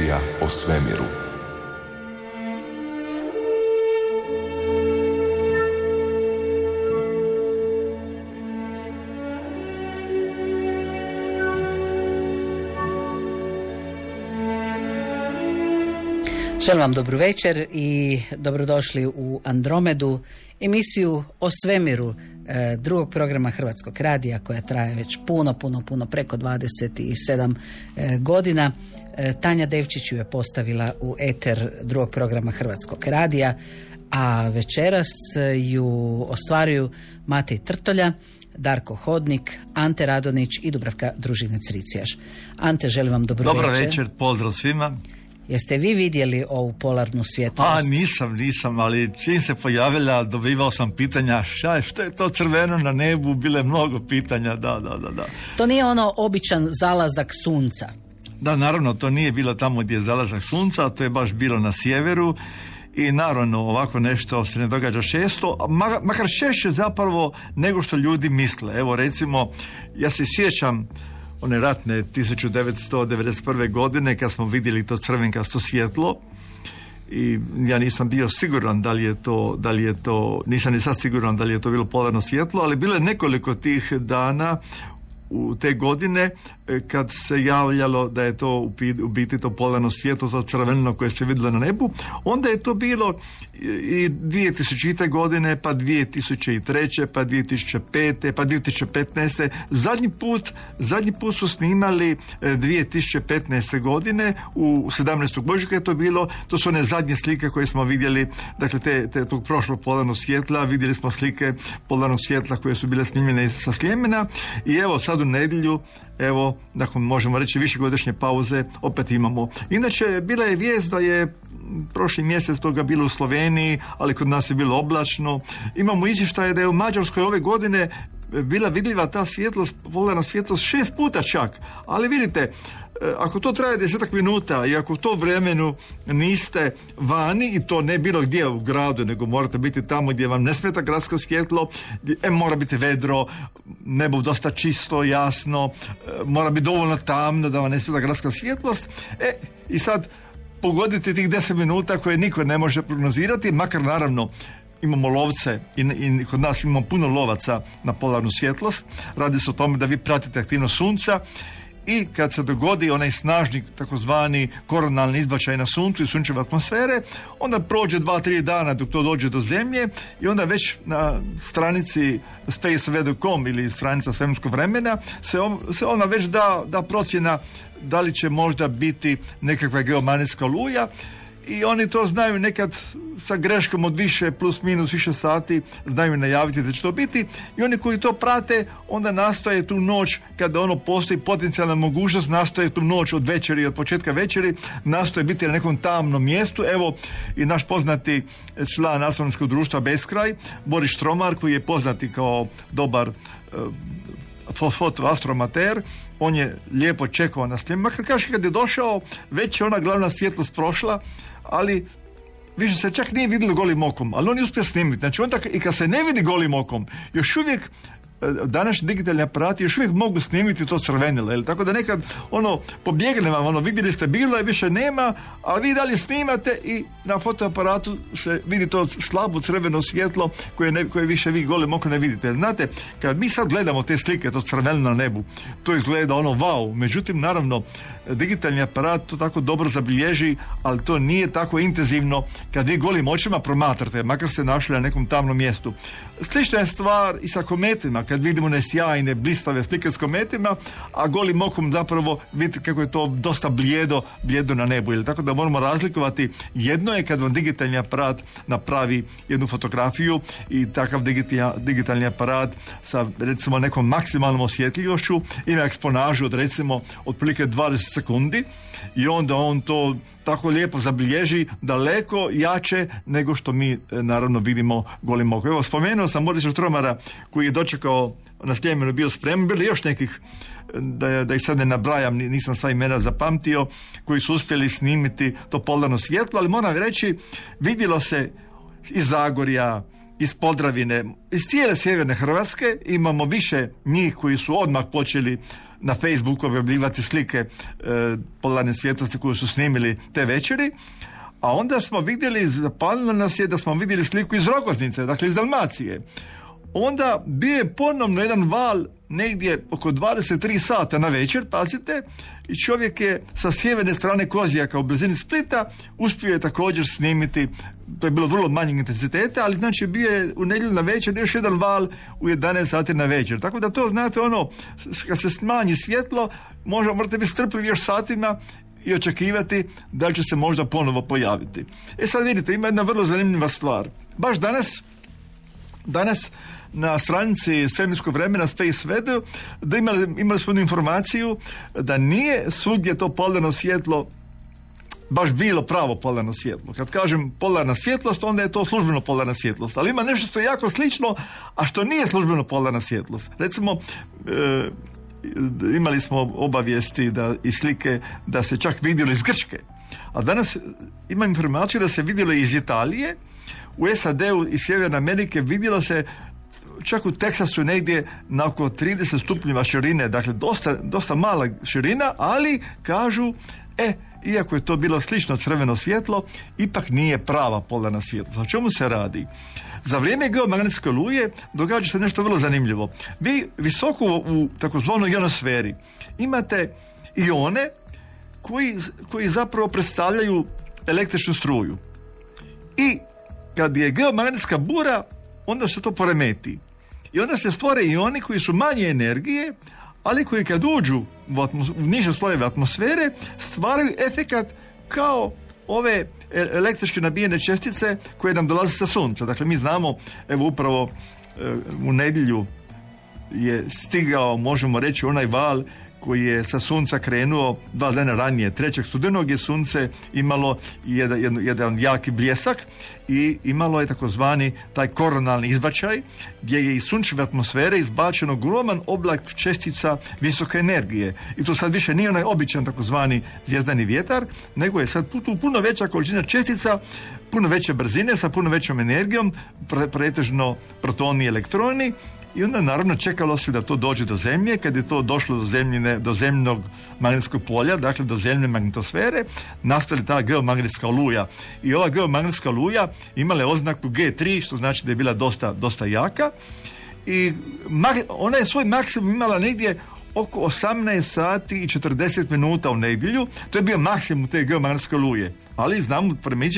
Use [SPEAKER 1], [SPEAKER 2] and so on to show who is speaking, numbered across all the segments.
[SPEAKER 1] Emisija o svemiru.
[SPEAKER 2] Želim vam dobru večer i dobrodošli u Andromedu, emisiju o svemiru drugog programa Hrvatskog radija koja traje već puno, puno, puno, preko 27 e, godina. E, Tanja Devčić ju je postavila u eter drugog programa Hrvatskog radija, a večeras ju ostvaruju Matej Trtolja, Darko Hodnik, Ante Radonić i Dubravka Družinec-Ricijaš. Ante, želim vam dobro,
[SPEAKER 3] Dobro večer, pozdrav svima.
[SPEAKER 2] Jeste vi vidjeli ovu polarnu svjetlost?
[SPEAKER 3] A nisam, nisam, ali čim se pojavila dobivao sam pitanja šta je, što je to crveno na nebu, bile mnogo pitanja, da, da, da, da.
[SPEAKER 2] To nije ono običan zalazak sunca.
[SPEAKER 3] Da, naravno, to nije bilo tamo gdje je zalazak sunca, to je baš bilo na sjeveru i naravno ovako nešto se ne događa često, makar češće zapravo nego što ljudi misle. Evo recimo, ja se sjećam one ratne 1991. godine kad smo vidjeli to crvenkasto svjetlo i ja nisam bio siguran da li je to, da li je to, nisam ni sad siguran da li je to bilo polarno svjetlo, ali bilo je nekoliko tih dana u te godine e, kad se javljalo da je to u biti to polarno svjetlo, to crveno koje se vidjelo na nebu, onda je to bilo i 2000. godine, pa 2003. pa 2005. pa 2015. Zadnji put, zadnji put su snimali e, 2015. godine u 17. ožujka je to bilo, to su one zadnje slike koje smo vidjeli, dakle te, te tog prošlog polarnog svjetla, vidjeli smo slike polarnog svjetla koje su bile snimljene sa Sljemena i evo sad nedjelju, evo, nakon možemo reći višegodišnje pauze, opet imamo. Inače, bila je vijest da je prošli mjesec toga bilo u Sloveniji, ali kod nas je bilo oblačno. Imamo izvještaje da je u Mađarskoj ove godine bila vidljiva ta svjetlost, polarna svjetlost šest puta čak. Ali vidite, ako to traje desetak minuta i ako u tom vremenu niste vani i to ne bilo gdje u gradu, nego morate biti tamo gdje vam ne smeta gradsko svjetlo, e, mora biti vedro, nebo dosta čisto, jasno, e, mora biti dovoljno tamno da vam ne smeta gradska svjetlost. E, i sad pogoditi tih 10 minuta koje niko ne može prognozirati, makar naravno imamo lovce i, i kod nas imamo puno lovaca na polarnu svjetlost. Radi se o tome da vi pratite aktivnost sunca i kad se dogodi onaj snažni takozvani koronalni izbačaj na suncu i sunčeve atmosfere, onda prođe dva, tri dana dok to dođe do zemlje i onda već na stranici spaceweather.com ili stranica svemirskog vremena se, on, se ona već da, da procjena da li će možda biti nekakva geomanijska luja i oni to znaju nekad sa greškom od više plus minus više sati znaju najaviti da će to biti. I oni koji to prate onda nastoje tu noć kada ono postoji potencijalna mogućnost nastoje tu noć od večeri od početka večeri nastoje biti na nekom tamnom mjestu. Evo i naš poznati član astronomskog društva Beskraj Boris Štromar koji je poznati kao dobar eh, fo- fotoastromater, on je lijepo čekao na makar kaže kad je došao, već je ona glavna svjetlost prošla, ali više se čak nije vidjelo golim okom, ali on je uspio snimiti. Znači onda i kad se ne vidi golim okom, još uvijek današnji digitalni aparati još uvijek mogu snimiti to crvenilo, jel? tako da nekad ono pobjegne vam, ono vidjeli ste bilo je više nema, ali vi dalje snimate i na fotoaparatu se vidi to slabo crveno svjetlo koje, ne, koje više vi golim okom ne vidite. Znate, kad mi sad gledamo te slike, to crveno na nebu, to izgleda ono wow, međutim naravno digitalni aparat to tako dobro zabilježi, ali to nije tako intenzivno kad vi golim očima promatrate, makar se našli na nekom tamnom mjestu. Slična je stvar i sa kometima, kad vidimo one sjajne, blistave slike s kometima, a golim okom zapravo vidite kako je to dosta blijedo, blijedo na nebu. Tako da moramo razlikovati, jedno je kad vam digitalni aparat napravi jednu fotografiju i takav digita- digitalni aparat sa recimo nekom maksimalnom osjetljivošću ima eksponažu od recimo otprilike 20 sekundi i onda on to tako lijepo zabilježi daleko jače nego što mi e, naravno vidimo golim okom. Evo spomenuo sam Borisa Štromara koji je dočekao na Sljemenu bio spreman, bilo je još nekih e, da, da ih sad ne nabrajam, ni- nisam sva imena zapamtio, koji su uspjeli snimiti to polarno svjetlo, ali moram reći, vidjelo se iz Zagorja, iz Podravine, iz cijele sjeverne Hrvatske, imamo više njih koji su odmah počeli na Facebooku objavljivati slike e, polarne svjetlosti koje su snimili te večeri, a onda smo vidjeli, zapalilo nas je da smo vidjeli sliku iz Rogoznice, dakle iz Dalmacije. Onda bio je ponovno jedan val negdje oko 23 sata na večer, pazite, i čovjek je sa sjeverne strane Kozijaka u blizini Splita uspio je također snimiti, to je bilo vrlo manjeg intenziteta, ali znači bio je u nedjelju na večer još jedan val u 11 sati na večer. Tako da to znate ono, kad se smanji svjetlo, možda morate biti strpljivi još satima i očekivati da će se možda ponovo pojaviti. E sad vidite, ima jedna vrlo zanimljiva stvar. Baš danas, danas na stranici svemirskog vremena Space Weather da imali, imali smo informaciju da nije svugdje to polarno svjetlo baš bilo pravo polarno svjetlo. Kad kažem polarna svjetlost, onda je to službeno polarna svjetlost. Ali ima nešto što je jako slično, a što nije službeno polarna svjetlost. Recimo, e, imali smo obavijesti da, i slike da se čak vidjelo iz Grčke. A danas ima informaciju da se vidjelo iz Italije, u SAD-u i Sjeverne Amerike vidjelo se čak u Teksasu negdje na oko 30 stupnjeva širine, dakle dosta, dosta mala širina, ali kažu, e, iako je to bilo slično crveno svjetlo, ipak nije prava polarna svjetlo. O čemu se radi? Za vrijeme geomagnetske luje događa se nešto vrlo zanimljivo. Vi visoko u takozvanoj ionosferi imate ione koji, koji zapravo predstavljaju električnu struju. I kad je geomagnetska bura, onda se to poremeti. I onda se stvore i oni koji su manje energije, ali koji kad uđu u, u niže slojeve atmosfere stvaraju efekat kao ove e, električki nabijene čestice koje nam dolaze sa sunca. Dakle, mi znamo, evo upravo e, u nedjelju je stigao, možemo reći, onaj val koji je sa sunca krenuo dva dana ranije. Trećeg studenog je sunce imalo jedan, jedan, jedan jaki bljesak i imalo je takozvani taj koronalni izbačaj gdje je iz sunčeve atmosfere izbačeno groman oblak čestica visoke energije. I to sad više nije onaj običan takozvani zvijezdani vjetar, nego je sad tu puno veća količina čestica, puno veće brzine sa puno većom energijom, pretežno protoni i elektroni i onda naravno čekalo se da to dođe do zemlje, kad je to došlo do zemljine, do zemljinog magnetskog polja, dakle do zemljne magnetosfere, nastali ta geomagnetska oluja. I ova geomagnetska oluja imala je oznaku G3, što znači da je bila dosta, dosta jaka i ona je svoj maksimum imala negdje oko 18 sati i 40 minuta u nedjelju. To je bio maksimum te geomagnetske luje. Ali znamo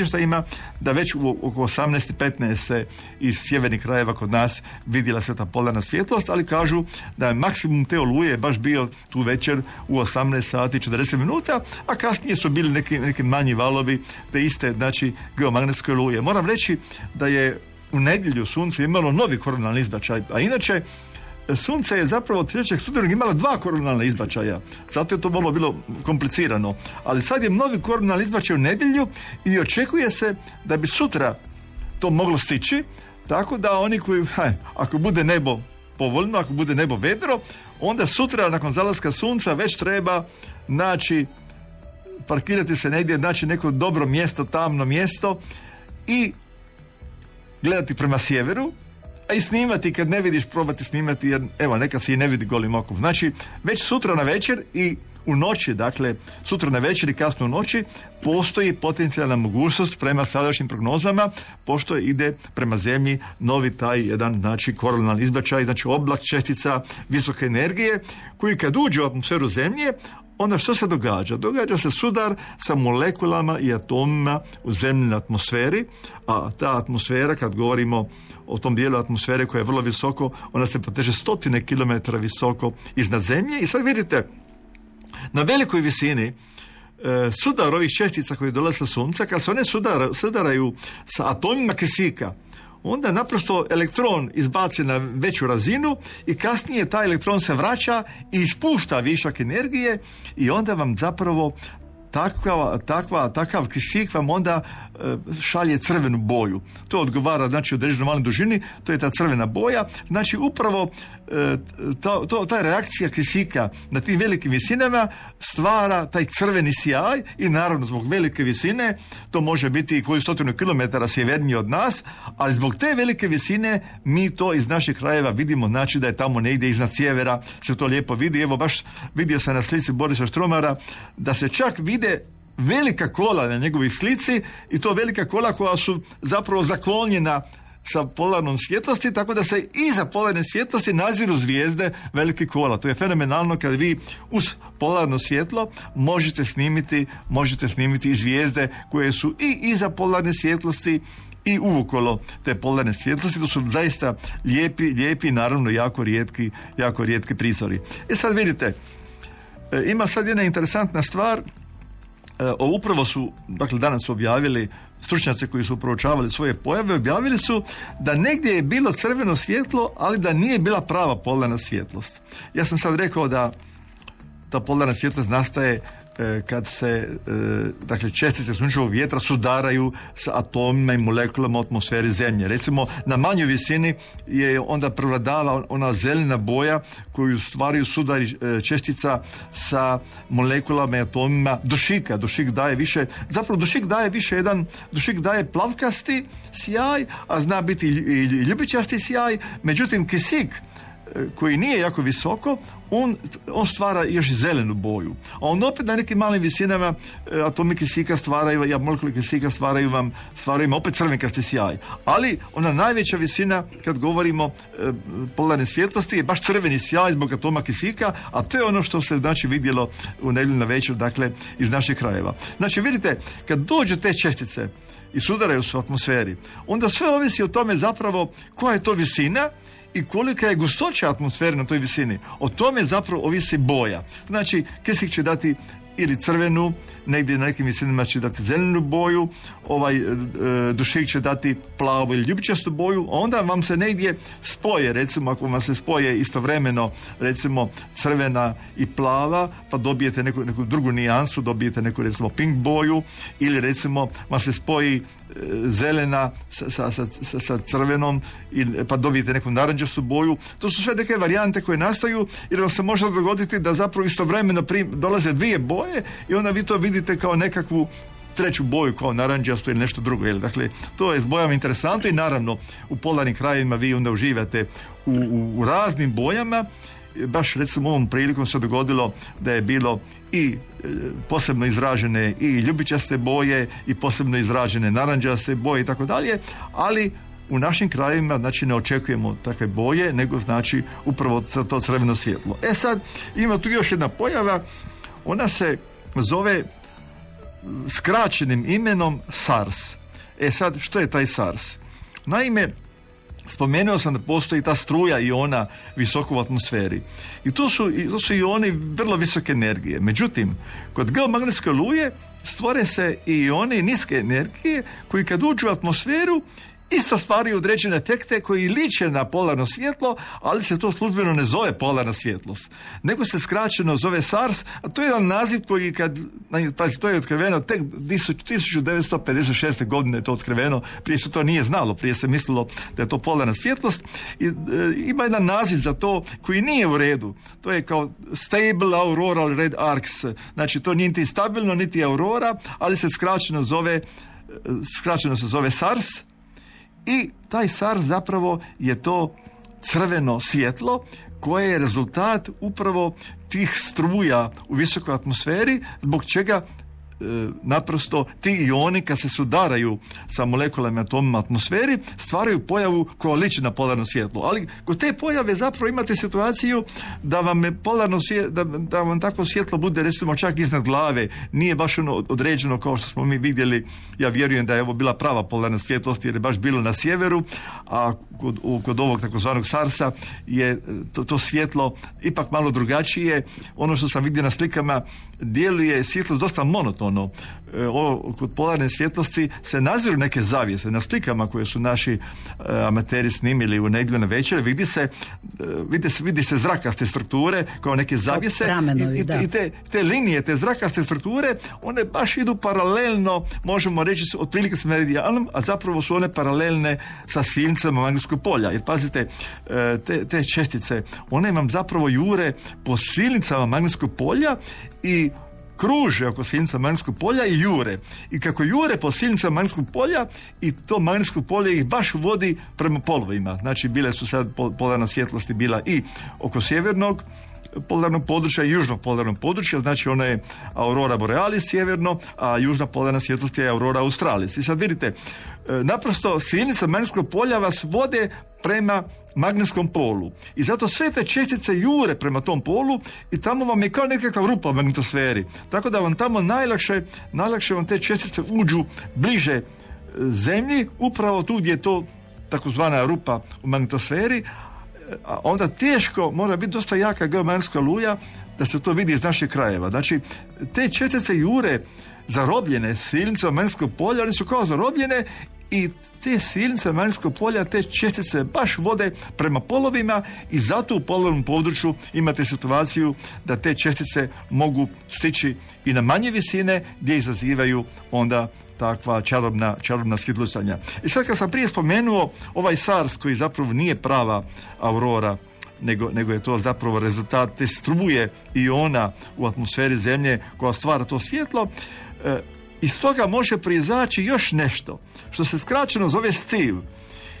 [SPEAKER 3] što ima da već u, oko 18.15 se iz sjevernih krajeva kod nas vidjela se ta polarna svjetlost, ali kažu da je maksimum te oluje baš bio tu večer u 18 sati i 40 minuta, a kasnije su bili neki, neki manji valovi te iste, znači, geomagnetske oluje. Moram reći da je u nedjelju sunce imalo novi koronalni izbačaj, a inače Sunce je zapravo 3. studenog imalo dva koronalna izbačaja. Zato je to malo bilo komplicirano. Ali sad je novi koronalni izbačaj u nedjelju i očekuje se da bi sutra to moglo stići. Tako da oni koji, ako bude nebo povoljno, ako bude nebo vedro, onda sutra nakon zalaska sunca već treba naći parkirati se negdje, naći neko dobro mjesto, tamno mjesto i gledati prema sjeveru a i snimati kad ne vidiš probati snimati jer evo nekad se i ne vidi golim okom. Znači već sutra na večer i u noći, dakle sutra na večer i kasno u noći postoji potencijalna mogućnost prema sadašnjim prognozama pošto ide prema zemlji novi taj jedan znači koronalni izbačaj, znači oblak čestica visoke energije koji kad uđe u atmosferu zemlje onda što se događa? Događa se sudar sa molekulama i atomima u zemljinoj atmosferi, a ta atmosfera, kad govorimo o tom dijelu atmosfere koja je vrlo visoko, ona se poteže stotine kilometara visoko iznad zemlje i sad vidite, na velikoj visini e, sudar ovih čestica koji dolaze sa sunca, kad se one sudaraju sa atomima kisika, onda naprosto elektron izbaci na veću razinu i kasnije taj elektron se vraća i ispušta višak energije i onda vam zapravo takva, takva, takav kisik vam onda šalje crvenu boju. To odgovara znači određenoj maloj dužini, to je ta crvena boja. Znači upravo e, to, to, ta reakcija kisika na tim velikim visinama stvara taj crveni sjaj i naravno zbog velike visine to može biti koju stotinu kilometara sjevernije od nas, ali zbog te velike visine mi to iz naših krajeva vidimo, znači da je tamo negdje iznad sjevera se to lijepo vidi. Evo baš vidio sam na slici Borisa Štromara da se čak vide velika kola na njegovoj slici i to velika kola koja su zapravo zaklonjena sa polarnom svjetlosti, tako da se iza polarne svjetlosti naziru zvijezde velike kola. To je fenomenalno kad vi uz polarno svjetlo možete snimiti, možete snimiti i zvijezde koje su i iza polarne svjetlosti i uvokolo te polarne svjetlosti. To su zaista lijepi, lijepi naravno jako rijetki, jako rijetki prizori. E sad vidite, e, ima sad jedna interesantna stvar upravo su, dakle danas su objavili stručnjaci koji su proučavali svoje pojave, objavili su da negdje je bilo crveno svjetlo, ali da nije bila prava polarna svjetlost. Ja sam sad rekao da ta polarna svjetlost nastaje E, kad se e, dakle čestice sunčevog vjetra sudaraju sa atomima i molekulama u atmosferi zemlje. Recimo na manjoj visini je onda prevladava ona zelena boja koju stvaraju sudari e, čestica sa molekulama i atomima dušika. Dušik daje više, zapravo dušik daje više jedan, dušik daje plavkasti sjaj, a zna biti i ljubičasti sjaj, međutim kisik koji nije jako visoko, on, on stvara još zelenu boju. A on opet na nekim malim visinama e, atomi kisika stvaraju, ja molekule kisika stvaraju vam, stvaraju vam opet crvenkasti sjaj. Ali ona najveća visina, kad govorimo e, polarne svjetlosti, je baš crveni sjaj zbog atoma kisika, a to je ono što se znači vidjelo u nedjelju na večer, dakle, iz naših krajeva. Znači, vidite, kad dođu te čestice i sudaraju se u atmosferi, onda sve ovisi o tome zapravo koja je to visina i kolika je gustoća atmosfere na toj visini. O tome zapravo ovisi boja. Znači, kisik će dati ili crvenu, negdje na nekim visinama će dati zelenu boju, ovaj e, dušik će dati plavu ili ljubičastu boju, a onda vam se negdje spoje, recimo ako vam se spoje istovremeno recimo crvena i plava, pa dobijete neku, neku drugu nijansu, dobijete neku recimo pink boju ili recimo vam se spoji zelena sa, sa, sa, sa crvenom i, pa dobijete neku naranđastu boju. To su sve neke varijante koje nastaju jer vam se može dogoditi da zapravo istovremeno dolaze dvije boje i onda vi to vidite kao nekakvu treću boju kao naranđastu ili nešto drugo. Jel? Dakle, to je s bojama interesantno i naravno u polarnim krajevima vi onda uživate u, u, u raznim bojama baš recimo ovom prilikom se dogodilo da je bilo i e, posebno izražene i ljubičaste boje i posebno izražene naranđaste boje i tako dalje, ali u našim krajevima znači ne očekujemo takve boje, nego znači upravo to crveno svjetlo. E sad, ima tu još jedna pojava, ona se zove skraćenim imenom SARS. E sad, što je taj SARS? Naime, Spomenuo sam da postoji ta struja iona visoko u atmosferi. I to su, to su ioni vrlo visoke energije. Međutim, kod geomagnetske luje stvore se i ioni niske energije koji kad uđu u atmosferu isto stvaraju određene efekte koji liče na polarno svjetlo, ali se to službeno ne zove polarna svjetlost, nego se skraćeno zove SARS, a to je jedan naziv koji kad, pazi, to je otkriveno tek 1956. godine je to otkriveno, prije se to nije znalo, prije se mislilo da je to polarna svjetlost i e, ima jedan naziv za to koji nije u redu, to je kao Stable Auroral Red Arcs, znači to nije niti stabilno, niti aurora, ali se skraćeno zove skraćeno se zove SARS, i taj SAR zapravo je to crveno svjetlo koje je rezultat upravo tih struja u visokoj atmosferi zbog čega naprosto ti ioni kad se sudaraju sa molekulama atomima atmosferi stvaraju pojavu koja liči na polarno svjetlo. Ali kod te pojave zapravo imate situaciju da vam je polarno svjetlo, da, da vam takvo svjetlo bude recimo čak iznad glave, nije baš ono određeno kao što smo mi vidjeli, ja vjerujem da je ovo bila prava polarna svjetlost jer je baš bilo na sjeveru, a kod, kod ovog takozvanog Sarsa je to, to svjetlo ipak malo drugačije. Ono što sam vidio na slikama djeluje svjetlo dosta monotono. Ono, e, ovo, kod polarne svjetlosti se naziru neke zavijese. Na slikama koje su naši e, amateri snimili u nedjelju na večer, vidi se, vidi se, vidi se zrakaste strukture kao neke zavijese.
[SPEAKER 2] i,
[SPEAKER 3] i, te, te linije, te zrakaste strukture, one baš idu paralelno, možemo reći otprilike s meridijanom, a zapravo su one paralelne sa silnicama magnetskog polja. Jer pazite, te, te čestice, one vam zapravo jure po silnicama magnetskog polja i kruže oko silnica magnetskog polja i jure. I kako jure po silnicama magnetskog polja i to magnetsko polje ih baš vodi prema polovima. Znači bile su sad polarna svjetlosti bila i oko sjevernog polarnog područja i južnog polarnog područja, znači ona je Aurora Borealis sjeverno, a južna polarna svjetlost je Aurora Australis. I sad vidite, e, naprosto silnica magnetskog polja vas vode prema magnetskom polu. I zato sve te čestice jure prema tom polu i tamo vam je kao nekakva rupa u magnetosferi. Tako da vam tamo najlakše, najlakše vam te čestice uđu bliže e, zemlji, upravo tu gdje je to takozvana rupa u magnetosferi, a onda teško mora biti dosta jaka geomagnetska luja da se to vidi iz naših krajeva. Znači, te čestice jure zarobljene silnice magnetskog polja, one su kao zarobljene i te silnice magnetskog polja, te čestice baš vode prema polovima i zato u polovnom području imate situaciju da te čestice mogu stići i na manje visine gdje izazivaju onda takva čarobna, čarobna svjetlusanja. I sad kad sam prije spomenuo ovaj SARS koji zapravo nije prava aurora, nego, nego je to zapravo rezultat te struje i ona u atmosferi zemlje koja stvara to svjetlo, e, iz toga može prizaći još nešto što se skraćeno zove Steve.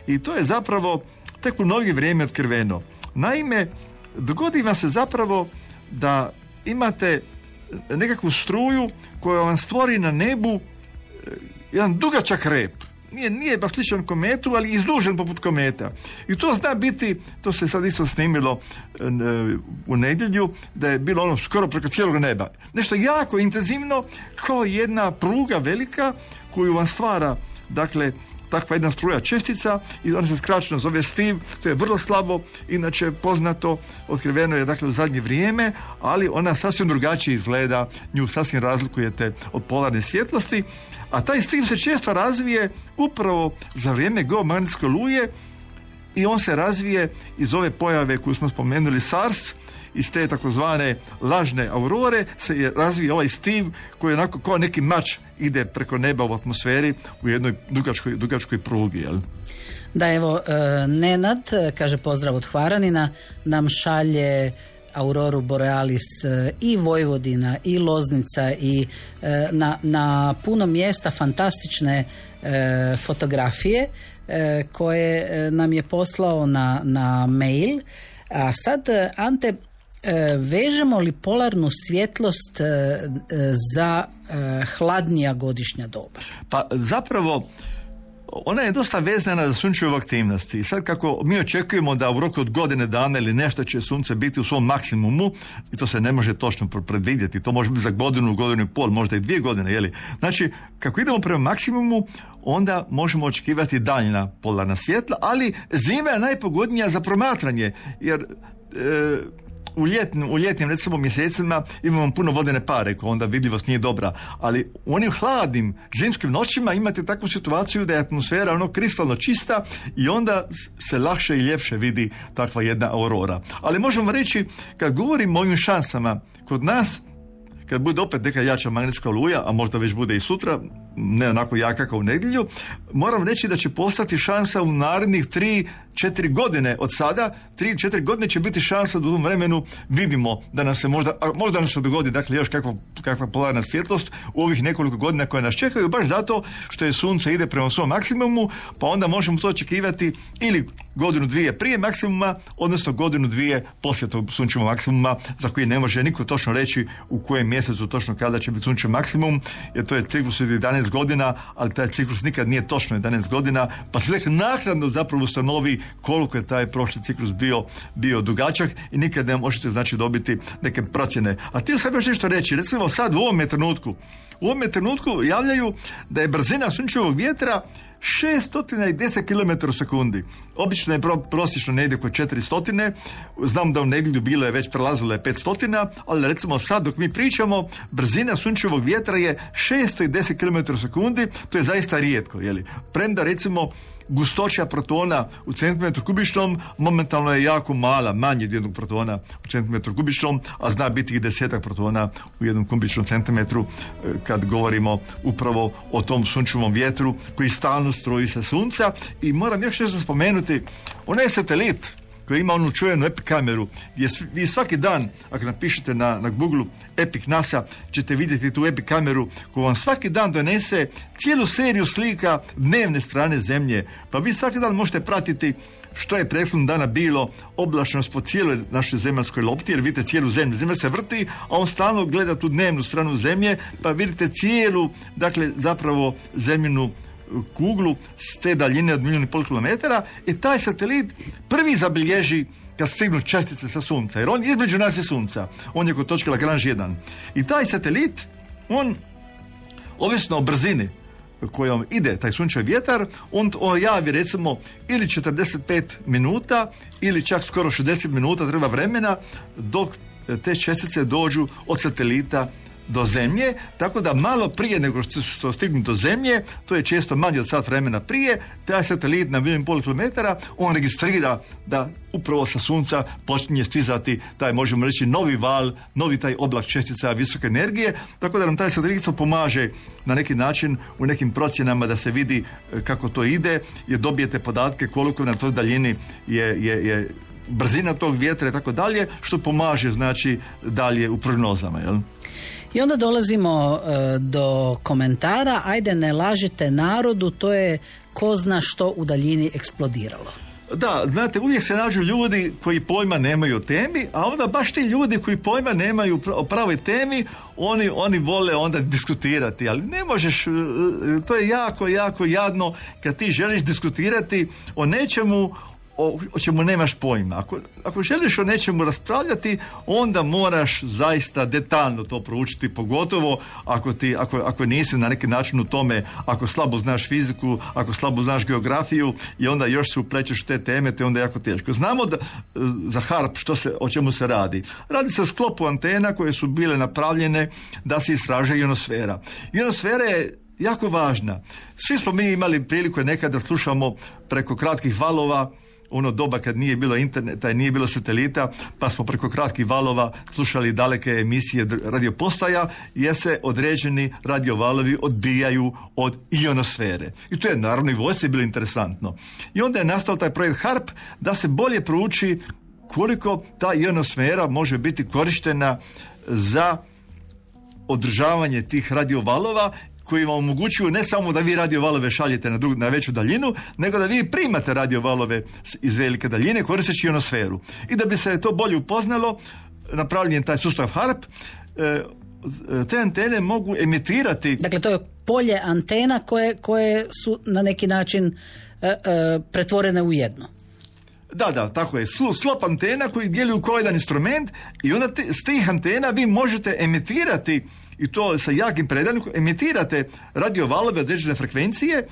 [SPEAKER 3] I to je zapravo tek u mnogi vrijeme otkriveno. Naime, dogodi vam se zapravo da imate nekakvu struju koja vam stvori na nebu jedan dugačak rep nije, nije baš sličan kometu, ali izdužen poput kometa. I to zna biti, to se sad isto snimilo e, u nedjelju, da je bilo ono skoro preko cijelog neba. Nešto jako intenzivno, kao jedna pruga velika koju vam stvara, dakle, takva jedna struja čestica i ona se skraćeno zove Steve, to je vrlo slabo, inače poznato, otkriveno je dakle u zadnje vrijeme, ali ona sasvim drugačije izgleda, nju sasvim razlikujete od polarne svjetlosti, a taj Steve se često razvije upravo za vrijeme geomagnetske luje i on se razvije iz ove pojave koju smo spomenuli SARS, iz te takozvane lažne aurore se je razvije ovaj Steve koji je onako kao neki mač ide preko neba u atmosferi u jednoj dugačkoj, dugačkoj prugi. Jel?
[SPEAKER 2] Da, evo, e, Nenad, e, kaže pozdrav od Hvaranina, nam šalje Auroru Borealis e, i Vojvodina i Loznica i na, na puno mjesta fantastične fotografije koje nam je poslao na, na mail. A sad, Ante, vežemo li polarnu svjetlost za hladnija godišnja doba?
[SPEAKER 3] Pa zapravo ona je dosta vezana za sunčevu aktivnosti. I sad kako mi očekujemo da u roku od godine dana ili nešto će sunce biti u svom maksimumu, i to se ne može točno predvidjeti, to može biti za godinu, godinu i pol, možda i dvije godine, jeli? Znači, kako idemo prema maksimumu, onda možemo očekivati daljna polarna svjetla, ali zima je najpogodnija za promatranje, jer u, ljetnim, u ljetnim recimo mjesecima imamo puno vodene pare koja onda vidljivost nije dobra, ali u onim hladnim zimskim noćima imate takvu situaciju da je atmosfera ono kristalno čista i onda se lakše i ljepše vidi takva jedna aurora. Ali možemo reći kad govorimo o ovim šansama kod nas kad bude opet neka jača magnetska luja, a možda već bude i sutra, ne onako jaka kao u nedjelju, moram reći da će postati šansa u narednih tri, četiri godine od sada, tri, četiri godine će biti šansa da u tom vremenu vidimo da nam se možda, možda nam se dogodi dakle još kakva, kakva polarna svjetlost u ovih nekoliko godina koje nas čekaju, baš zato što je sunce ide prema svom maksimumu, pa onda možemo to očekivati ili godinu dvije prije maksimuma, odnosno godinu dvije poslije tog sunčevog maksimuma za koji ne može niko točno reći u kojem mjesecu točno kada će biti sunčev maksimum, jer to je ciklus od 11 godina, ali taj ciklus nikad nije točno 11 godina, pa se tek naknadno zapravo ustanovi koliko je taj prošli ciklus bio, bio dugačak i nikad ne možete znači dobiti neke procjene. A ti sad još nešto reći, recimo sad u ovome trenutku, u ovome trenutku javljaju da je brzina sunčevog vjetra 610 km u sekundi. Obično je pro, prosječno negdje oko 400, znam da u nedjelju bilo je već prelazilo je 500, ali recimo sad dok mi pričamo, brzina sunčevog vjetra je 610 km u sekundi, to je zaista rijetko, jeli? Premda recimo gustoća protona u centimetru kubičnom momentalno je jako mala, manje od jednog protona u centimetru kubičnom, a zna biti i desetak protona u jednom kubičnom centimetru e, kad govorimo upravo o tom sunčevom vjetru koji stalno stroji sa sunca. I moram još nešto spomenuti, onaj satelit koji ima onu čujenu Epic kameru, gdje vi svaki dan, ako napišete na, na Google Epic NASA, ćete vidjeti tu Epic kameru koja vam svaki dan donese cijelu seriju slika dnevne strane zemlje. Pa vi svaki dan možete pratiti što je prethodnog dana bilo oblačnost po cijeloj našoj zemaljskoj lopti, jer vidite cijelu zemlju. Zemlja se vrti, a on stalno gleda tu dnevnu stranu zemlje, pa vidite cijelu, dakle, zapravo zemljinu kuglu s te daljine od milijun i pol kilometara i taj satelit prvi zabilježi kad stignu čestice sa sunca, jer on između nas i sunca, on je kod točke Lagrange 1. I taj satelit, on, ovisno o brzini kojom ide taj sunčevi vjetar, on javi recimo ili 45 minuta ili čak skoro 60 minuta treba vremena dok te čestice dođu od satelita do zemlje, tako da malo prije nego što stignu do zemlje, to je često manje od sat vremena prije, taj satelit na milijun pol kilometara, on registrira da upravo sa sunca počinje stizati taj, možemo reći, novi val, novi taj oblak čestica visoke energije, tako da nam taj satelit pomaže na neki način u nekim procjenama da se vidi e, kako to ide, jer dobijete podatke koliko na toj daljini je, je, je brzina tog vjetra i tako dalje, što pomaže znači dalje u prognozama. Jel?
[SPEAKER 2] I onda dolazimo e, do komentara, ajde ne lažite narodu, to je ko zna što u daljini eksplodiralo.
[SPEAKER 3] Da, znate, uvijek se nađu ljudi koji pojma nemaju temi, a onda baš ti ljudi koji pojma nemaju o pravoj temi, oni, oni vole onda diskutirati, ali ne možeš, e, to je jako, jako jadno kad ti želiš diskutirati o nečemu o, o čemu nemaš pojma. Ako, ako želiš o nečemu raspravljati, onda moraš zaista detaljno to proučiti, pogotovo ako, ti, ako, ako nisi na neki način u tome, ako slabo znaš fiziku, ako slabo znaš geografiju i onda još se uplećeš te teme, to je onda jako teško. Znamo da, za HARP što se, o čemu se radi. Radi se o sklopu antena koje su bile napravljene da se istraže ionosfera. Ionosfera je jako važna. Svi smo mi imali priliku nekada da slušamo preko kratkih valova ono doba kad nije bilo interneta i nije bilo satelita, pa smo preko kratkih valova slušali daleke emisije radiopostaja, jer se određeni radiovalovi odbijaju od ionosfere. I to je naravno i vojsci bilo interesantno. I onda je nastao taj projekt HARP da se bolje prouči koliko ta ionosfera može biti korištena za održavanje tih radiovalova koji vam omogućuju ne samo da vi radio valove šaljete na, na veću daljinu, nego da vi primate radio valove iz velike daljine koristeći ionosferu. I da bi se to bolje upoznalo, napravljen je taj sustav HARP, e, te antene mogu emitirati...
[SPEAKER 2] Dakle, to je polje antena koje, koje su na neki način e, e, pretvorene u jedno.
[SPEAKER 3] Da, da, tako je. Slop antena koji djeluju kao jedan instrument i onda te, s tih antena vi možete emitirati i to sa jakim predanjem emitirate radio valove određene frekvencije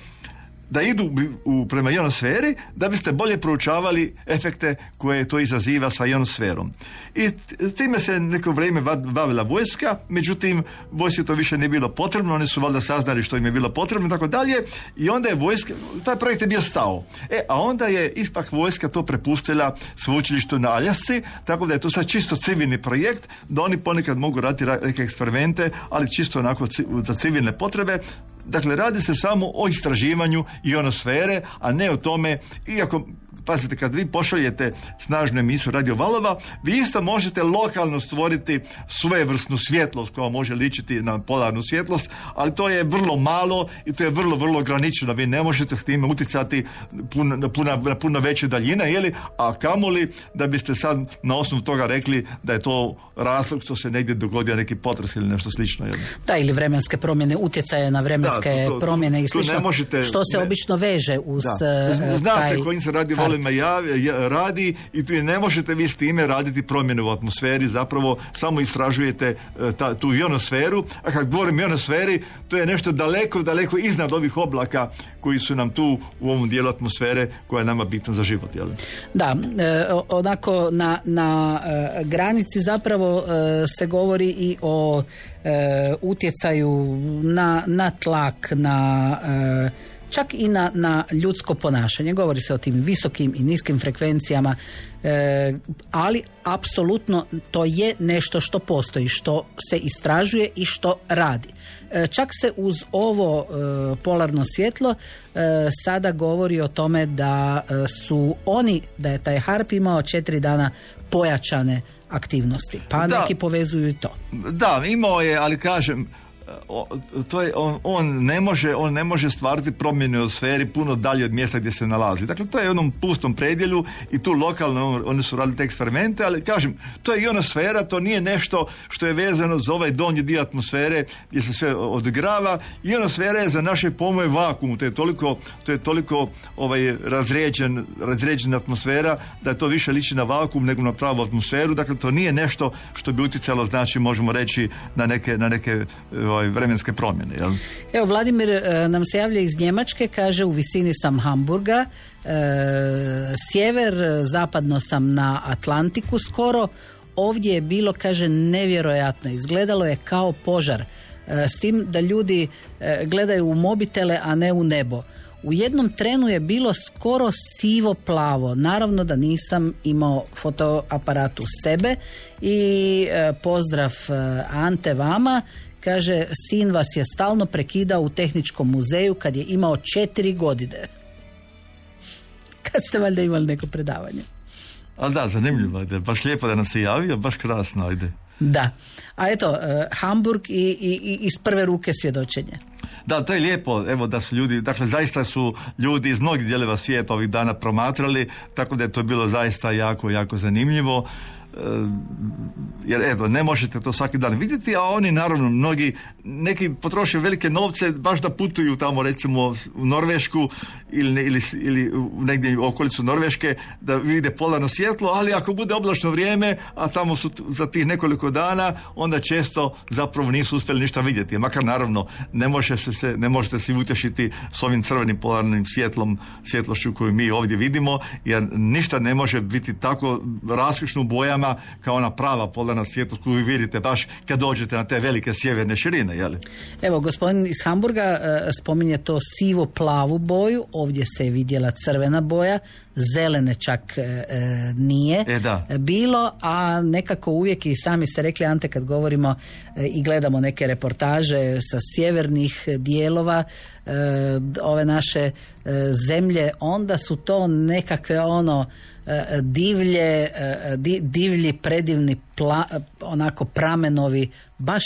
[SPEAKER 3] da idu u, prema ionosferi da biste bolje proučavali efekte koje to izaziva sa ionosferom. I time se neko vrijeme bavila vojska, međutim vojski to više nije bilo potrebno, oni su valjda saznali što im je bilo potrebno i tako dalje i onda je vojska, taj projekt je bio stao. E, a onda je ispak vojska to prepustila sveučilištu na Aljasci, tako da je to sad čisto civilni projekt, da oni ponekad mogu raditi neke eksperimente, ali čisto onako za civilne potrebe, Dakle, radi se samo o istraživanju ionosfere, a ne o tome, iako pazite, kad vi pošaljete snažnu emisiju radio valova, vi isto možete lokalno stvoriti svojevrsnu svjetlost koja može ličiti na polarnu svjetlost, ali to je vrlo malo i to je vrlo, vrlo ograničeno. Vi ne možete s time utjecati na puno, puno veće daljine, jeli? a kamoli da biste sad na osnovu toga rekli da je to razlog što se negdje dogodio neki potres ili nešto slično. Jeli?
[SPEAKER 2] Da, ili vremenske promjene, utjecaje na vremenske promjene i slično, što se obično veže uz
[SPEAKER 3] da. Zna
[SPEAKER 2] taj
[SPEAKER 3] se kojim se radio dijelovima radi i tu ne možete vi s time raditi promjene u atmosferi, zapravo samo istražujete e, ta, tu ionosferu, a kad govorim ionosferi, to je nešto daleko, daleko iznad ovih oblaka koji su nam tu u ovom dijelu atmosfere koja je nama bitna za život. Jel?
[SPEAKER 2] Da, e, onako na, na e, granici zapravo se govori i o utjecaju na, na tlak, na čak i na, na ljudsko ponašanje. Govori se o tim visokim i niskim frekvencijama, e, ali apsolutno to je nešto što postoji, što se istražuje i što radi. E, čak se uz ovo e, polarno svjetlo sada govori o tome da su oni, da je taj harp imao četiri dana pojačane aktivnosti, pa neki povezuju i to.
[SPEAKER 3] Da, imao je, ali kažem, to je, on, on, ne može, on ne može stvarati promjene u sferi puno dalje od mjesta gdje se nalazi. Dakle, to je u onom pustom predjelju i tu lokalno oni su radili te eksperimente, ali kažem, to je ionosfera, to nije nešto što je vezano za ovaj donji dio atmosfere gdje se sve odgrava. Ionosfera je za naše pomoje vakuum, to je toliko, to je toliko ovaj, razređen, razređena atmosfera da to više liči na vakuum nego na pravu atmosferu. Dakle, to nije nešto što bi utjecalo, znači, možemo reći, na neke, na neke ovaj, ovaj, vremenske promjene. Jel?
[SPEAKER 2] Evo, Vladimir e, nam se javlja iz Njemačke, kaže u visini sam Hamburga, e, sjever, zapadno sam na Atlantiku skoro, ovdje je bilo, kaže, nevjerojatno, izgledalo je kao požar, e, s tim da ljudi gledaju u mobitele, a ne u nebo. U jednom trenu je bilo skoro sivo plavo. Naravno da nisam imao fotoaparat u sebe i pozdrav Ante vama Kaže, sin vas je stalno prekidao u tehničkom muzeju kad je imao četiri godine. Kad ste valjda imali neko predavanje.
[SPEAKER 3] A da, zanimljivo je. Baš lijepo da nam se javio, baš krasno, ajde.
[SPEAKER 2] Da. A eto, uh, Hamburg i, i, iz prve ruke svjedočenje.
[SPEAKER 3] Da, to je lijepo, evo da su ljudi, dakle zaista su ljudi iz mnogih dijelova svijeta ovih dana promatrali, tako da je to bilo zaista jako, jako zanimljivo jer evo, ne možete to svaki dan vidjeti, a oni naravno mnogi, neki potroše velike novce baš da putuju tamo recimo u Norvešku ili, ili, ili negdje u okolicu Norveške da vide polarno svjetlo, ali ako bude oblačno vrijeme, a tamo su za tih nekoliko dana, onda često zapravo nisu uspjeli ništa vidjeti. Makar naravno ne, može se, se, ne možete se utješiti s ovim crvenim polarnim svjetlom, svjetlošću koju mi ovdje vidimo, jer ništa ne može biti tako raskošno bojama kao ona prava polarna svjetlost koju vidite baš kad dođete na te velike sjeverne širine. Jeli?
[SPEAKER 2] Evo, gospodin iz Hamburga e, spominje to sivo-plavu boju, ovdje se je vidjela crvena boja, zelene čak e, e, nije
[SPEAKER 3] e, da.
[SPEAKER 2] bilo, a nekako uvijek i sami ste rekli Ante kad govorimo i gledamo neke reportaže sa sjevernih dijelova ove naše zemlje, onda su to nekakve ono divlje, divlji predivni pla, onako pramenovi baš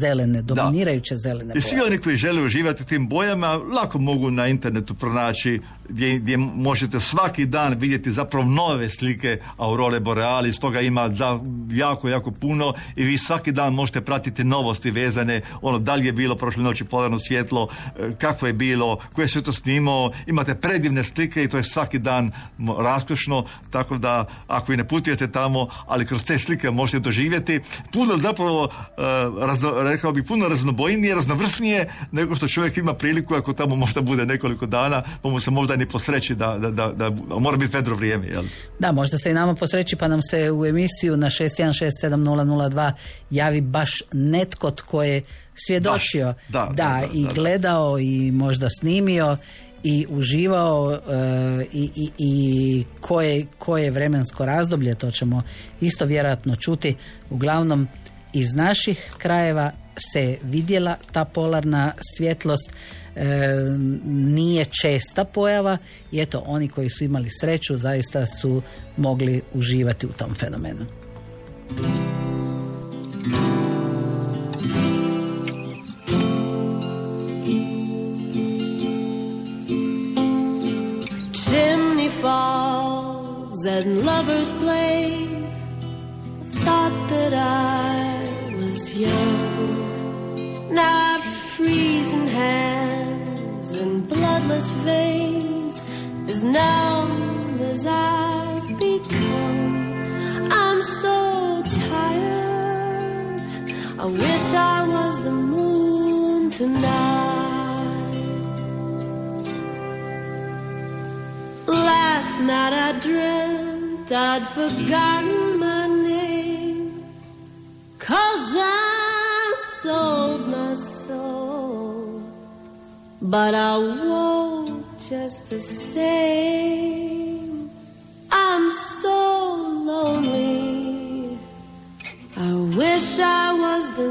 [SPEAKER 2] zelene, dominirajuće zelene
[SPEAKER 3] boje. I svi oni koji žele uživati u tim bojama lako mogu na internetu pronaći gdje, gdje možete svaki dan vidjeti zapravo nove slike aurore borealis, toga ima za jako, jako puno i vi svaki dan možete pratiti novosti vezane, ono da li je bilo prošle noći polarno svjetlo, e, kako je bilo, ko je sve to snimao, imate predivne slike i to je svaki dan raskošno, tako da ako i ne putujete tamo, ali kroz te slike možete doživjeti puno zapravo, uh, razno, rekao bih, puno raznobojnije, raznovrsnije nego što čovjek ima priliku ako tamo možda bude nekoliko dana, pa mu se možda ni posreći da, da, da, da mora biti vedro vrijeme. Jel?
[SPEAKER 2] Da, možda se i nama posreći pa nam se u emisiju na 616702 javi baš netko tko je svjedočio
[SPEAKER 3] da,
[SPEAKER 2] da, i gledao i možda snimio i uživao e, i, i, i koje, koje vremensko razdoblje, to ćemo isto vjerojatno čuti. Uglavnom, iz naših krajeva se vidjela ta polarna svjetlost, nije česta pojava i eto, oni koji su imali sreću zaista su mogli uživati u tom fenomenu. falls and lovers' plays. Thought that I was young. Now I've freezing hands and bloodless veins, as numb as
[SPEAKER 4] I've become. I'm so tired. I wish I was the moon tonight. Last night I dreamt I'd forgotten But I won't just the same. I'm so lonely. I wish I was the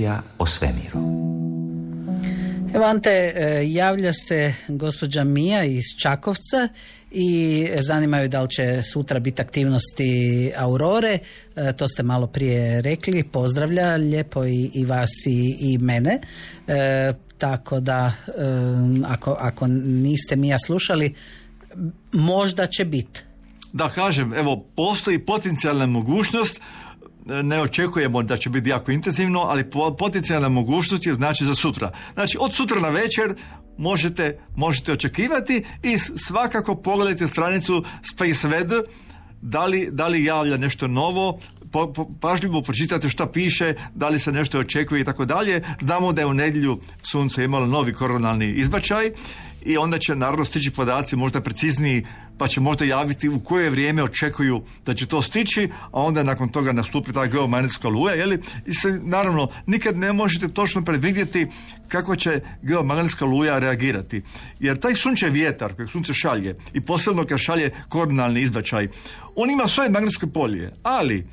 [SPEAKER 5] Emisija o svemiru.
[SPEAKER 2] Evo Ante, e, javlja se gospođa Mija iz Čakovca i zanimaju da li će sutra biti aktivnosti Aurore, E, to ste malo prije rekli, pozdravlja lijepo i, i vas i, i mene, E, tako da e, ako, ako niste Mija slušali, možda će biti.
[SPEAKER 3] Da kažem, evo, postoji potencijalna mogućnost, ne očekujemo da će biti jako intenzivno, ali po- potencijalna mogućnost je znači za sutra. Znači, od sutra na večer možete, možete očekivati i svakako pogledajte stranicu SpaceWed, da li, da li javlja nešto novo, po, po- pažljivo pročitate šta piše, da li se nešto očekuje i tako dalje. Znamo da je u nedjelju sunce imalo novi koronalni izbačaj i onda će naravno stići podaci možda precizniji pa će možda javiti u koje vrijeme očekuju da će to stići, a onda nakon toga nastupi ta geomagnetska luja, je li? I se, naravno, nikad ne možete točno predvidjeti kako će geomagnetska luja reagirati. Jer taj sunčev vjetar kojeg sunce šalje, i posebno kad šalje koronalni izbačaj, on ima svoje magnetsko polje, ali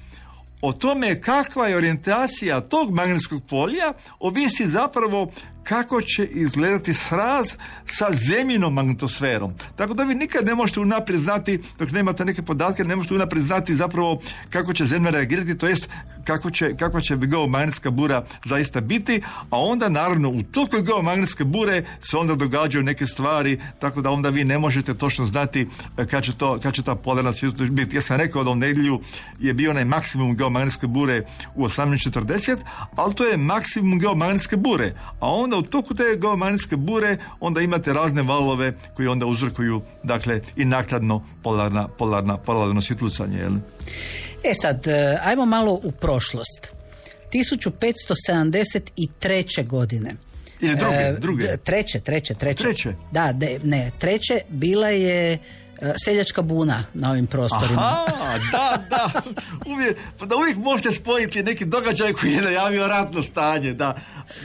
[SPEAKER 3] o tome kakva je orijentacija tog magnetskog polja ovisi zapravo kako će izgledati sraz sa zemljinom magnetosferom. Tako da vi nikad ne možete unaprijed znati, dok nemate neke podatke, ne možete unaprijed znati zapravo kako će zemlja reagirati, to jest kako će, kako će geomagnetska bura zaista biti, a onda naravno u toku geomagnetske bure se onda događaju neke stvari, tako da onda vi ne možete točno znati e, kad će, to, kad će ta polarna svjetlost biti. Ja sam rekao da u nedjelju je bio onaj maksimum geomagnetske bure u 18.40, ali to je maksimum geomagnetske bure, a onda onda u toku te geomagnetske bure onda imate razne valove koji onda uzrokuju dakle i nakladno polarna, polarna, polarno svjetlucanje. Jel?
[SPEAKER 2] E sad, e, ajmo malo u prošlost. 1573. godine.
[SPEAKER 3] Ili druge,
[SPEAKER 2] E,
[SPEAKER 3] druge.
[SPEAKER 2] Treće, treće, treće.
[SPEAKER 3] Treće?
[SPEAKER 2] Da, de- ne, treće bila je seljačka buna na ovim prostorima.
[SPEAKER 3] Aha, da, da. Uvijek, pa da uvijek možete spojiti neki događaj koji je najavio ratno stanje, da,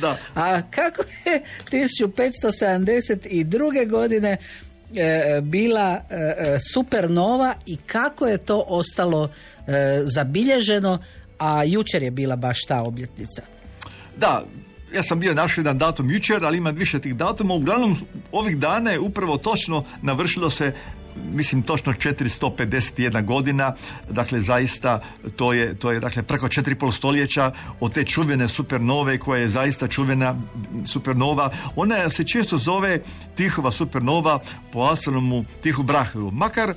[SPEAKER 3] da.
[SPEAKER 2] A kako je 1572. godine e, bila e, e, supernova i kako je to ostalo e, zabilježeno, a jučer je bila baš ta obljetnica.
[SPEAKER 3] Da, ja sam bio našao jedan datum jučer, ali ima više tih datuma. Uglavnom, ovih dana je upravo točno navršilo se mislim točno 451 godina, dakle zaista to je, to je dakle preko 4,5 stoljeća od te čuvene supernove koja je zaista čuvena supernova. Ona se često zove Tihova supernova po astronomu Tihu Brahevu. Makar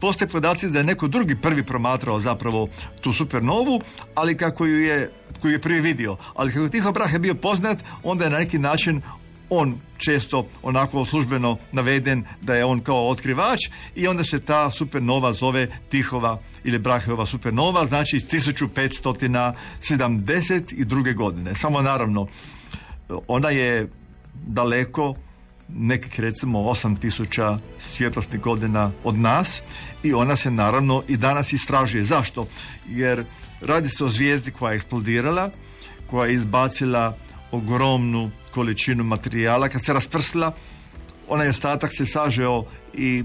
[SPEAKER 3] postoje podaci da je neko drugi prvi promatrao zapravo tu supernovu, ali kako ju je koju je prije vidio. Ali kako Tiho Brahe bio poznat, onda je na neki način on često onako službeno naveden da je on kao otkrivač i onda se ta supernova zove Tihova ili Braheva supernova, znači iz 1572. godine. Samo naravno, ona je daleko nekih recimo 8000 svjetlosnih godina od nas i ona se naravno i danas istražuje. Zašto? Jer radi se o zvijezdi koja je eksplodirala, koja je izbacila ogromnu količinu materijala. Kad se rasprsla, onaj ostatak se sažeo i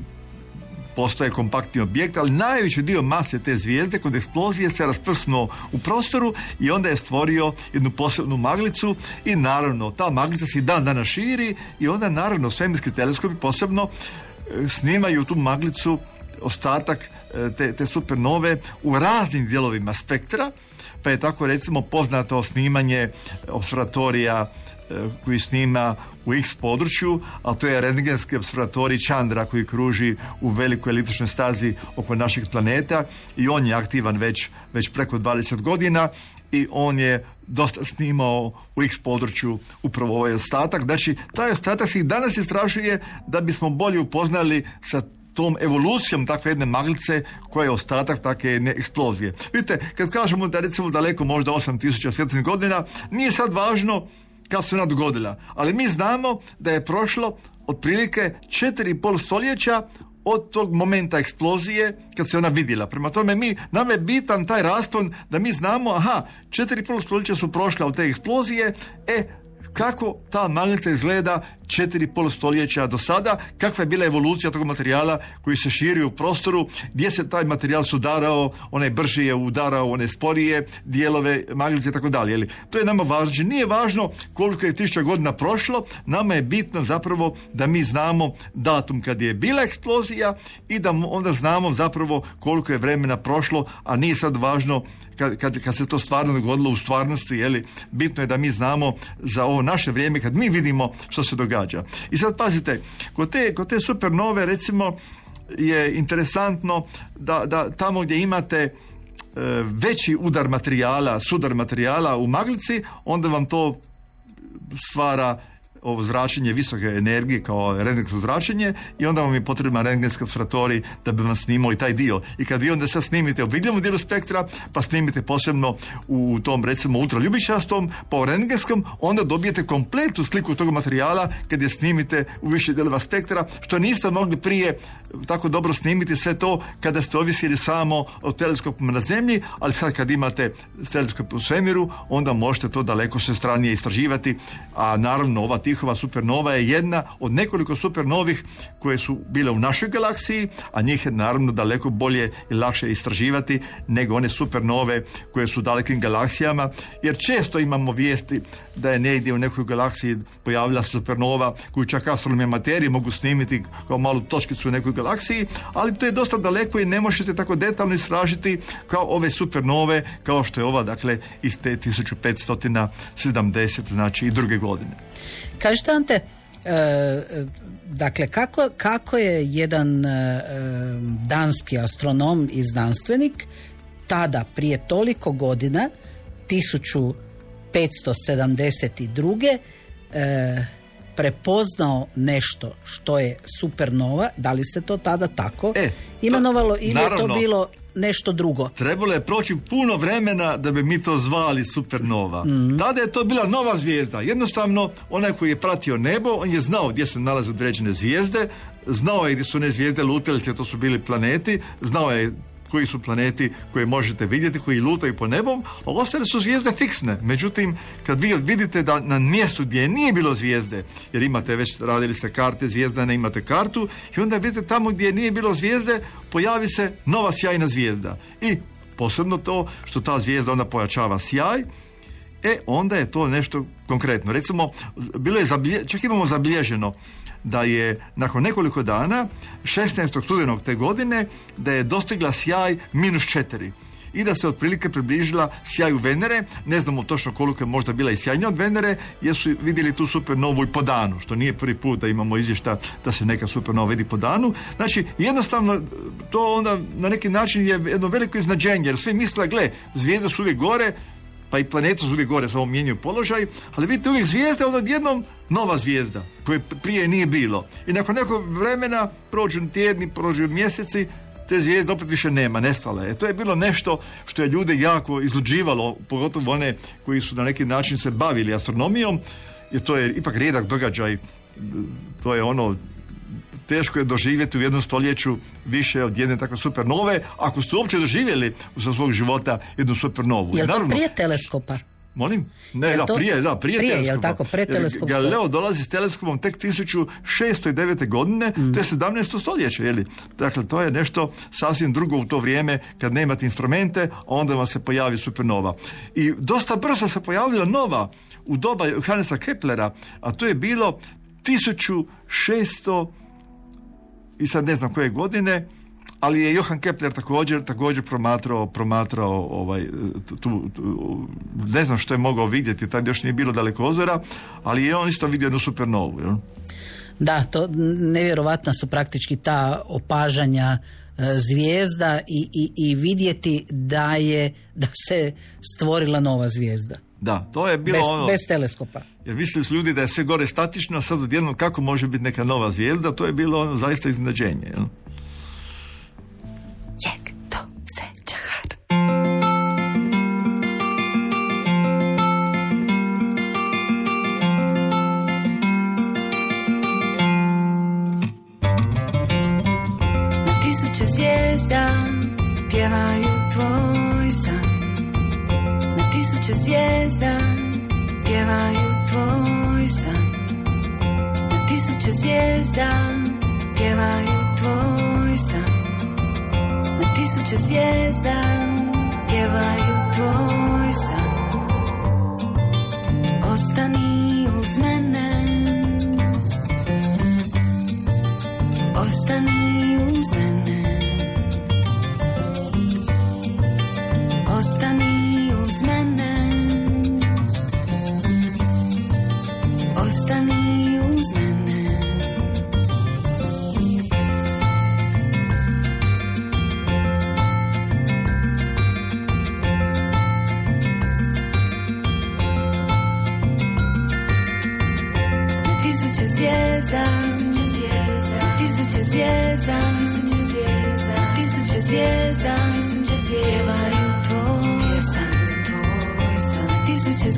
[SPEAKER 3] postoje kompaktni objekt, ali najveći dio mase te zvijezde kod eksplozije se rasprsnuo u prostoru i onda je stvorio jednu posebnu maglicu i naravno ta maglica se i dan danas širi i onda naravno svemirski teleskopi posebno e, snimaju tu maglicu ostatak e, te, te supernove u raznim dijelovima spektra pa je tako recimo poznato snimanje observatorija koji snima u X području, a to je rentgenski observatorij Chandra koji kruži u velikoj električnoj stazi oko našeg planeta i on je aktivan već, već preko 20 godina i on je dosta snimao u X području upravo ovaj ostatak. Znači, taj ostatak se i danas istražuje da bismo bolje upoznali sa tom evolucijom takve jedne maglice koja je ostatak takve jedne eksplozije. Vidite, kad kažemo da recimo daleko možda 8000 svjetlosnih godina, nije sad važno kad se ona dogodila, ali mi znamo da je prošlo otprilike 4,5 stoljeća od tog momenta eksplozije kad se ona vidjela. Prema tome mi, nam je bitan taj raspon da mi znamo, aha, 4,5 stoljeća su prošla od te eksplozije, e, kako ta magnica izgleda 4,5 stoljeća do sada, kakva je bila evolucija tog materijala koji se širi u prostoru, gdje se taj materijal sudarao, onaj brži je udarao, one sporije dijelove maglice i tako dalje. To je nama važno. Znači, Nije važno koliko je tisuća godina prošlo, nama je bitno zapravo da mi znamo datum kad je bila eksplozija i da onda znamo zapravo koliko je vremena prošlo, a nije sad važno kad, kad, kad se to stvarno dogodilo u stvarnosti, je li? bitno je da mi znamo za ovo naše vrijeme kad mi vidimo što se događa. I sad pazite, kod te, kod te supernove recimo je interesantno da, da tamo gdje imate e, veći udar materijala, sudar materijala u maglici, onda vam to stvara ovo zračenje visoke energije kao rentgensko zračenje i onda vam je potreban rentgenski observatorij da bi vam snimao i taj dio. I kad vi onda sad snimite u vidljivom dijelu spektra, pa snimite posebno u tom recimo ultraljubičastom, pa u rentgenskom, onda dobijete kompletnu sliku tog materijala kad je snimite u više dijelova spektra, što niste mogli prije tako dobro snimiti sve to kada ste ovisili samo o teleskopima na zemlji, ali sad kad imate teleskop u svemiru, onda možete to daleko sve stranije istraživati, a naravno ova Tihova supernova je jedna od nekoliko supernovih koje su bile u našoj galaksiji, a njih je naravno daleko bolje i lakše istraživati nego one supernove koje su u dalekim galaksijama, jer često imamo vijesti da je negdje u nekoj galaksiji pojavila supernova koju čak astronomi materije mogu snimiti kao malu točkicu u nekoj galaksiji, ali to je dosta daleko i ne možete tako detaljno istražiti kao ove supernove, kao što je ova, dakle, iz te 1570, znači i druge godine.
[SPEAKER 2] Kažete Ante, e, dakle kako, kako je jedan e, danski astronom i znanstvenik tada prije toliko godina 1572. e, prepoznao nešto što je supernova, da li se to tada tako
[SPEAKER 3] E,
[SPEAKER 2] imenovalo ili je to bilo nešto drugo?
[SPEAKER 3] Trebalo je proći puno vremena da bi mi to zvali supernova. Tada je to bila nova zvijezda. Jednostavno, onaj koji je pratio nebo, on je znao gdje se nalaze određene zvijezde, znao je gdje su one zvijezde lutalice, to su bili planeti, znao je koji su planeti koje možete vidjeti, koji lutaju po nebom, a ostale su zvijezde fiksne. Međutim, kad vi vidite da na mjestu gdje nije bilo zvijezde, jer imate već radili se karte zvijezdane, imate kartu, i onda vidite tamo gdje nije bilo zvijezde, pojavi se nova sjajna zvijezda. I posebno to što ta zvijezda onda pojačava sjaj, E, onda je to nešto konkretno. Recimo, bilo je zabilje, čak imamo zabilježeno da je nakon nekoliko dana, 16. studenog te godine, da je dostigla sjaj minus 4 i da se otprilike približila sjaju Venere, ne znamo točno koliko je možda bila i sjajnija od Venere, jer su vidjeli tu supernovu i po danu, što nije prvi put da imamo izvješta da se neka supernova vidi po danu. Znači, jednostavno, to onda na neki način je jedno veliko iznađenje, jer svi misle, gle, zvijezde su uvijek gore, pa i planete su uvijek gore, samo mijenjaju položaj, ali vidite uvijek zvijezda, onda odjednom nova zvijezda, koje prije nije bilo. I nakon nekog vremena prođu tjedni, prođu mjeseci, te zvijezde opet više nema, nestale. je. To je bilo nešto što je ljude jako izluđivalo, pogotovo one koji su na neki način se bavili astronomijom, jer to je ipak rijedak događaj, to je ono teško je doživjeti u jednom stoljeću više od jedne takve supernove, ako ste uopće doživjeli za svog života jednu supernovu.
[SPEAKER 2] Je li to prije teleskopa?
[SPEAKER 3] Molim? Ne,
[SPEAKER 2] Jel
[SPEAKER 3] da,
[SPEAKER 2] to-
[SPEAKER 3] prije, da, prije,
[SPEAKER 2] prije, jel tako, pre?
[SPEAKER 3] Galileo dolazi s teleskopom tek 1609. godine,
[SPEAKER 2] Mm.
[SPEAKER 3] to je 17. stoljeće, je li? Dakle, to je nešto sasvim drugo u to vrijeme, kad nemate instrumente, onda vam se pojavi supernova. I dosta brzo se pojavila nova u doba Johannesa Keplera, a to je bilo 1600 i sad ne znam koje godine, ali je Johan Kepler također također promatrao promatrao ovaj tu, tu- ne znam što je mogao vidjeti, tad još nije bilo dalekozora, ali je on isto vidio jednu supernovu. Jel?
[SPEAKER 2] Da, to nevjerovatna su praktički ta opažanja e, zvijezda i, i, i vidjeti da je da se stvorila nova zvijezda.
[SPEAKER 3] Da, to je bilo
[SPEAKER 2] Bez,
[SPEAKER 3] ono,
[SPEAKER 2] bez teleskopa.
[SPEAKER 3] Jer mislili su ljudi da je sve gore statično, a sad odjednom kako može biti neka nova zvijezda, to je bilo ono zaista iznenađenje. Jel?
[SPEAKER 6] Zvijezda pjevaju tvoj san Na tisuće zvijezda pjevaju tvoj san. Na tisuće zvijezda pjevaju tvoj san. Na tisuće zvijezda pjevaju tvoj san. Ostani uz mene. Ostani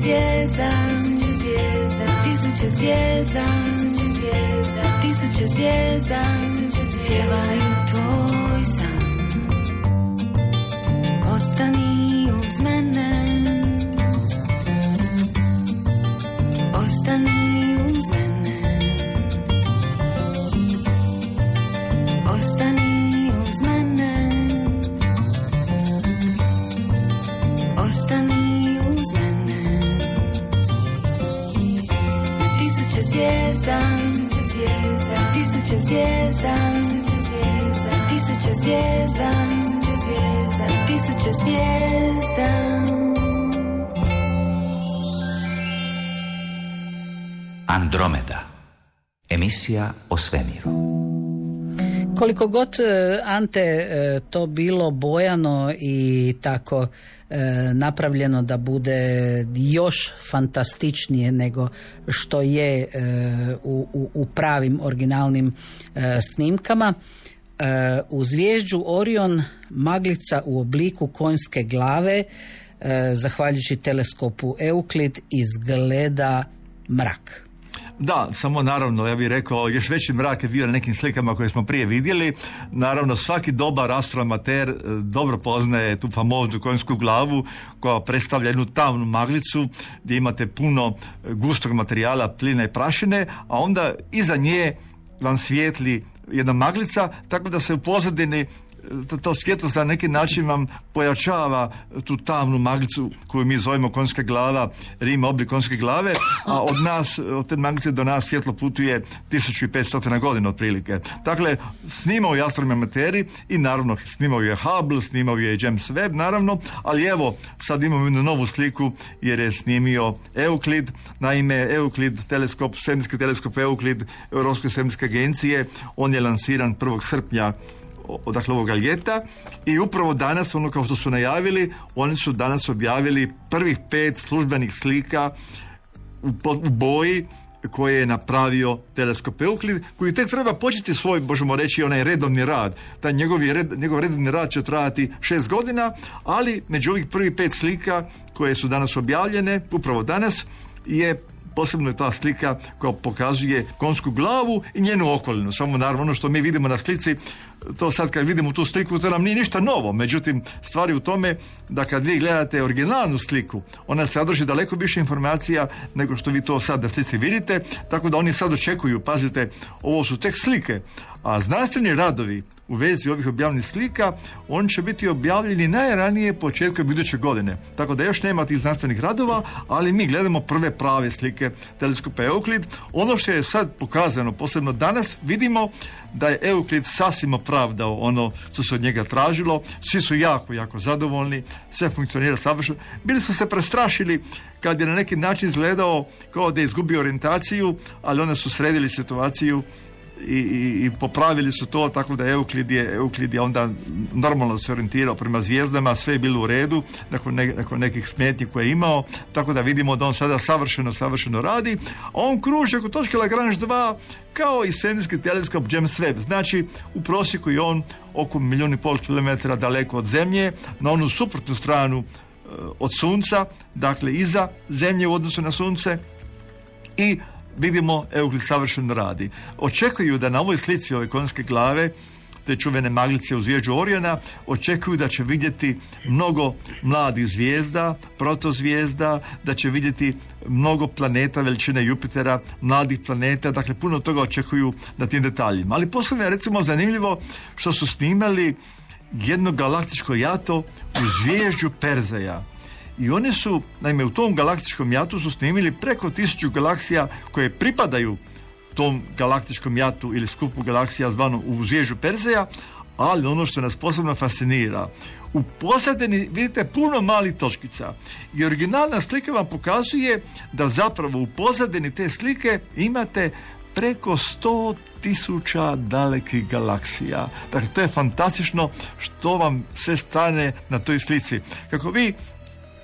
[SPEAKER 6] zvijezda. Tisuće zvijezda. Tisuće zvijezda. Tisuće zvijezda. Tisuće zvijezda. Tisuće zvijezda zvijezda Tisuće zvijezda Tisuće zvijezda Tisuće zvijezda Tisuće zvijezda
[SPEAKER 5] Andromeda. Emisija o svemiru.
[SPEAKER 2] Koliko god e, Ante e, to bilo bojano i tako e, napravljeno da bude još fantastičnije nego što je u, u, u pravim originalnim snimkama. U zvježđu Orion maglica u obliku konjske glave zahvaljujući teleskopu Euklid izgleda mrak.
[SPEAKER 3] Da, samo naravno, ja bih rekao, još veći mrak je bio na nekim slikama koje smo prije vidjeli. Naravno, svaki dobar astroamater e, dobro poznaje tu famoznu konjsku glavu koja predstavlja jednu tamnu maglicu gdje imate puno e, gustog materijala, plina i prašine, a onda iza nje vam svijetli jedna maglica, tako da se u pozadini to, to svjetlo na neki način vam pojačava tu tamnu maglicu koju mi zovemo konjska glava, Rim oblik konjske glave, a od nas, od te maglice do nas svjetlo putuje 1500 godina otprilike. Dakle, snimao je astronomija materi i naravno snimao je Hubble, snimao je James Webb, naravno, ali evo, sad imamo jednu novu sliku jer je snimio Euklid, naime Euklid, teleskop, svemirski teleskop Euklid Europske svemirske agencije, on je lansiran 1. srpnja odakle ovoga ljeta i upravo danas, ono kao što su najavili, oni su danas objavili prvih pet službenih slika u, u boji koje je napravio teleskop Euklid, koji tek treba početi svoj, možemo reći, onaj redovni rad. Taj njegov, je red, njegov redovni rad će trajati šest godina, ali među ovih prvih pet slika koje su danas objavljene, upravo danas, je posebno je ta slika koja pokazuje konsku glavu i njenu okolinu. Samo naravno ono što mi vidimo na slici, to sad kad vidimo tu sliku, to nam nije ništa novo. Međutim, stvari u tome da kad vi gledate originalnu sliku, ona sadrži daleko više informacija nego što vi to sad na slici vidite, tako da oni sad očekuju, pazite, ovo su tek slike, a znanstveni radovi u vezi ovih objavljenih slika, oni će biti objavljeni najranije početkom iduće godine. Tako da još nema tih znanstvenih radova, ali mi gledamo prve prave slike teleskopa Euklid. Ono što je sad pokazano, posebno danas, vidimo da je Euklid sasvim opravdao ono što se od njega tražilo. Svi su jako, jako zadovoljni, sve funkcionira savršeno. Bili su se prestrašili kad je na neki način izgledao kao da je izgubio orijentaciju, ali onda su sredili situaciju i, i, i popravili su to tako da Euklid je, Euklid je onda normalno se orijentirao prema zvijezdama, sve je bilo u redu nakon, ne- nakon nekih smetnji koje je imao, tako da vidimo da on sada savršeno, savršeno radi, a on kruži oko točke Lagrange 2 kao i svemirski teleskop James Webb, znači u prosjeku je on oko milijun i pol kilometara daleko od Zemlje, na onu suprotnu stranu e, od Sunca, dakle iza Zemlje u odnosu na Sunce, i vidimo Euklid savršeno radi. Očekuju da na ovoj slici ove konjske glave te čuvene maglice u zvježđu Orijana, očekuju da će vidjeti mnogo mladih zvijezda, protozvijezda, da će vidjeti mnogo planeta veličine Jupitera, mladih planeta, dakle puno toga očekuju na tim detaljima. Ali posebno je recimo zanimljivo što su snimali jedno galaktičko jato u zvježđu Perzeja. I oni su, naime, u tom galaktičkom jatu su snimili preko tisuću galaksija koje pripadaju tom galaktičkom jatu ili skupu galaksija zvano u zvježu Perzeja, ali ono što nas posebno fascinira, u pozadini vidite puno malih točkica i originalna slika vam pokazuje da zapravo u pozadini te slike imate preko 100 tisuća dalekih galaksija. Dakle, to je fantastično što vam sve stane na toj slici. Kako vi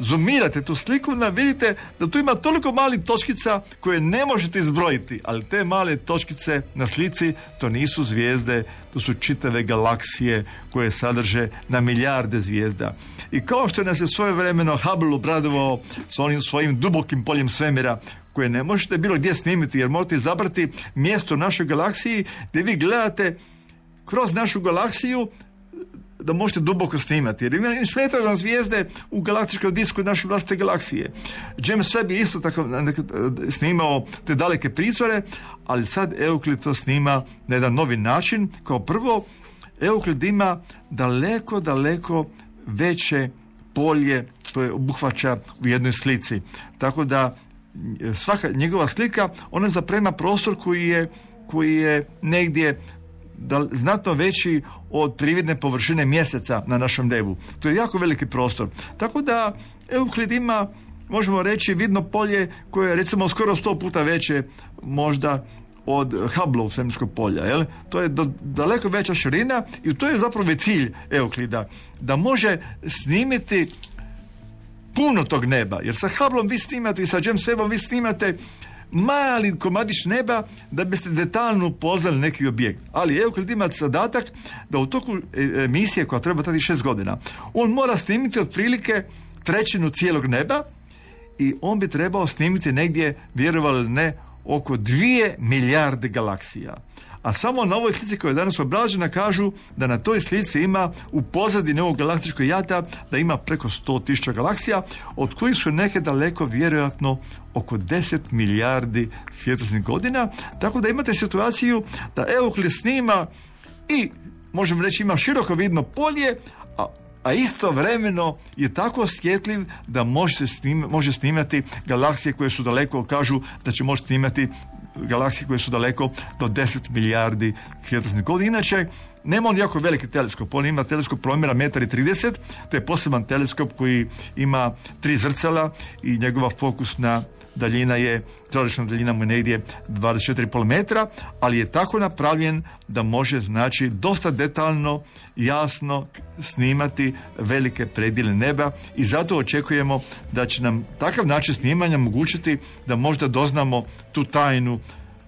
[SPEAKER 3] zoomirate tu sliku, vidite da tu ima toliko malih točkica koje ne možete izbrojiti, ali te male točkice na slici to nisu zvijezde, to su čitave galaksije koje sadrže na milijarde zvijezda. I kao što nas je svojevremeno Hubble obradovao s onim svojim dubokim poljem svemira koje ne možete bilo gdje snimiti jer morate izabrati mjesto u našoj galaksiji gdje vi gledate kroz našu galaksiju da možete duboko snimati. Jer ima- smetaju zvijezde u galaktičkom disku naše vlastite galaksije. James Webb je isto tako nek- snimao te daleke prizore, ali sad Euklid to snima na jedan novi način. Kao prvo, Euklid ima daleko, daleko veće polje koje obuhvaća u jednoj slici. Tako da e, svaka njegova slika, ona zaprema prostor koji je, koji je negdje znatno veći od prividne površine mjeseca na našem nebu. To je jako veliki prostor. Tako da Euklid ima, možemo reći, vidno polje koje je recimo skoro sto puta veće možda od Hubbleov svemirskog polja. Jel? To je do, daleko veća širina i to je zapravo cilj Euklida. Da može snimiti puno tog neba. Jer sa Hubbleom vi snimate i sa James Webbom vi snimate mali komadić neba da biste detaljno upoznali neki objekt. Ali Euklid ima zadatak da u toku e, emisije koja treba trati šest godina, on mora snimiti otprilike trećinu cijelog neba i on bi trebao snimiti negdje, vjerovali ne, oko dvije milijarde galaksija. A samo na ovoj slici koja je danas obrađena kažu da na toj slici ima u pozadini ovog galaktičkog jata da ima preko 100.000 galaksija, od kojih su neke daleko vjerojatno oko 10 milijardi svjetlosnih godina. Tako da imate situaciju da Euklid snima i možemo reći ima široko vidno polje, a a istovremeno je tako osjetljiv da može, se snim- može snimati galaksije koje su daleko, kažu da će moći snimati galaksije koje su daleko do 10 milijardi svjetlosnih godina. Inače, nema on jako veliki teleskop, on ima teleskop promjera 1,30 m, to je poseban teleskop koji ima tri zrcala i njegova fokusna daljina je, teoretična daljina mu je negdje 24,5 metra, ali je tako napravljen da može znači dosta detaljno, jasno snimati velike predjele neba i zato očekujemo da će nam takav način snimanja omogućiti da možda doznamo tu tajnu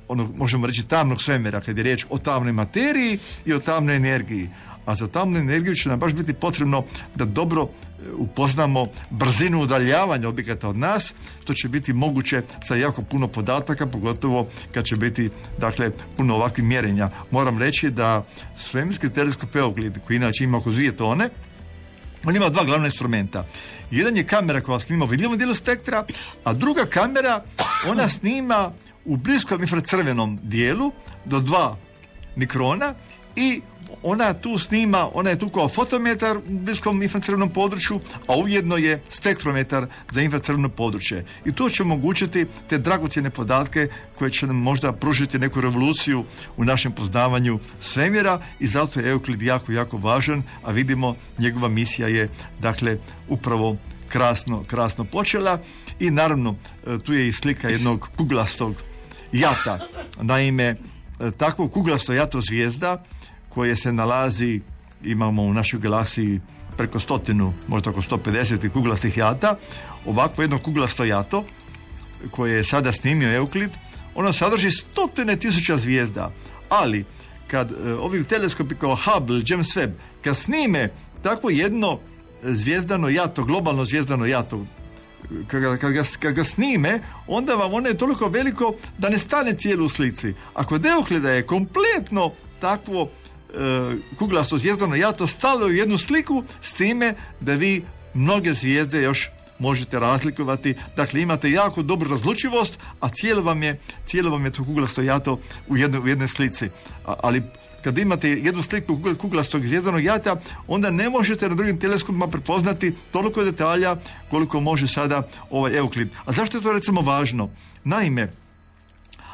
[SPEAKER 3] ono, možemo reći tamnog svemira, kad je riječ o tamnoj materiji i o tamnoj energiji. A za tamnu energiju će nam baš biti potrebno da dobro upoznamo brzinu udaljavanja objekata od nas, to će biti moguće sa jako puno podataka, pogotovo kad će biti dakle, puno ovakvih mjerenja. Moram reći da svemirski teleskop Euclid, koji inače ima oko dvije tone, on ima dva glavna instrumenta. Jedan je kamera koja snima u vidljivom dijelu spektra, a druga kamera, ona snima u bliskom infracrvenom dijelu do dva mikrona i ona tu snima, ona je tu kao fotometar u bliskom infracrvenom području, a ujedno je spektrometar za infracrveno područje. I to će omogućiti te dragocjene podatke koje će nam možda pružiti neku revoluciju u našem poznavanju svemira i zato je Euklid jako, jako važan, a vidimo njegova misija je dakle upravo krasno, krasno počela i naravno e, tu je i slika jednog kuglastog jata. Naime, e, takvo kuglasto jato zvijezda koje se nalazi, imamo u našoj galaksiji preko stotinu, možda oko 150 kuglastih jata, ovakvo jedno kuglasto jato koje je sada snimio Euklid, ono sadrži stotine tisuća zvijezda, ali kad e, ovi teleskopi kao Hubble, James Webb, kad snime takvo jedno zvijezdano jato, globalno zvijezdano jato, kad ga, kad, ga, snime, onda vam ono je toliko veliko da ne stane cijelo u slici. A kod Euklida je kompletno takvo kuglasto zvijezdano jato stalo u jednu sliku s time da vi mnoge zvijezde još možete razlikovati. Dakle, imate jako dobru razlučivost, a cijelo vam je, cijelo vam je to kuglasto jato u jednoj, u jednoj slici. A- ali kad imate jednu sliku kugl- kuglastog zvijezdanog jata, onda ne možete na drugim teleskopima prepoznati toliko detalja koliko može sada ovaj Euklid. A zašto je to recimo važno? Naime,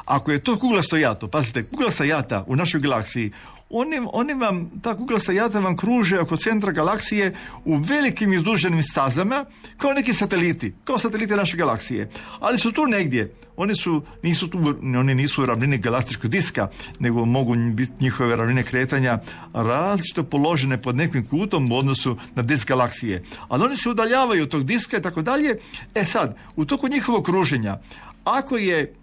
[SPEAKER 3] ako je to kuglasto jato, pazite, kuglasta jata u našoj galaksiji, oni, oni vam, ta kuglasta jata vam kruže oko centra galaksije u velikim izduženim stazama, kao neki sateliti, kao sateliti naše galaksije. Ali su tu negdje, oni su, nisu tu, oni nisu u ravnini galaktičkog diska, nego mogu biti njihove ravnine kretanja različito položene pod nekim kutom u odnosu na disk galaksije. Ali oni se udaljavaju od tog diska i tako dalje. E sad, u toku njihovog kruženja, ako je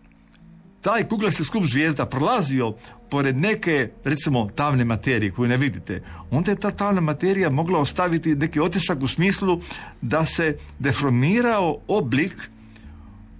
[SPEAKER 3] taj kuglasti skup zvijezda prolazio pored neke, recimo, tamne materije koju ne vidite, onda je ta tamna materija mogla ostaviti neki otisak u smislu da se deformirao oblik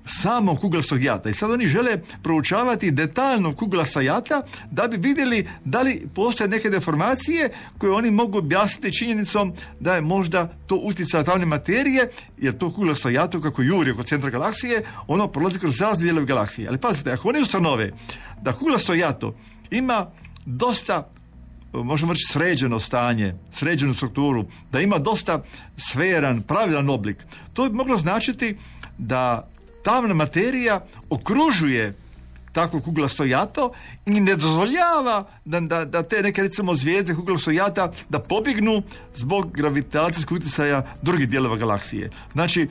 [SPEAKER 3] samog kuglastog jata. I sad oni žele proučavati detaljno kuglasta jata da bi vidjeli da li postoje neke deformacije koje oni mogu objasniti činjenicom da je možda to utjecaj tamne materije, jer to kuglasto jato kako juri oko centra galaksije, ono prolazi kroz razne dijelove galaksije. Ali pazite, ako oni ustanove da kuglasto jato ima dosta možemo reći sređeno stanje, sređenu strukturu, da ima dosta sferan, pravilan oblik. To bi moglo značiti da tamna materija okružuje takvo kuglasto jato i ne dozvoljava da, da, da te neke recimo zvijezde kuglasto jata da pobjegnu zbog gravitacijskog utjecaja drugih dijelova galaksije. Znači,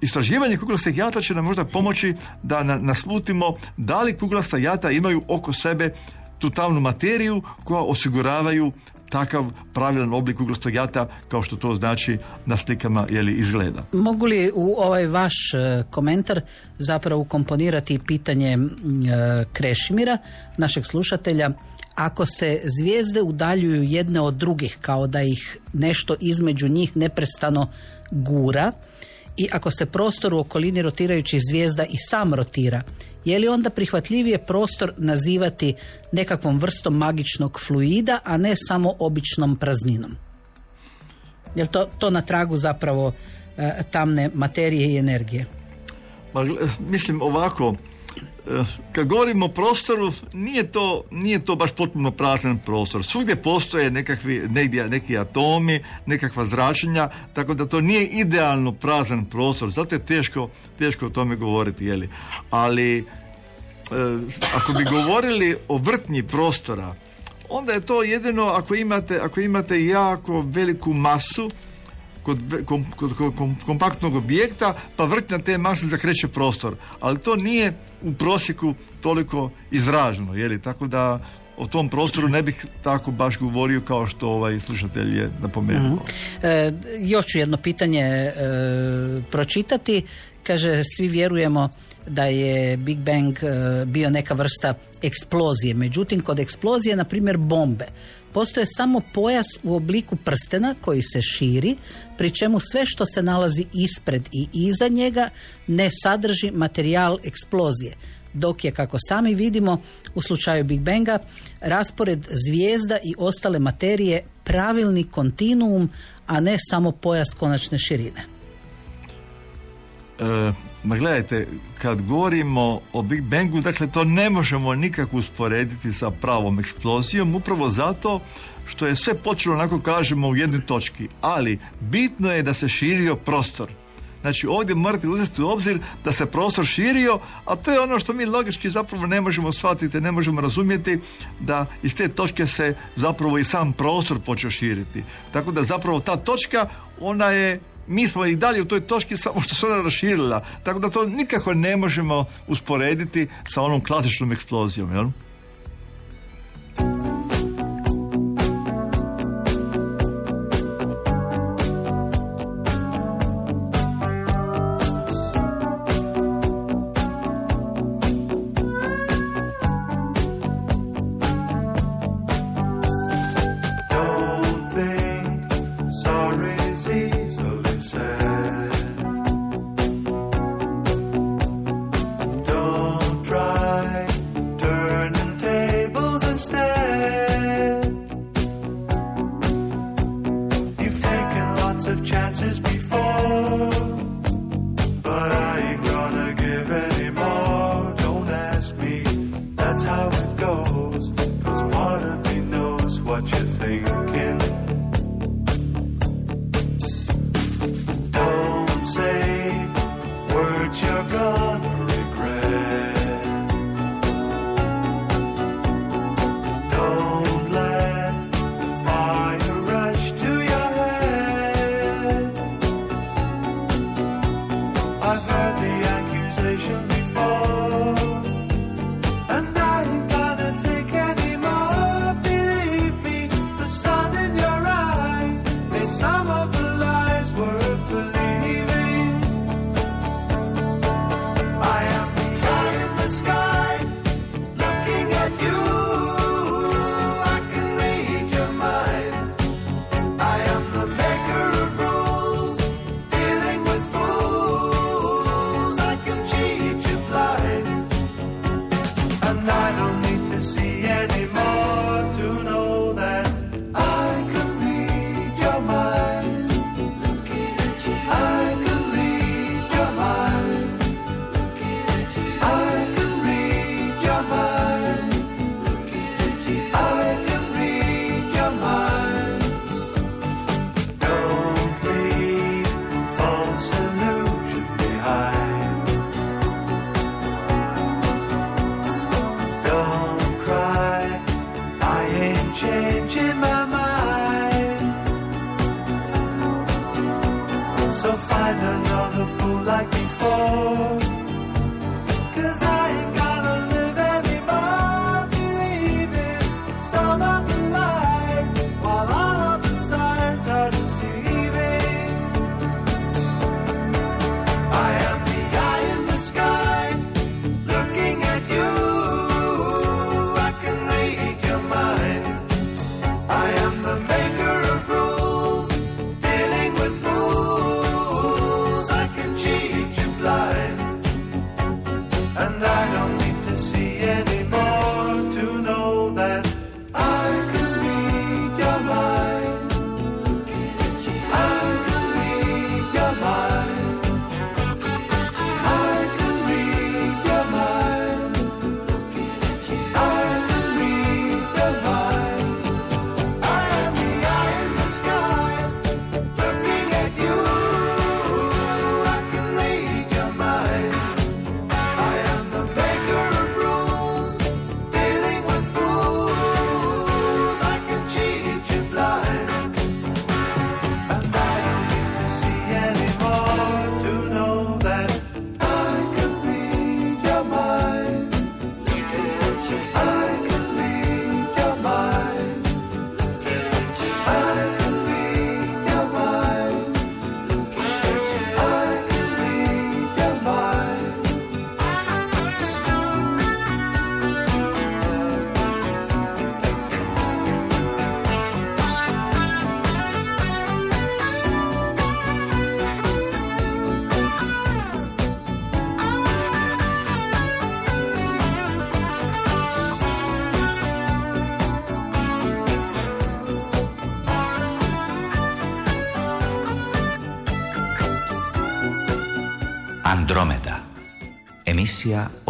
[SPEAKER 3] istraživanje kuglastih jata će nam možda pomoći da na, naslutimo da li kuglasta jata imaju oko sebe tu tamnu materiju koja osiguravaju takav pravilan oblik kuglastog jata kao što to znači na slikama jeli izgleda.
[SPEAKER 2] Mogu li u ovaj vaš e, komentar zapravo ukomponirati pitanje e, Krešimira, našeg slušatelja, ako se zvijezde udaljuju jedne od drugih kao da ih nešto između njih neprestano gura i ako se prostor u okolini rotirajućih zvijezda i sam rotira, je li onda prihvatljivije prostor nazivati nekakvom vrstom magičnog fluida, a ne samo običnom prazninom? Je li to, to na tragu zapravo e, tamne materije i energije?
[SPEAKER 3] Ma, gle- mislim ovako, kad govorimo o prostoru, nije to, nije to baš potpuno prazan prostor. Svugdje postoje nekakvi, negdje, neki atomi, nekakva zračenja, tako da to nije idealno prazan prostor. Zato je teško, teško o tome govoriti, jeli. Ali, eh, ako bi govorili o vrtnji prostora, onda je to jedino ako imate, ako imate jako veliku masu, kod, kom- kod, kod kom- kompaktnog objekta, pa vrtnja te mase zakreće prostor. Ali to nije u prosjeku toliko izraženo, je li? Tako da o tom prostoru ne bih tako baš govorio kao što ovaj slušatelj je napomenuo.
[SPEAKER 2] E, još ću jedno pitanje e, pročitati. Kaže, svi vjerujemo da je Big Bang e, bio neka vrsta eksplozije. Međutim, kod eksplozije, na primjer bombe, postoje samo pojas u obliku prstena koji se širi, pri čemu sve što se nalazi ispred i iza njega ne sadrži materijal eksplozije dok je, kako sami vidimo, u slučaju Big Banga, raspored zvijezda i ostale materije pravilni kontinuum, a ne samo pojas konačne širine.
[SPEAKER 3] E, ma gledajte, kad govorimo o Big Bangu, dakle to ne možemo nikako usporediti sa pravom eksplozijom, upravo zato što je sve počelo, onako kažemo, u jednoj točki. Ali bitno je da se širio prostor. Znači ovdje morate uzeti u obzir da se prostor širio, a to je ono što mi logički zapravo ne možemo shvatiti, ne možemo razumjeti da iz te točke se zapravo i sam prostor počeo širiti. Tako da zapravo ta točka, ona je mi smo i dalje u toj točki samo što se ona raširila. Tako da to nikako ne možemo usporediti sa onom klasičnom eksplozijom, jel?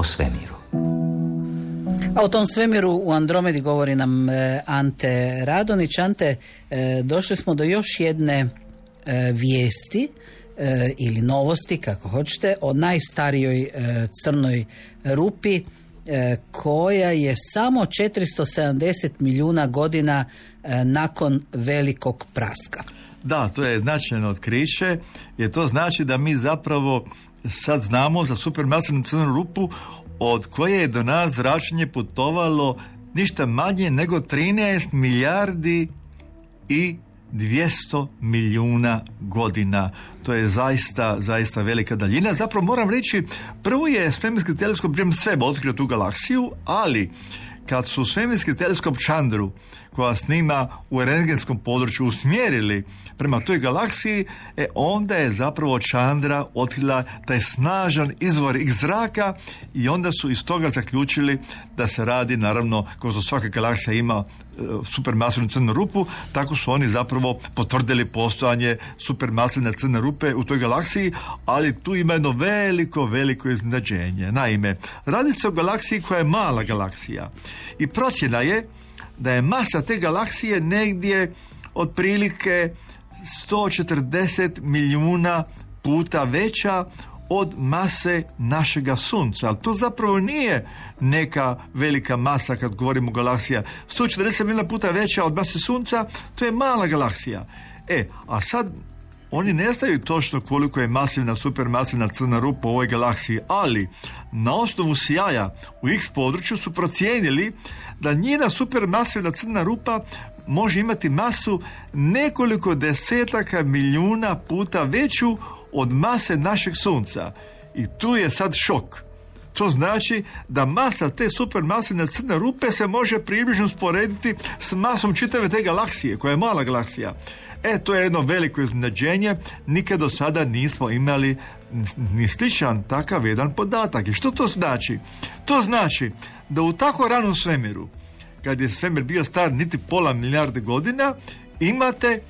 [SPEAKER 5] O svemiru.
[SPEAKER 2] A o tom svemiru u Andromedi govori nam e, Ante Radonić. Ante, e, došli smo do još jedne e, vijesti ili novosti, kako hoćete, o najstarijoj crnoj rupi koja je samo 470 milijuna godina nakon velikog praska.
[SPEAKER 3] Da, to je značajno otkriće, jer to znači da mi zapravo sad znamo za supermasivnu crnu rupu od koje je do nas zračenje putovalo ništa manje nego 13 milijardi i 200 milijuna godina. To je zaista, zaista velika daljina. Zapravo moram reći, prvo je svemirski teleskop James Webb otkrio tu galaksiju, ali kad su svemirski teleskop Chandru, koja snima u rengenskom području, usmjerili prema toj galaksiji, e onda je zapravo Chandra otkrila taj snažan izvor iz zraka i onda su iz toga zaključili da se radi, naravno, kao što svaka galaksija ima e, supermasivnu crnu rupu, tako su oni zapravo potvrdili postojanje supermasivne crne rupe u toj galaksiji, ali tu ima jedno veliko, veliko iznenađenje. Naime, radi se o galaksiji koja je mala galaksija i procjena je da je masa te galaksije negdje otprilike 140 milijuna puta veća od mase našega sunca. Ali to zapravo nije neka velika masa kad govorimo galaksija. 140 milijuna puta veća od mase sunca, to je mala galaksija. E, a sad oni ne znaju točno koliko je masivna, supermasivna crna rupa u ovoj galaksiji, ali na osnovu sjaja u X području su procijenili da njena supermasivna crna rupa može imati masu nekoliko desetaka milijuna puta veću od mase našeg sunca. I tu je sad šok. To znači da masa te supermasivne crne rupe se može približno usporediti s masom čitave te galaksije, koja je mala galaksija. E, to je jedno veliko iznenađenje. Nikad do sada nismo imali ni sličan takav jedan podatak. I što to znači? To znači da u tako ranom svemiru, kad je svemir bio star niti pola milijarde godina, imate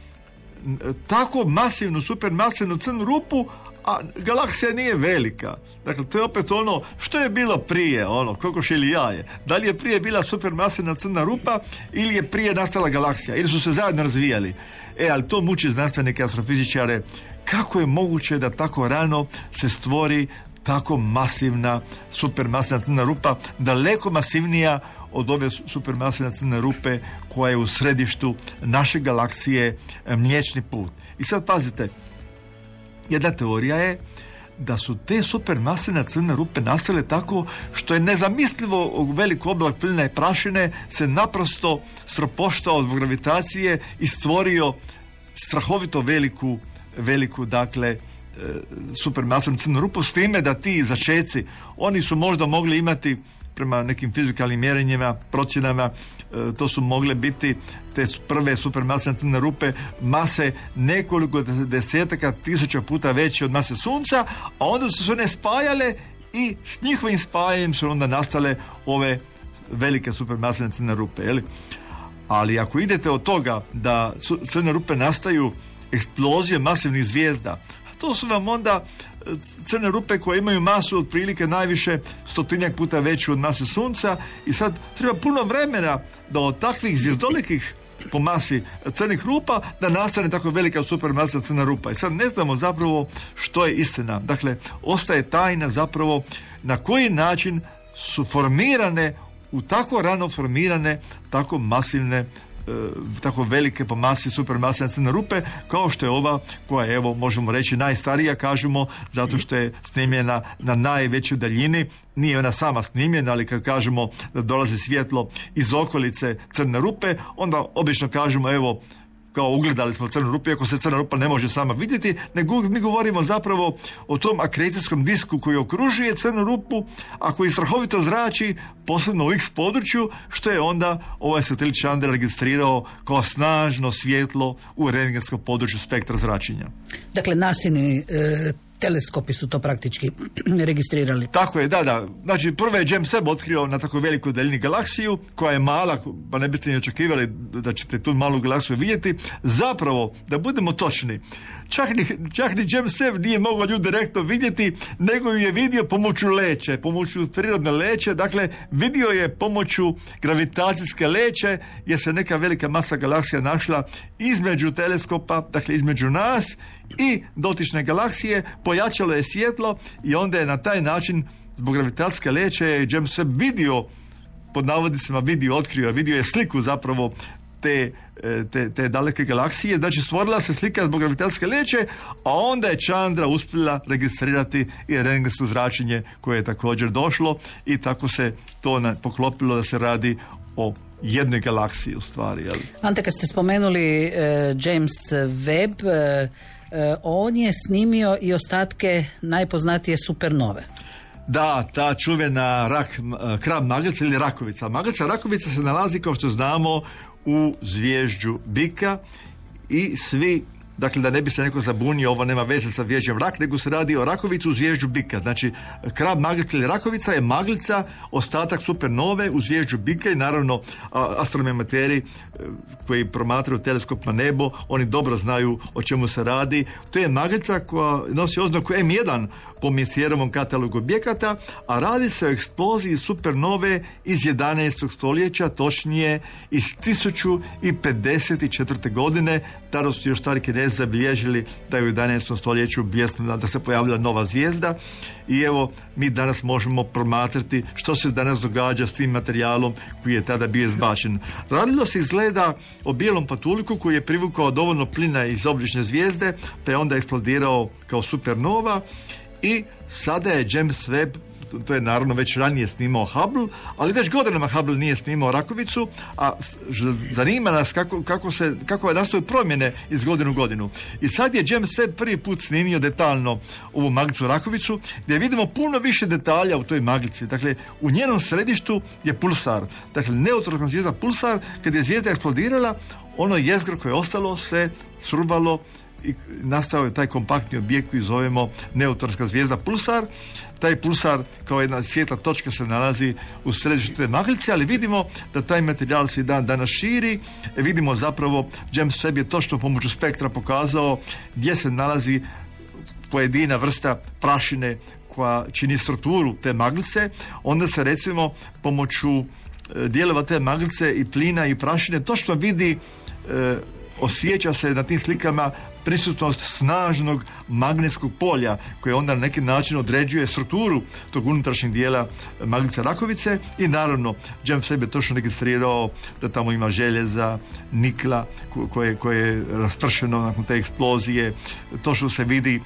[SPEAKER 3] tako masivnu, supermasivnu crnu rupu, a galaksija nije velika. Dakle, to je opet ono, što je bilo prije, ono, kokoš ili jaje. Da li je prije bila supermasivna crna rupa ili je prije nastala galaksija, ili su se zajedno razvijali. E, ali to muči znanstvenike astrofizičare. Kako je moguće da tako rano se stvori tako masivna supermasivna crna rupa, daleko masivnija od ove supermasivne crne rupe koja je u središtu naše galaksije e, Mliječni put. I sad pazite, jedna teorija je da su te supermasivne crne rupe nastale tako što je nezamislivo velik oblak plina i prašine se naprosto stropoštao zbog gravitacije i stvorio strahovito veliku, veliku dakle supermasivnu crnu rupu s time da ti začeci, oni su možda mogli imati prema nekim fizikalnim mjerenjima, procjenama, e, to su mogle biti te prve supermasne crne rupe mase nekoliko desetaka tisuća puta veće od mase sunca, a onda su se one spajale i s njihovim spajanjem su onda nastale ove velike supermasne crne rupe. Je li? Ali ako idete od toga da crne rupe nastaju eksplozije masivnih zvijezda, to su vam onda e, crne rupe koje imaju masu otprilike najviše stotinjak puta veću od mase sunca i sad treba puno vremena da od takvih zvijezdolikih po masi crnih rupa da nastane tako velika supermasa crna rupa. I sad ne znamo zapravo što je istina. Dakle, ostaje tajna zapravo na koji način su formirane u tako rano formirane, tako masivne tako velike po masi supermasne crne rupe kao što je ova koja je evo možemo reći najstarija kažemo zato što je snimljena na najvećoj daljini. Nije ona sama snimljena ali kad kažemo da dolazi svjetlo iz okolice crne rupe onda obično kažemo evo kao ugledali smo crnu rupu, iako se crna rupa ne može sama vidjeti, nego mi govorimo zapravo o tom akrecijskom disku koji okružuje crnu rupu, a koji strahovito zrači, posebno u X području, što je onda ovaj satelit Chandra registrirao kao snažno svjetlo u rengenskom području spektra zračenja.
[SPEAKER 2] Dakle, nasini e, teleskopi su to praktički registrirali.
[SPEAKER 3] Tako je, da, da. Znači, prvo je James Webb otkrio na tako velikoj daljini galaksiju, koja je mala, pa ne biste ni očekivali da ćete tu malu galaksiju vidjeti. Zapravo, da budemo točni, čak ni, čak ni James Webb nije mogao nju direktno vidjeti, nego ju je vidio pomoću leće, pomoću prirodne leće, dakle, vidio je pomoću gravitacijske leće, jer se neka velika masa galaksija našla između teleskopa, dakle, između nas i dotične galaksije, pojačalo je svjetlo i onda je na taj način zbog gravitacijske leće James Webb vidio pod navodnicima vidio, otkrio, vidio je sliku zapravo te, e, te, te daleke galaksije, znači stvorila se slika zbog gravitacijske leće, a onda je Chandra uspjela registrirati i rengensko zračenje koje je također došlo i tako se to poklopilo da se radi o jednoj galaksiji u stvari. Jel?
[SPEAKER 2] Ante, kad ste spomenuli e, James Webb, e, e, on je snimio i ostatke najpoznatije supernove.
[SPEAKER 3] Da, ta čuvena rak, krab maglica ili rakovica. Maglica rakovica se nalazi, kao što znamo, u zvježđu bika i svi Dakle, da ne bi se neko zabunio, ovo nema veze sa zvježđem rak, nego se radi o rakovicu u zvježđu bika. Znači, krab maglica ili rakovica je maglica, ostatak supernove u zvježđu bika i naravno astronomi e, koji promatraju teleskop na nebo, oni dobro znaju o čemu se radi. To je maglica koja nosi oznaku M1 po Messijerovom katalogu objekata, a radi se o eksploziji supernove iz 11. stoljeća, točnije iz 1054. godine. Tada su još stari kinezi zabilježili da je u 11. stoljeću bijesno da se pojavila nova zvijezda i evo mi danas možemo promatrati što se danas događa s tim materijalom koji je tada bio izbačen. Radilo se izgleda o bijelom patuliku koji je privukao dovoljno plina iz oblične zvijezde te je onda eksplodirao kao supernova i sada je James Webb to je naravno već ranije snimao Hubble, ali već godinama Hubble nije snimao Rakovicu, a zanima nas kako, kako, se, kako nastaju promjene iz godinu u godinu. I sad je James Webb prvi put snimio detaljno ovu maglicu Rakovicu, gdje vidimo puno više detalja u toj maglici. Dakle, u njenom središtu je pulsar. Dakle, neutronska zvijezda pulsar, kad je zvijezda eksplodirala, ono jezgro koje je ostalo se srubalo i nastao je taj kompaktni objekt koji zovemo neutronska zvijezda pulsar. Taj pulsar kao jedna svjetla točka se nalazi u središtu te maglice, ali vidimo da taj materijal se i dan danas širi. Vidimo zapravo, James Webb je točno pomoću spektra pokazao gdje se nalazi pojedina vrsta prašine koja čini strukturu te maglice, onda se recimo pomoću e, dijelova te maglice i plina i prašine točno vidi e, osjeća se na tim slikama prisutnost snažnog magnetskog polja koje onda na neki način određuje strukturu tog unutrašnjeg dijela maglice rakovice i naravno James Webb je točno registrirao da tamo ima željeza, nikla ko- koje, koje je raspršeno nakon te eksplozije, točno se vidi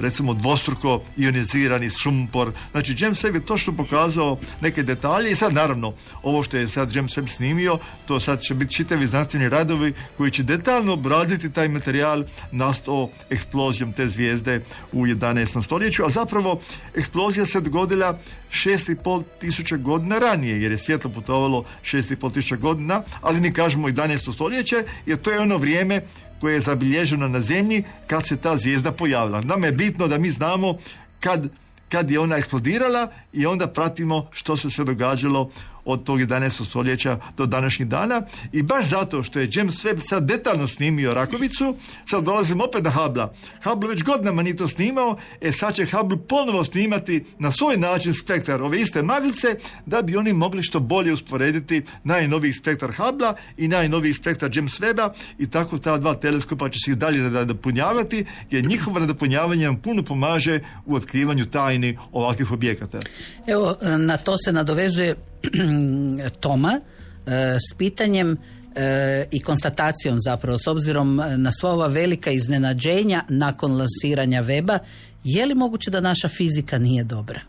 [SPEAKER 3] recimo dvostruko ionizirani sumpor. Znači James Webb je točno pokazao neke detalje i sad naravno ovo što je sad James Webb snimio, to sad će biti čitavi znanstveni radovi koji će detaljno obraditi taj materijal nastao eksplozijom te zvijezde u 11. stoljeću, a zapravo eksplozija se dogodila 6,5 tisuća godina ranije, jer je svjetlo putovalo 6,5 tisuća godina, ali mi kažemo 11. stoljeće, jer to je ono vrijeme koje je zabilježeno na zemlji kad se ta zvijezda pojavila. Nama je bitno da mi znamo kad, kad je ona eksplodirala i onda pratimo što se sve događalo od tog 11. stoljeća do današnjih dana i baš zato što je James Webb sad detaljno snimio Rakovicu, sad dolazimo opet na Hubble. Hubble već godinama nije to snimao, e sad će Hubble ponovo snimati na svoj način spektar ove iste maglice da bi oni mogli što bolje usporediti najnoviji spektar Hubble i najnoviji spektar James Webba i tako ta dva teleskopa će se i dalje nadopunjavati jer njihovo nadopunjavanje nam puno pomaže u otkrivanju tajni ovakvih objekata.
[SPEAKER 2] Evo, na to se nadovezuje Toma e, s pitanjem e, i konstatacijom zapravo s obzirom na sva ova velika iznenađenja nakon lansiranja weba, je li moguće da naša fizika nije dobra?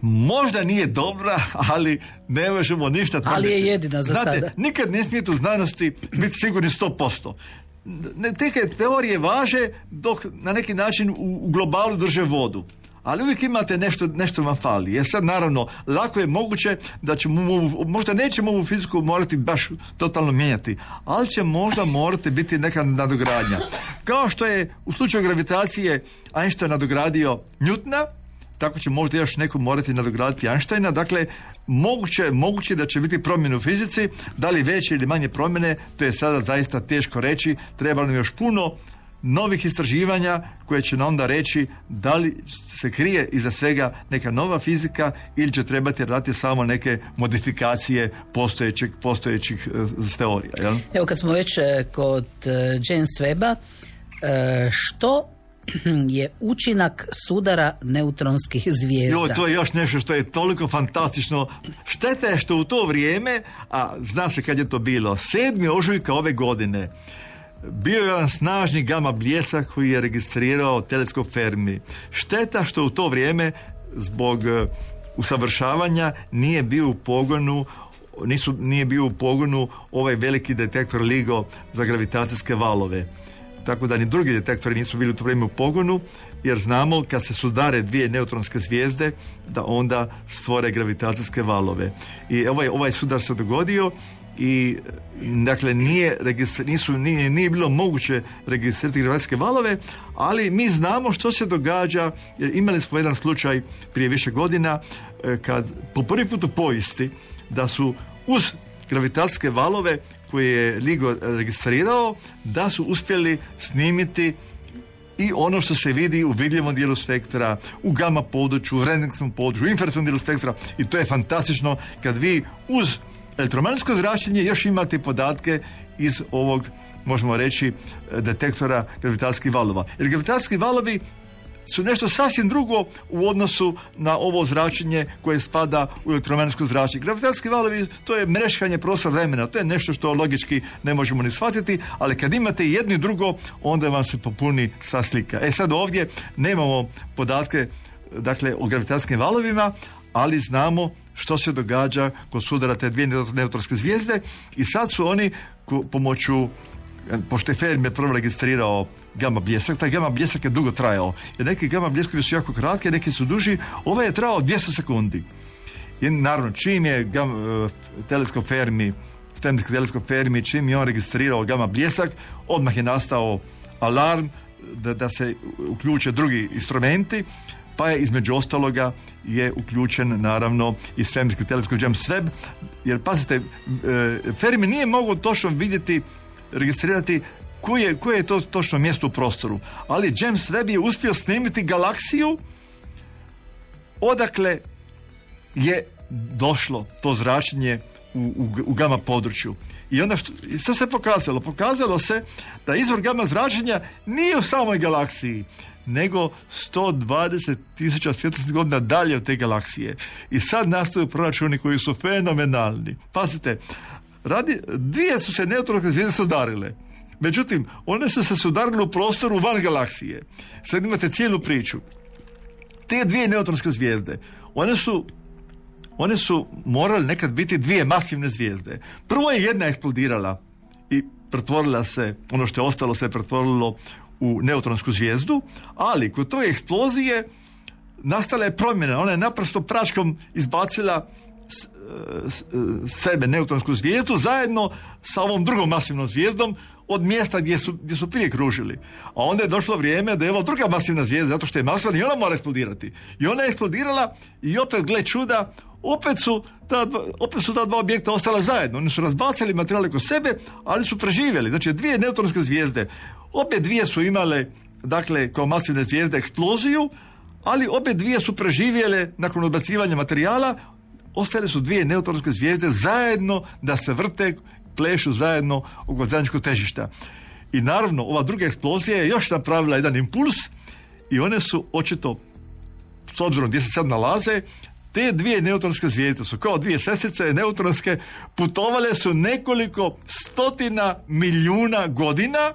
[SPEAKER 3] Možda nije dobra, ali ne možemo ništa tvrditi.
[SPEAKER 2] Ali je jedina za
[SPEAKER 3] Znate,
[SPEAKER 2] sada.
[SPEAKER 3] nikad ne smijete u znanosti biti sigurni 100%. Ne, te teorije važe dok na neki način u, u globalu drže vodu. Ali uvijek imate nešto, nešto vam fali. Jer sad naravno, lako je moguće da ćemo, možda nećemo ovu fiziku morati baš totalno mijenjati, ali će možda morati biti neka nadogradnja. Kao što je u slučaju gravitacije Einstein nadogradio Newtona, tako će možda još neko morati nadograditi Einsteina. Dakle, moguće, moguće da će biti promjene u fizici, da li veće ili manje promjene, to je sada zaista teško reći. Treba nam još puno novih istraživanja koje će nam onda reći da li se krije iza svega neka nova fizika ili će trebati raditi samo neke modifikacije postojećih, postojećih teorija. Jel?
[SPEAKER 2] Evo kad smo već e, kod e, James Weba, e, što je učinak sudara neutronskih zvijezda?
[SPEAKER 3] Jo, to je još nešto što je toliko fantastično. Šteta je što u to vrijeme, a zna se kad je to bilo, 7. ožujka ove godine, bio je jedan snažni gama bljesak koji je registrirao teleskop Fermi. Šteta što u to vrijeme zbog e, usavršavanja nije bio u pogonu nisu, nije bio u pogonu ovaj veliki detektor LIGO za gravitacijske valove tako da ni drugi detektori nisu bili u to vrijeme u pogonu, jer znamo kad se sudare dvije neutronske zvijezde, da onda stvore gravitacijske valove. I ovaj, ovaj sudar se dogodio i dakle nije, nisu, nije, nije bilo moguće registrirati gravitacijske valove, ali mi znamo što se događa, jer imali smo jedan slučaj prije više godina e, kad po prvi put u povijesti da su uz gravitacijske valove koje je LIGO registrirao, da su uspjeli snimiti i ono što se vidi u vidljivom dijelu spektra, u gama području, u rendgerskom području, u infrasnom dijelu spektra. I to je fantastično kad vi uz elektromagnetsko zračenje još imate podatke iz ovog možemo reći detektora gravitacijskih valova. Jer gravitacijski valovi su nešto sasvim drugo u odnosu na ovo zračenje koje spada u elektromagnetsko zračenje. Gravitacijski valovi, to je mreškanje prostora vremena, to je nešto što logički ne možemo ni shvatiti, ali kad imate jedno i drugo, onda vam se popuni sva slika. E sad ovdje nemamo podatke dakle, o gravitacijskim valovima, ali znamo što se događa kod sudara te dvije zvijezde i sad su oni pomoću pošto je Fermi prvo registrirao gama bljesak, taj gama bljesak je dugo trajao. Jer neki gama bljeskovi su jako kratki, neki su duži. Ovaj je trajao 200 sekundi. I naravno, čim je gam, e, teleskop Fermi, svemirski teleskop Fermi, čim je on registrirao gama bljesak, odmah je nastao alarm da, da se uključe drugi instrumenti, pa je između ostaloga je uključen naravno i svemirski teleskop James Webb, jer pazite, e, Fermi nije mogao točno vidjeti registrirati koje je, koje je to točno mjesto u prostoru. Ali James Webb je uspio snimiti galaksiju odakle je došlo to zračenje u, u, u gama području. I onda što, što se pokazalo? Pokazalo se da izvor gama zračenja nije u samoj galaksiji, nego 120 tisuća svjetlosnih godina dalje od te galaksije. I sad nastaju proračuni koji su fenomenalni. Pazite, radi, dvije su se neutronske zvijezde sudarile. Međutim, one su se sudarile u prostoru van galaksije. Sad imate cijelu priču. Te dvije neutronske zvijezde, one su one su morale nekad biti dvije masivne zvijezde. Prvo je jedna eksplodirala i pretvorila se, ono što je ostalo se pretvorilo u neutronsku zvijezdu, ali kod toj eksplozije nastala je promjena. Ona je naprosto praškom izbacila sebe neutronsku zvijezdu zajedno sa ovom drugom masivnom zvijezdom od mjesta gdje su, gdje su prije kružili. A onda je došlo vrijeme da je ova druga masivna zvijezda, zato što je masivna i ona mora eksplodirati. I ona je eksplodirala i opet, gle čuda, opet su, ta, opet su ta dva objekta ostala zajedno. Oni su razbacali materijale kod sebe, ali su preživjeli. Znači, dvije neutronske zvijezde, obje dvije su imale, dakle, kao masivne zvijezde eksploziju, ali obje dvije su preživjele nakon odbacivanja materijala, ostale su dvije neutronske zvijezde zajedno da se vrte, plešu zajedno oko zajedničkog težišta. I naravno, ova druga eksplozija je još napravila jedan impuls i one su očito, s obzirom gdje se sad nalaze, te dvije neutronske zvijezde su kao dvije sestrice neutronske, putovale su nekoliko stotina milijuna godina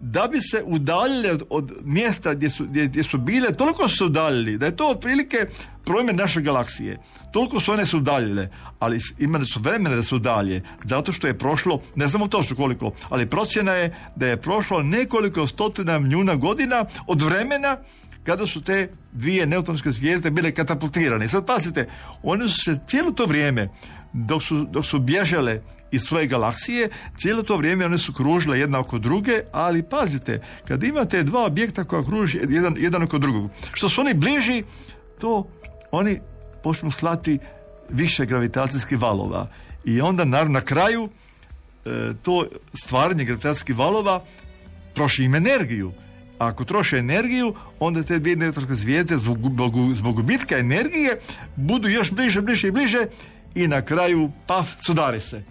[SPEAKER 3] da bi se udaljile od, mjesta gdje su, gdje, gdje su bile, toliko su se udaljili da je to otprilike promjer naše galaksije. Toliko su one se udaljile, ali imali su vremena da se udalje, zato što je prošlo, ne znamo točno koliko, ali procjena je da je prošlo nekoliko stotina milijuna godina od vremena kada su te dvije neutronske zvijezde bile katapultirane. Sad pazite, one su se cijelo to vrijeme dok su, dok su bježale iz svoje galaksije, cijelo to vrijeme one su kružile jedna oko druge, ali pazite, kad imate dva objekta koja kruži jedan, jedan oko drugog, što su oni bliži, to oni počnu slati više gravitacijskih valova. I onda naravno na kraju e, to stvaranje gravitacijskih valova troši im energiju. A ako troše energiju, onda te dvije neutronske zvijezde zbog, zbog, zbog gubitka energije budu još bliže, bliže i bliže i na kraju, paf, sudari se.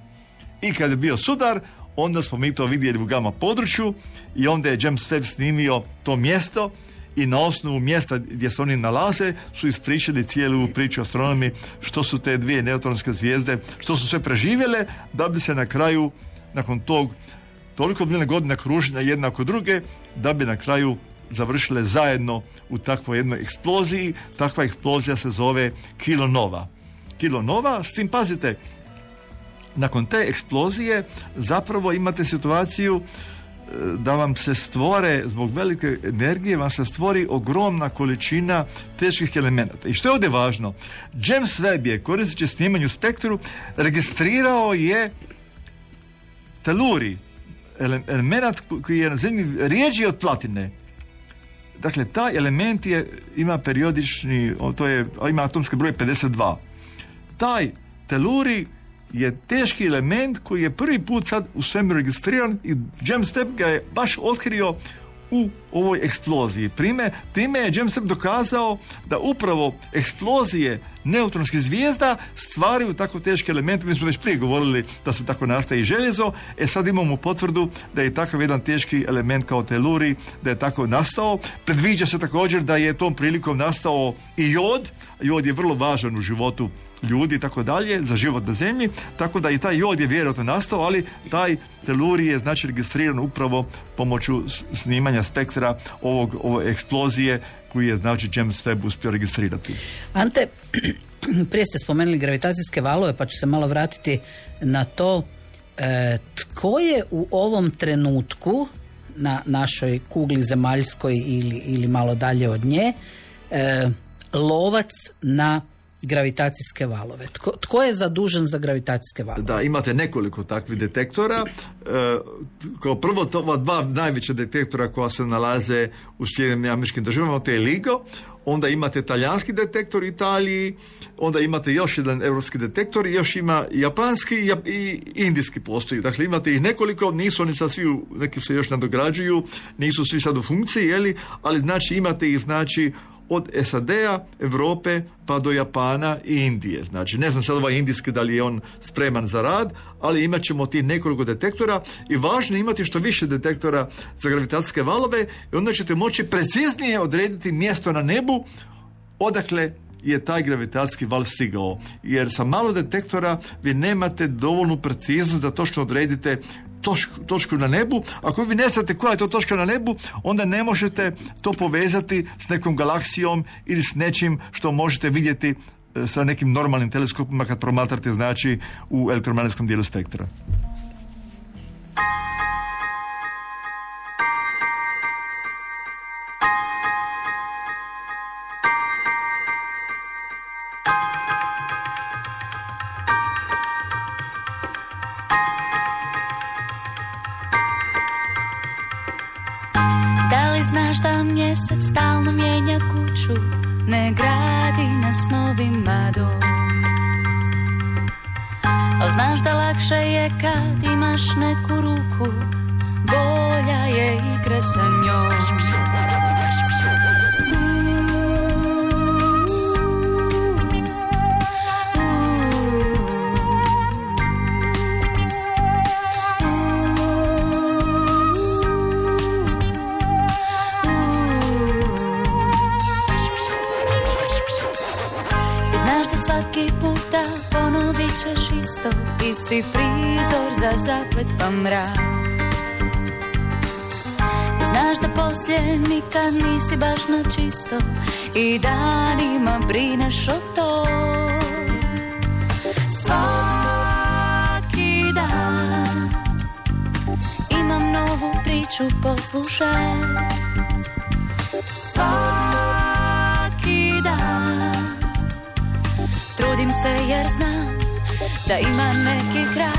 [SPEAKER 3] I kad je bio sudar, onda smo mi to vidjeli u gama području i onda je James Webb snimio to mjesto i na osnovu mjesta gdje se oni nalaze su ispričali cijelu priču astronomi što su te dvije neutronske zvijezde, što su sve preživjele da bi se na kraju, nakon tog toliko milijuna godina kruženja jedna oko druge, da bi na kraju završile zajedno u takvoj jednoj eksploziji. Takva eksplozija se zove kilonova. Kilonova, s tim pazite, nakon te eksplozije zapravo imate situaciju e, da vam se stvore, zbog velike energije, vam se stvori ogromna količina teških elemenata. I što je ovdje važno? James Webb je, koristeći snimanju spektru, registrirao je teluri, ele- element koji je na zemlji rijeđi od platine. Dakle, taj element je, ima periodični, to je, ima atomski broj 52. Taj teluri je teški element koji je prvi put sad u svemiru registriran i James Webb ga je baš otkrio u ovoj eksploziji. Prime, time je James Webb dokazao da upravo eksplozije neutronskih zvijezda stvaraju tako teške elemente. Mi smo već prije govorili da se tako nastaje i željezo. E sad imamo potvrdu da je takav jedan teški element kao teluri, da je tako nastao. Predviđa se također da je tom prilikom nastao i jod. Jod je vrlo važan u životu ljudi i tako dalje, za život na zemlji, tako da i taj jod je vjerojatno nastao, ali taj teluri je znači registriran upravo pomoću snimanja spektra ovog, ove eksplozije koji je znači James Webb uspio registrirati.
[SPEAKER 2] Ante, prije ste spomenuli gravitacijske valove, pa ću se malo vratiti na to. E, tko je u ovom trenutku na našoj kugli zemaljskoj ili, ili malo dalje od nje e, lovac na gravitacijske valove? Tko, tko je zadužen za gravitacijske valove?
[SPEAKER 3] Da, imate nekoliko takvih detektora. E, kao prvo, to ova dva najveća detektora koja se nalaze u Sjedinim američkim državama, to je LIGO, onda imate talijanski detektor u Italiji, onda imate još jedan europski detektor, još ima japanski i indijski postoji. Dakle, imate ih nekoliko, nisu oni sad svi, neki se još nadograđuju, nisu svi sad u funkciji, jeli, ali znači imate ih znači od SAD-a, Europe pa do Japana i Indije. Znači, ne znam sad ovaj indijski da li je on spreman za rad, ali imat ćemo tih nekoliko detektora i važno je imati što više detektora za gravitacijske valove i onda ćete moći preciznije odrediti mjesto na nebu odakle je taj gravitacijski val stigao. Jer sa malo detektora vi nemate dovoljnu preciznost da točno odredite točku, na nebu. Ako vi ne znate koja je to točka na nebu, onda ne možete to povezati s nekom galaksijom ili s nečim što možete vidjeti e, sa nekim normalnim teleskopima kad promatrate znači u elektromagnetskom dijelu spektra.
[SPEAKER 6] Mijenja kuću Ne gradi nas novima Al znaš da lakše je kad imaš neku ruku Bolja je igra sa njom puta ponovit ćeš isto Isti prizor za zaplet pa mrak. Znaš da poslije nikad nisi baš na čisto I danima brineš o to Svaki dan Imam novu priču, poslušaj. Svaki Se jer znam da ima neki kraj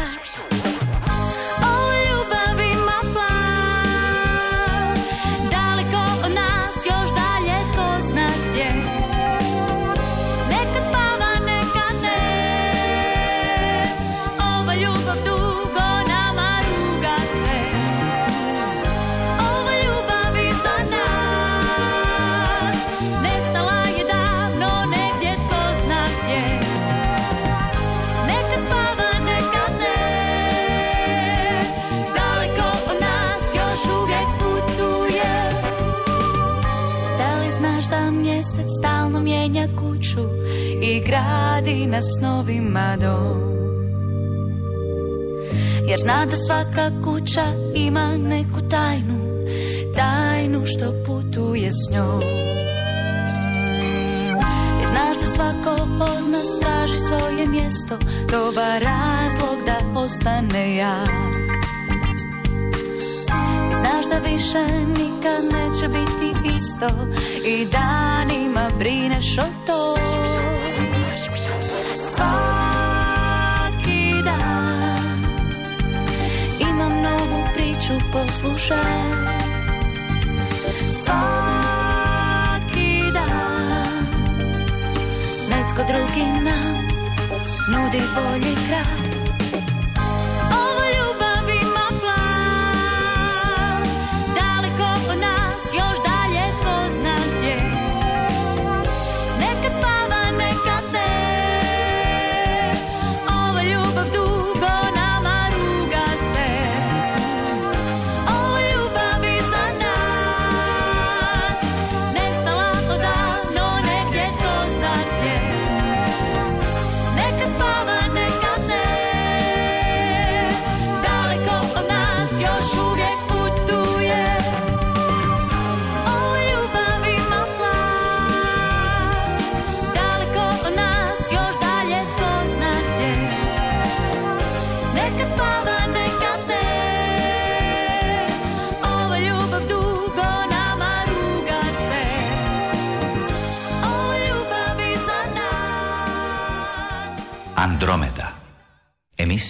[SPEAKER 6] gradi nas novima dom jer zna da svaka kuća ima neku tajnu Tajnu što putuje s njom. I znaš da svako od nas traži svoje mjesto Dobar razlog da ostane jak. I znaš da više nikad neće biti isto I danima brineš o to nudi bolji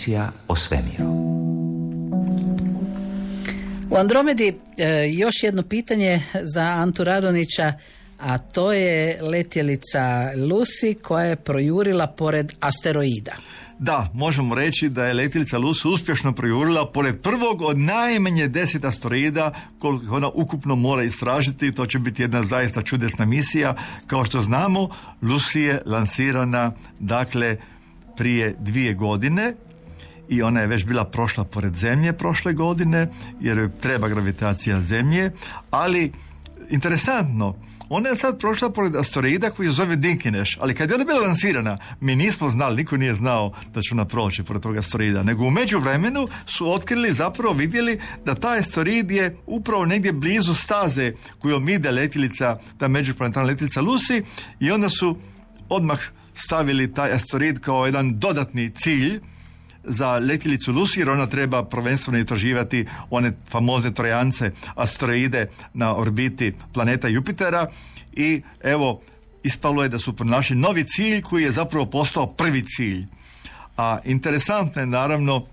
[SPEAKER 5] Emisija o svemiru.
[SPEAKER 2] U Andromedi e, još jedno pitanje za Antu Radonića, a to je letjelica Lucy koja je projurila pored asteroida.
[SPEAKER 3] Da, možemo reći da je letjelica Lucy uspješno projurila pored prvog od najmanje deset asteroida koliko ona ukupno mora istražiti. To će biti jedna zaista čudesna misija. Kao što znamo, Lucy je lansirana dakle prije dvije godine i ona je već bila prošla pored zemlje prošle godine jer treba gravitacija zemlje, ali interesantno, ona je sad prošla pored asteroida koji se zove Dinkineš, ali kad je ona bila lansirana, mi nismo znali, niko nije znao da će ona proći pored tog asteroida, nego u međuvremenu su otkrili, zapravo vidjeli da taj asteroid je upravo negdje blizu staze koju ide letjelica, ta međuplanetarna letjelica Lucy i onda su odmah stavili taj asteroid kao jedan dodatni cilj za letjelicu jer ona treba prvenstveno istraživati one famozne trojance asteroide na orbiti planeta Jupitera i evo ispalo je da su pronašli novi cilj koji je zapravo postao prvi cilj. A interesantno je naravno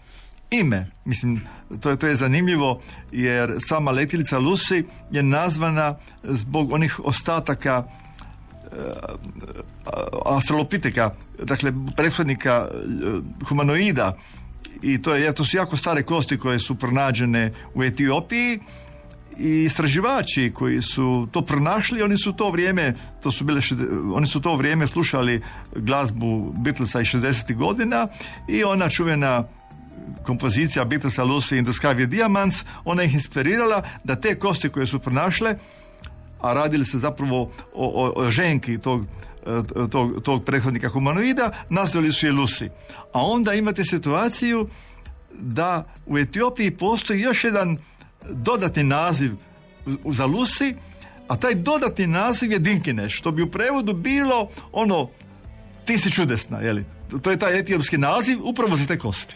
[SPEAKER 3] ime. Mislim, to je, to je zanimljivo jer sama letjelica Lucy je nazvana zbog onih ostataka Australopiteka, dakle prethodnika e, humanoida i to, je, to su jako stare kosti koje su pronađene u Etiopiji i istraživači koji su to pronašli, oni su to vrijeme, to su bile, oni su to vrijeme slušali glazbu Beatlesa i 60. godina i ona čuvena kompozicija Beatlesa Lucy in the Sky with Diamonds, ona ih inspirirala da te kosti koje su pronašle a radili se zapravo o, o, o ženki tog, e, tog, tog prethodnika humanoida, nazvali su je Lucy. A onda imate situaciju da u Etiopiji postoji još jedan dodatni naziv za Lucy, a taj dodatni naziv je Dinkineš, što bi u prevodu bilo ono ti si čudesna, jeli? To je taj etiopski naziv upravo za te kosti.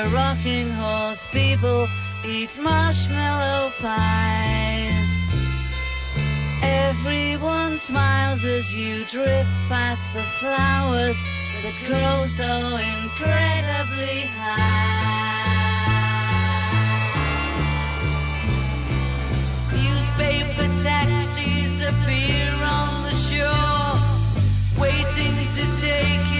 [SPEAKER 7] Where rocking horse people eat marshmallow pies. Everyone smiles as you drift past the flowers that grow so incredibly high. Newspaper taxis appear on the shore, waiting to take you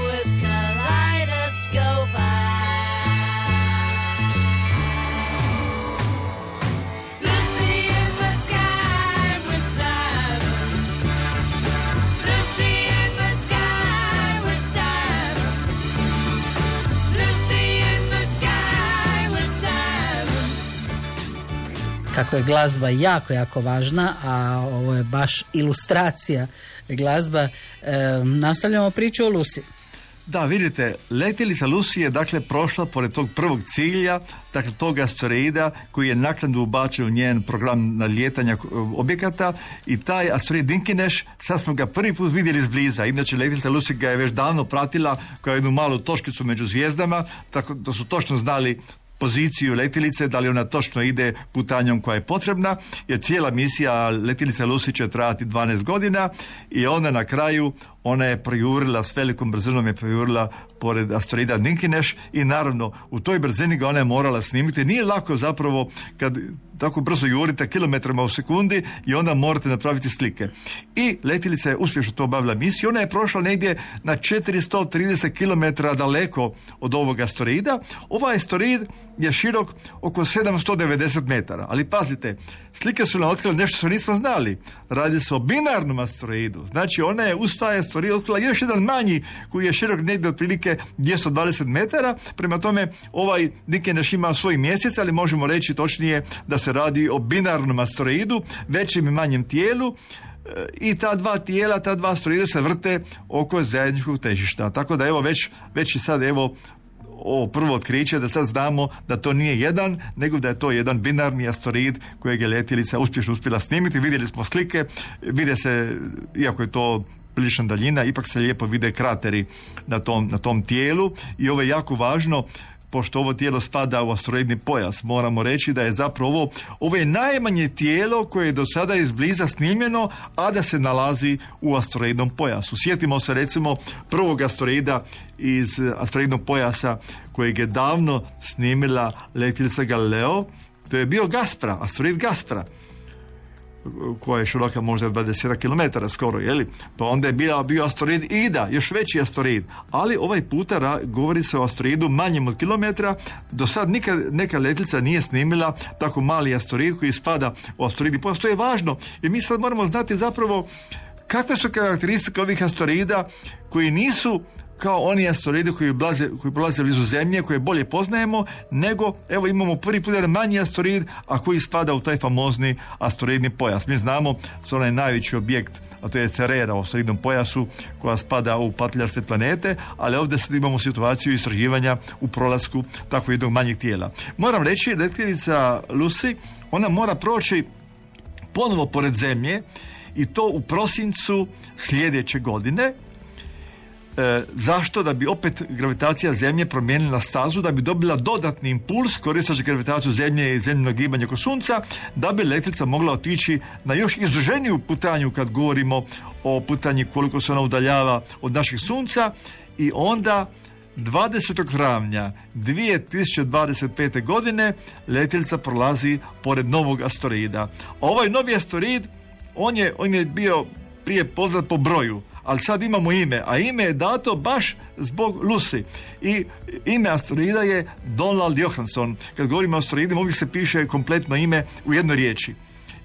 [SPEAKER 2] kako je glazba jako, jako važna, a ovo je baš ilustracija glazba, e, nastavljamo priču o Lusi.
[SPEAKER 3] Da, vidite, letjelica Lucy je dakle prošla pored tog prvog cilja, dakle tog asteroida koji je naknadno ubačen u njen program nadlijetanja e, objekata i taj asteroid Dinkineš, sad smo ga prvi put vidjeli izbliza. Inače, letjelica Lucy ga je već davno pratila kao jednu malu točkicu među zvijezdama, tako da su točno znali poziciju letjelice, da li ona točno ide putanjom koja je potrebna, jer cijela misija letjelice Lucy će trajati 12 godina i onda na kraju ona je projurila, s velikom brzinom je projurila pored asteroida Dinkineš i naravno u toj brzini ga ona je morala snimiti. Nije lako zapravo kad tako brzo jurite kilometrima u sekundi i onda morate napraviti slike. I letjelica je uspješno to obavila misiju. Ona je prošla negdje na 430 km daleko od ovog asteroida. Ovaj asteroid je širok oko 790 metara. Ali pazite, slike su nam otkrile nešto što nismo znali. Radi se o binarnom asteroidu. Znači ona je uz taj asteroid otkrila još jedan manji koji je širok negdje otprilike 220 metara. Prema tome ovaj Dikeneš ima svoj mjesec, ali možemo reći točnije da se radi o binarnom asteroidu, većem i manjem tijelu E, i ta dva tijela, ta dva asteroida se vrte oko zajedničkog težišta. Tako da evo već, već i sad evo ovo prvo otkriće da sad znamo da to nije jedan, nego da je to jedan binarni asteroid kojeg je letjelica uspješno uspjela snimiti. Vidjeli smo slike, vide se, iako je to prilična daljina, ipak se lijepo vide krateri na tom, na tom tijelu. I ovo je jako važno pošto ovo tijelo spada u asteroidni pojas, moramo reći da je zapravo ovo, je najmanje tijelo koje je do sada izbliza snimljeno, a da se nalazi u asteroidnom pojasu. Sjetimo se recimo prvog asteroida iz asteroidnog pojasa kojeg je davno snimila letjelica Galileo, to je bio Gaspra, asteroid Gaspra koja je široka možda 20 km skoro, jeli? Pa onda je bio, bio asteroid Ida, još veći asteroid. Ali ovaj puta ra- govori se o asteroidu manjem od kilometra. Do sad nikad neka letjelica nije snimila tako mali asteroid koji spada u asteroidni pojas. To je važno jer mi sad moramo znati zapravo kakve su karakteristike ovih asteroida koji nisu kao oni asteroidi koji, blaze, koji prolaze blizu Zemlje, koje bolje poznajemo, nego evo imamo prvi put jedan manji asteroid, a koji spada u taj famozni asteroidni pojas. Mi znamo su onaj najveći objekt a to je Cerera u asteroidnom pojasu koja spada u patljaste planete, ali ovdje sad imamo situaciju istraživanja u prolasku tako jednog manjeg tijela. Moram reći da letjelica Lucy, ona mora proći ponovo pored zemlje i to u prosincu sljedeće godine E, zašto? Da bi opet gravitacija Zemlje promijenila stazu, da bi dobila dodatni impuls koristeći gravitaciju Zemlje i zemljeno gibanje oko Sunca, da bi letjelica mogla otići na još izduženiju putanju kad govorimo o putanji koliko se ona udaljava od našeg Sunca i onda 20. travnja 2025. godine letjelica prolazi pored novog asteroida. Ovaj novi asteroid, on je, on je bio prije poznat po broju, ali sad imamo ime, a ime je dato baš zbog Lucy. I ime asteroida je Donald Johansson. Kad govorimo o asteroidima, uvijek se piše kompletno ime u jednoj riječi.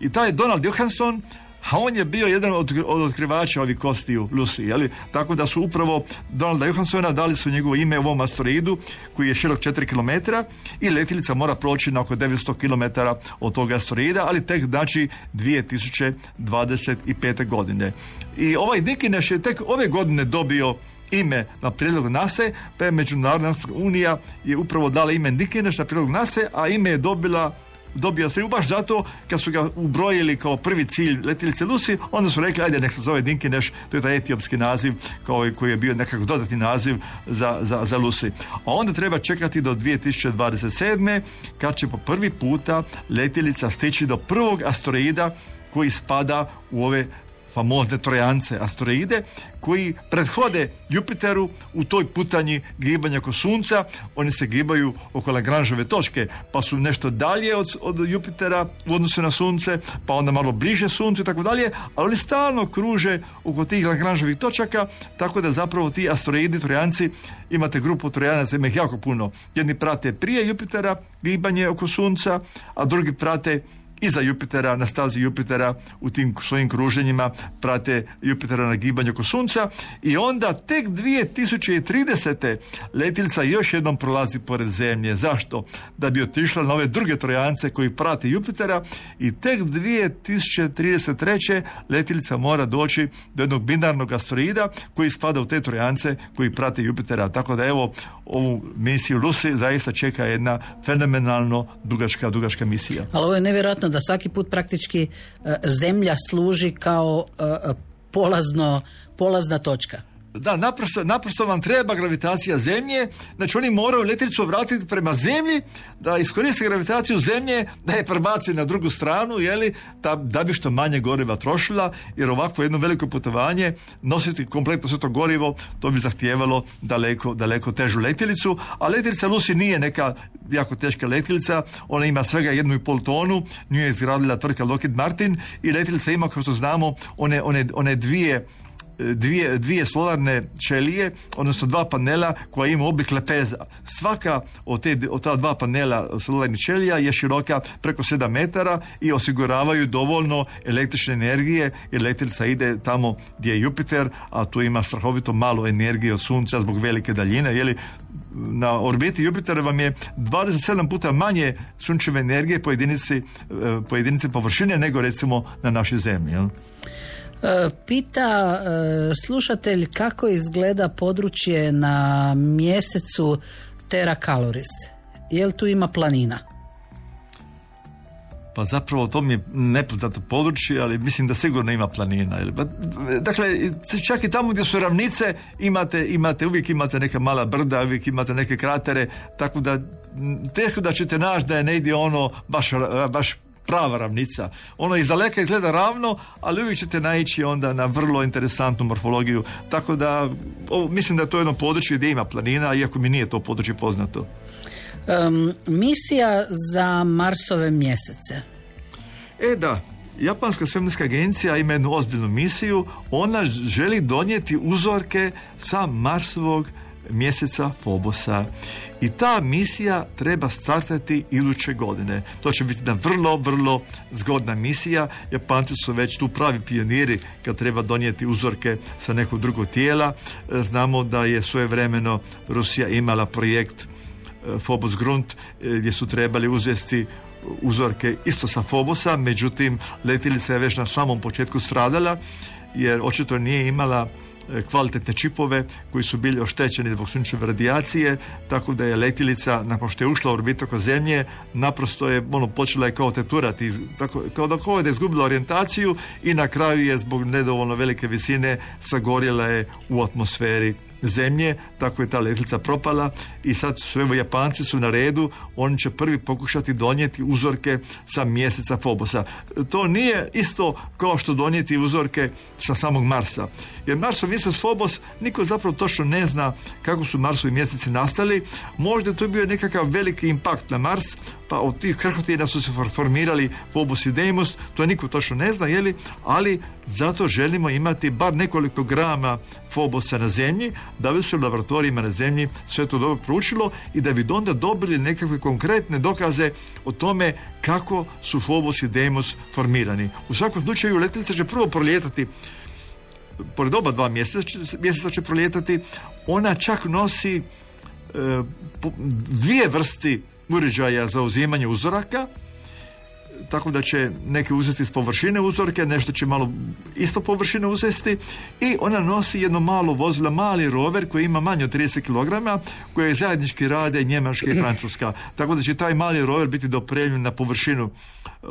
[SPEAKER 3] I taj Donald Johansson, a on je bio jedan od, od otkrivača ovih kostiju Lucy, jeli? Tako da su upravo Donalda Johanssona dali su njegovo ime ovom asteroidu koji je širok 4 km i letjelica mora proći na oko 900 km od tog asteroida, ali tek znači 2025. godine. I ovaj Dikineš je tek ove godine dobio ime na prijedlog NASA, pa je Međunarodna unija je upravo dala ime Dikineš na prijedlog NASA, a ime je dobila dobio se baš zato kad su ga ubrojili kao prvi cilj letjelice Lucy, onda su rekli ajde nek se zove Dinkineš, to je taj etiopski naziv kao koji je bio nekakav dodatni naziv za, za, za Lucy. A onda treba čekati do 2027. kad će po prvi puta letjelica stići do prvog asteroida koji spada u ove famozne trojance, asteroide, koji prethode Jupiteru u toj putanji gibanja oko Sunca. Oni se gibaju oko Lagranžove točke, pa su nešto dalje od, od Jupitera u odnosu na Sunce, pa onda malo bliže Suncu i tako dalje, ali oni stalno kruže oko tih Lagranžovih točaka, tako da zapravo ti asteroidi, trojanci, imate grupu trojanaca, ima ih jako puno. Jedni prate prije Jupitera gibanje oko Sunca, a drugi prate iza Jupitera, na stazi Jupitera u tim svojim kruženjima prate Jupitera na gibanje oko sunca i onda tek 2030. letilica još jednom prolazi pored zemlje. Zašto? Da bi otišla na ove druge trojance koji prate Jupitera i tek 2033. letilica mora doći do jednog binarnog asteroida koji spada u te trojance koji prate Jupitera. Tako da evo ovu misiju Lucy zaista čeka jedna fenomenalno dugačka, dugačka misija.
[SPEAKER 2] Ali ovo je nevjerojatno da svaki put praktički e, zemlja služi kao e, e, polazno, polazna točka.
[SPEAKER 3] Da, naprosto, naprosto vam treba gravitacija zemlje, znači oni moraju letilicu vratiti prema zemlji, da iskoriste gravitaciju zemlje, da je prebaci na drugu stranu, jeli, da, da bi što manje goriva trošila, jer ovako jedno veliko putovanje, nositi kompletno sve to gorivo, to bi zahtijevalo daleko, daleko težu letjelicu, a letjelica Lucy nije neka jako teška letjelica, ona ima svega jednu i pol tonu, nju je izgradila tvrtka Lockheed Martin i letjelica ima, kao što znamo, one, one, one dvije dvije, dvije solarne čelije, odnosno dva panela koja ima oblik lepeza. Svaka od, te, od ta dva panela solarnih čelija je široka preko 7 metara i osiguravaju dovoljno električne energije jer letjelica ide tamo gdje je Jupiter, a tu ima strahovito malo energije od sunca zbog velike daljine. Jeli, na orbiti Jupitera vam je 27 puta manje sunčeve energije po jedinici, eh, po jedinici površine nego recimo na našoj zemlji. Jel?
[SPEAKER 2] E, Pita e, slušatelj kako izgleda područje na mjesecu Terra Caloris. Jel tu ima planina?
[SPEAKER 3] Pa zapravo to mi je nepoznato područje, ali mislim da sigurno ima planina. Pa, Dakle, čak i tamo gdje su ravnice imate, imate, uvijek imate neka mala brda, uvijek imate neke kratere, tako da teško da ćete naći da je negdje ono baš, baš prava ravnica. Ono iz daleka izgleda ravno, ali uvijek ćete naići onda na vrlo interesantnu morfologiju. Tako da, ovo, mislim da je to jedno područje gdje ima planina, iako mi nije to područje poznato.
[SPEAKER 2] Em, misija za Marsove mjesece.
[SPEAKER 3] E da, Japanska svemirska agencija ima jednu ozbiljnu misiju. Ona želi donijeti uzorke sa Marsovog mjeseca Fobosa. I ta misija treba startati iduće godine. To će biti jedna vrlo, vrlo zgodna misija. Japanci su već tu pravi pioniri kad treba donijeti uzorke sa nekog drugog tijela. E, Znamo da je svojevremeno Rusija imala projekt e, Phobos Grunt e, gdje su trebali uzesti uzorke isto sa Fobosa, međutim letilica je već na samom početku stradala jer očito nije imala e, kvalitetne čipove koji su bili oštećeni zbog sunčeve radijacije, tako da je letilica nakon što je ušla u orbitu oko zemlje naprosto je ono počela je kao teturati, tako, kao da kao da je izgubila orijentaciju i na kraju je zbog nedovoljno velike visine sagorjela je u atmosferi zemlje, tako je ta letilica propala i sad su evo Japanci su na redu, oni će prvi pokušati donijeti uzorke sa mjeseca Fobosa. To nije isto kao što donijeti uzorke sa samog Marsa. Jer Marsov mjesec Phobos niko zapravo točno ne zna kako su Marsovi mjeseci nastali. Možda je to bio nekakav veliki impakt na Mars, pa od tih krhotina su se for- formirali Phobos i Deimos, to niko točno ne zna, jeli, ali zato želimo imati bar nekoliko grama Fobosa na zemlji, da bi se u laboratorijima na zemlji sve to dobro proučilo i da bi onda dobili nekakve konkretne dokaze o tome kako su Phobos i Deimos formirani. U svakom slučaju letilica će prvo prolijetati pored oba dva mjeseca, mjeseca će prolijetati, ona čak nosi e, dvije vrsti uređaja za uzimanje uzoraka, tako da će neke uzeti s površine uzorke, nešto će malo isto površine uzesti i ona nosi jedno malo vozilo, mali rover koji ima manje od 30 kg, koje zajednički rade Njemačka i Francuska. Tako da će taj mali rover biti dopremljen na površinu e,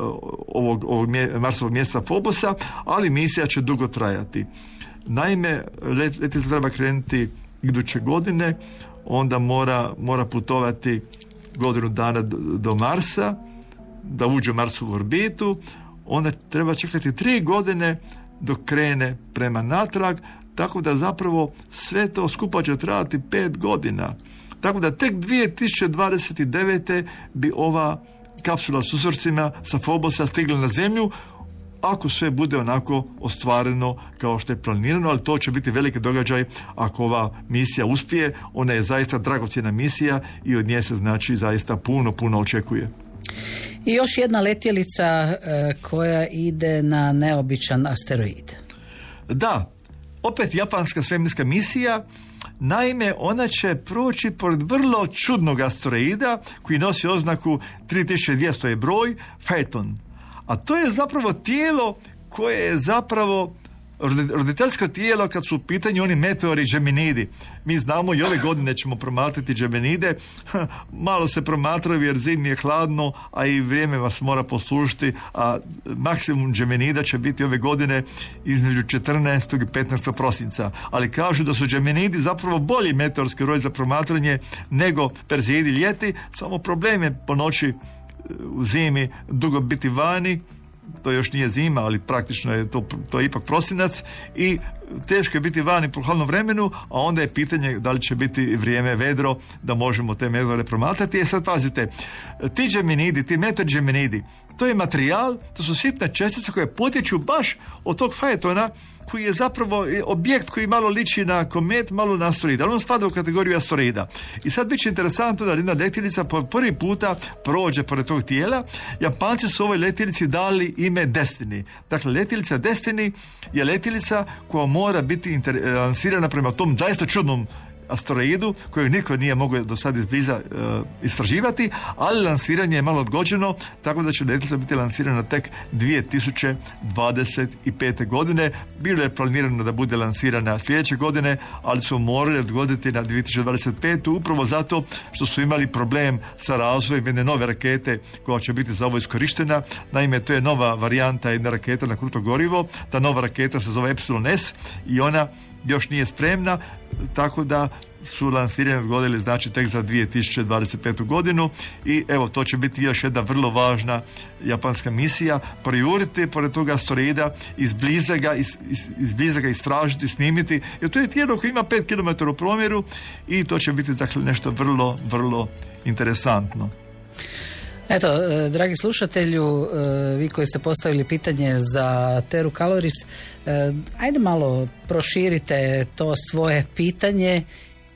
[SPEAKER 3] ovog, ovog mje- Marsovog mjeseca Fobosa, ali misija će dugo trajati. Naime, let, letjenica treba krenuti iduće godine, onda mora, mora putovati godinu dana do, do Marsa, da uđe u orbitu, onda treba čekati tri godine dok krene prema natrag, tako da zapravo sve to skupa će trajati pet godina. Tako da tek 2029. bi ova kapsula s uzorcima sa Fobosa stigla na zemlju, ako sve bude onako ostvareno kao što je planirano, ali to će biti veliki događaj ako ova misija uspije. Ona je zaista dragocjena misija i od nje se znači zaista puno, puno očekuje.
[SPEAKER 2] I još jedna letjelica e, koja ide na neobičan asteroid.
[SPEAKER 3] Da, opet japanska svemirska misija, naime ona će proći pored vrlo čudnog asteroida koji nosi oznaku 3200 je broj, Phaeton. A to je zapravo tijelo koje je zapravo roditeljsko tijelo kad su u pitanju oni meteori Geminidi. Mi znamo i ove godine ćemo promatrati Geminide. Malo se promatraju jer zimi je hladno, a i vrijeme vas mora poslužiti, a maksimum Geminida će biti ove godine između 14. i 15. prosinca. Ali kažu da su Geminidi zapravo bolji meteorski roj za promatranje nego Perzeidi ljeti, samo problem je po noći e, u zimi dugo biti vani, to još nije zima, ali praktično je to, to je ipak prosinac i teško je biti vani po hladnom vremenu, a onda je pitanje da li će biti vrijeme vedro da možemo te meteore promatrati. E sad pazite, ti džeminidi, ti meteor džeminidi, to je materijal, to su sitne čestice koje potječu baš od tog fajetona koji je zapravo objekt koji malo liči na komet, malo na asteroid, ali on spada u kategoriju asteroida. I sad bit će interesantno da jedna letjelica po prvi puta prođe pored tog tijela. Japanci su ovoj letjelici dali ime Destiny. Dakle, letjelica Destiny je letjelica koja mora biti inter- lansirana prema tom zaista čudnom asteroidu kojeg niko nije mogao do sad izbliza e, istraživati, ali lansiranje je malo odgođeno, tako da će letjelica biti lansirana tek 2025. godine. Bilo je planirano da bude lansirana sljedeće godine, ali su morali odgoditi na 2025. upravo zato što su imali problem sa razvojem jedne nove rakete koja će biti za ovo iskorištena. Naime, to je nova varijanta jedne rakete na kruto gorivo. Ta nova raketa se zove Epsilon S i ona još nije spremna, tako da su lansiranje odgodili znači tek za 2025. godinu i evo to će biti još jedna vrlo važna japanska misija projuriti pored toga asteroida izbliza ga, iz, iz, izbliza ga istražiti, snimiti jer to je tijelo koje ima 5 km u promjeru i to će biti dakle nešto vrlo, vrlo interesantno.
[SPEAKER 2] Eto, e, dragi slušatelju, e, vi koji ste postavili pitanje za Teru Kaloris, e, ajde malo proširite to svoje pitanje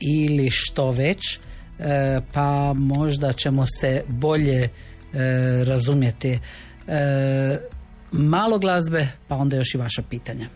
[SPEAKER 2] ili što već, pa možda ćemo se bolje razumjeti. Malo glazbe, pa onda još i vaša pitanja.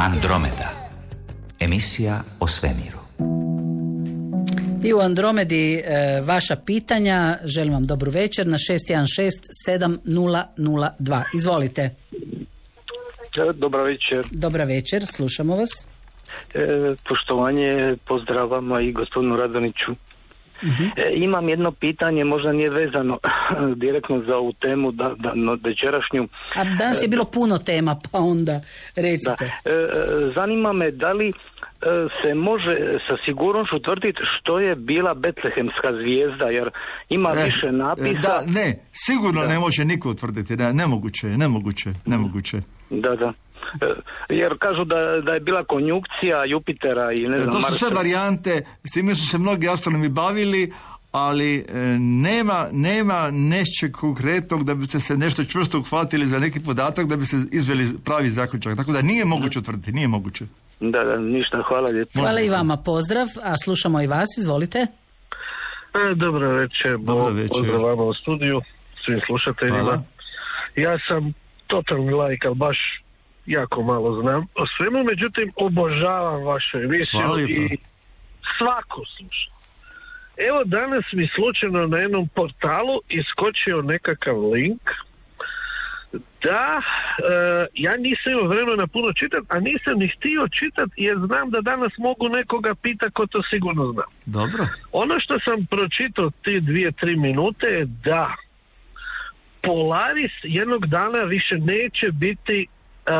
[SPEAKER 5] Andromeda. Emisija o svemiru.
[SPEAKER 2] I u Andromedi e, vaša pitanja. Želim vam dobru večer na 616-7002. Izvolite.
[SPEAKER 8] Dobar večer.
[SPEAKER 2] Dobra večer, slušamo vas.
[SPEAKER 8] E, poštovanje, pozdrav vama i gospodinu Radoniću. E, imam jedno pitanje, možda nije vezano direktno za ovu temu da, da, no, večerašnju.
[SPEAKER 2] A danas je bilo puno tema, pa onda
[SPEAKER 8] Da.
[SPEAKER 2] recite.
[SPEAKER 8] E, e, zanima me da li e, se može sa sigurnošću tvrditi što je bila Betlehemska zvijezda, jer ima
[SPEAKER 3] E,
[SPEAKER 8] više napisa.
[SPEAKER 3] e, Da, ne, sigurno ne može niko utvrditi, da, nemoguće je, nemoguće, nemoguće.
[SPEAKER 8] Da, da. E, jer kažu da, da je bila konjukcija Jupitera i ne
[SPEAKER 3] E,
[SPEAKER 8] znam...
[SPEAKER 3] To su sve varijante, s time su se mnogi astronomi bavili, ali e, nema, nema nečeg konkretnog da biste se nešto čvrsto uhvatili za neki podatak da bi se izveli pravi zaključak. Tako da nije moguće utvrditi, nije moguće.
[SPEAKER 8] Da, da, ništa, hvala lijepo.
[SPEAKER 2] Hvala i vama, pozdrav, a slušamo i vas, izvolite.
[SPEAKER 9] E, dobro večer,
[SPEAKER 3] Dobro večer.
[SPEAKER 9] pozdrav vama u studiju, svim slušateljima.
[SPEAKER 3] Hvala.
[SPEAKER 9] Ja sam totalni lajk, ali baš jako malo znam o svemu, međutim obožavam vašu emisiju i svako slušam. Evo danas mi slučajno na jednom portalu iskočio nekakav link da e, ja nisam imao vremena puno čitati, a nisam ni htio čitati jer znam da danas mogu nekoga pitati ko to sigurno zna.
[SPEAKER 3] Dobro.
[SPEAKER 9] Ono što sam pročitao te dvije, tri minute je da Polaris jednog dana više neće biti uh,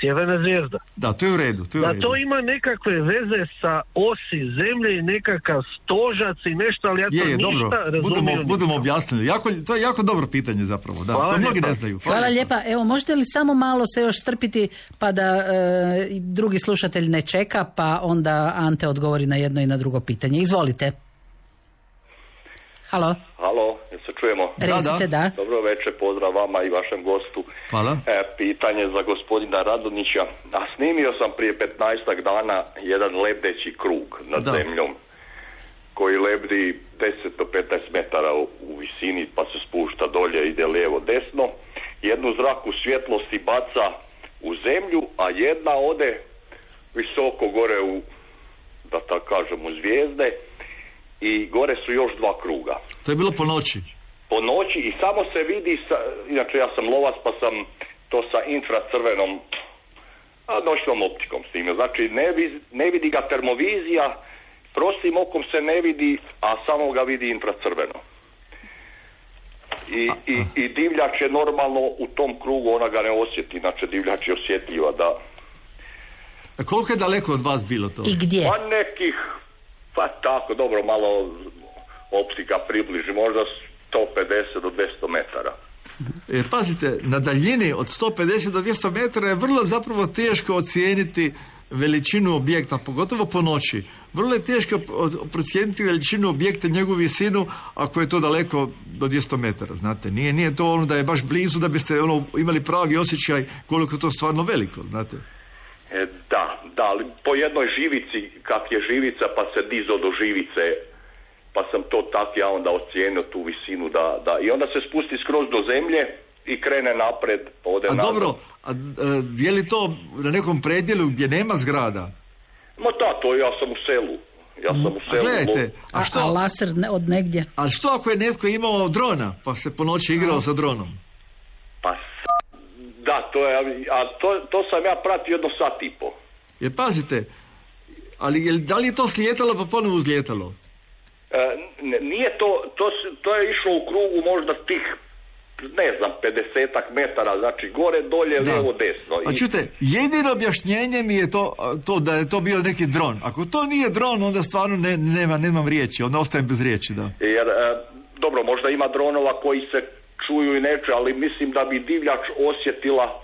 [SPEAKER 9] sjeverna zvijezda.
[SPEAKER 3] Da, to je u redu, to je u
[SPEAKER 9] Da
[SPEAKER 3] redu.
[SPEAKER 9] to ima nekakve veze sa osi zemlje i nekakav stožac i nešto, ali ja to
[SPEAKER 3] Je, je,
[SPEAKER 9] ništa
[SPEAKER 3] dobro, budemo, budemo objasnili. Jako, to je jako dobro pitanje zapravo, da.
[SPEAKER 9] Hvala
[SPEAKER 3] to mnogi
[SPEAKER 9] lijepa.
[SPEAKER 3] ne znaju.
[SPEAKER 2] Hvala lijepa. Evo, možete li samo malo se još strpiti pa da e, drugi slušatelj ne čeka, pa onda Ante odgovori na jedno i na drugo pitanje. Izvolite. Halo,
[SPEAKER 10] Halo, se čujemo?
[SPEAKER 2] recite da.
[SPEAKER 10] Dobro večer, pozdrav vama i vašem gostu.
[SPEAKER 3] Hvala.
[SPEAKER 10] E, pitanje za gospodina Radonića. A snimio sam prije 15 dana jedan lebdeći krug nad
[SPEAKER 3] Da.
[SPEAKER 10] zemljom koji lebdi 10 do 15 metara u, u visini pa se spušta dolje, ide lijevo desno. Jednu zraku svjetlosti baca u zemlju, a jedna ode visoko gore u, da tako kažem, u zvijezde i gore su još dva kruga
[SPEAKER 3] To je bilo po noći.
[SPEAKER 10] Po noći i samo se vidi, sa, inače ja sam lovac pa sam to sa infracrvenom a, noćnom optikom s time. Znači ne, vi- ne vidi ga termovizija, prostim okom se ne vidi, a samo ga vidi infracrveno. I, i, I divljač je normalno u tom krugu, ona ga ne osjeti, znači divljač je osjetljiva da...
[SPEAKER 3] A koliko je daleko od vas bilo to?
[SPEAKER 2] I gdje?
[SPEAKER 10] Pa nekih, pa tako, dobro, malo optika približi, možda 150 do 200 metara.
[SPEAKER 3] Jer pazite, na daljini od 150 do 200 metara je vrlo zapravo teško ocijeniti veličinu objekta, pogotovo po noći. Vrlo je teško procijeniti veličinu objekta, njegovu visinu, ako je to daleko do 200 metara, znate. Nije, nije to ono da je baš blizu da biste ono, imali pravi osjećaj koliko je to stvarno veliko, znate.
[SPEAKER 10] E, da, da, ali po jednoj živici, kak je živica, pa se dizo do živice, pa sam to tak ja onda ocijenio tu visinu da, da, i onda se spusti skroz do zemlje i krene napred, pa ode
[SPEAKER 3] A
[SPEAKER 10] nazad.
[SPEAKER 3] dobro, a, e, je li to na nekom predjelu gdje nema zgrada?
[SPEAKER 10] Ma da, to ja sam u selu. Ja sam u
[SPEAKER 3] A
[SPEAKER 10] selu.
[SPEAKER 3] gledajte, a
[SPEAKER 2] A,
[SPEAKER 3] što,
[SPEAKER 2] a laser ne- od negdje?
[SPEAKER 3] a što ako je netko imao drona, pa se po noći igrao sa dronom?
[SPEAKER 10] Pa da, to je, a to, to sam ja pratio jedno sat i po.
[SPEAKER 3] Jer pazite, ali je, li- da li je to slijetalo pa ponovo uzlijetalo?
[SPEAKER 10] E, nije to, to, to je išlo u krugu možda tih ne znam, 50 metara, znači gore, dolje,
[SPEAKER 3] Da.
[SPEAKER 10] lijevo, desno.
[SPEAKER 3] A čujte, jedino objašnjenje mi je to, to da je to bio neki dron. Ako to nije dron, onda stvarno ne, nema, nemam riječi, onda ostajem bez riječi, da.
[SPEAKER 10] Jer, e, dobro, možda ima dronova koji se čuju i neče, ali mislim da bi divljač osjetila,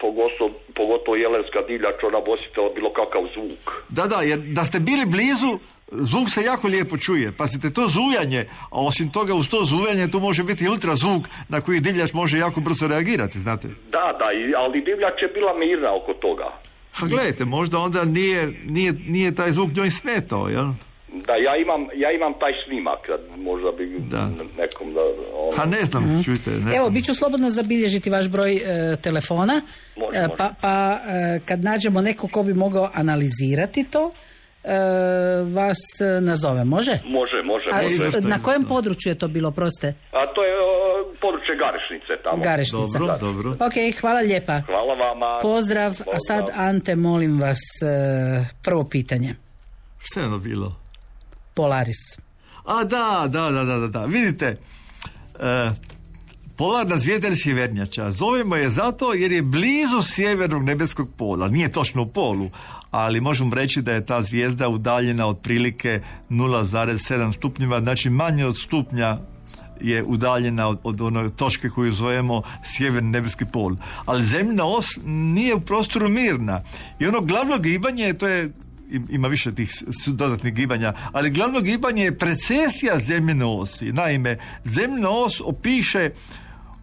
[SPEAKER 10] pogotovo, pogotovo jelenska divljač, ona bi osjetila bilo kakav zvuk.
[SPEAKER 3] Da, da, jer da ste bili blizu, zvuk se jako lijepo čuje. Pazite, to zujanje, a osim toga uz to zujanje tu može biti ultrazvuk na koji divljač može jako brzo reagirati, znate.
[SPEAKER 10] Da, da, ali divljač je bila mirna oko toga.
[SPEAKER 3] A gledajte, možda onda nije, nije, nije taj zvuk njoj smetao, jel?
[SPEAKER 10] Da, ja imam, ja imam taj snimak, kad možda bi
[SPEAKER 3] Da.
[SPEAKER 10] nekom da... Ono,
[SPEAKER 3] Ha ne znam, čujte. Ne.
[SPEAKER 2] Evo, bit ću slobodno zabilježiti vaš broj e, telefona,
[SPEAKER 10] Može,
[SPEAKER 2] E,
[SPEAKER 10] može.
[SPEAKER 2] pa, pa e, kad nađemo neko ko bi mogao analizirati to, e, vas e, nazove, može?
[SPEAKER 10] Može, može,
[SPEAKER 2] A
[SPEAKER 10] može.
[SPEAKER 2] na kojem području je to bilo, proste?
[SPEAKER 10] A to je o, područje Garešnice tamo.
[SPEAKER 2] Garešnica.
[SPEAKER 3] Dobro, dobro.
[SPEAKER 2] Ok, hvala lijepa.
[SPEAKER 10] Hvala vama.
[SPEAKER 2] Pozdrav, a sad
[SPEAKER 10] Pozdrav.
[SPEAKER 2] Ante, molim vas, e, prvo pitanje.
[SPEAKER 3] Šta je ono bilo?
[SPEAKER 2] Polaris.
[SPEAKER 3] A da, da, da, da, da. Vidite, e, polarna zvijezda ili sjevernjača, zovemo je zato jer je blizu sjevernog nebeskog pola. Nije točno u polu, ali možemo reći da je ta zvijezda udaljena otprilike 0,7 stupnjeva, znači manje od stupnja je udaljena od, od one točke koju zovemo sjeverni nebeski pol. Ali zemljina os nije u prostoru mirna. I ono glavno gibanje, to je ima više tih dodatnih gibanja, ali glavno gibanje je precesija zemljine osi. Naime, zemljina os opiše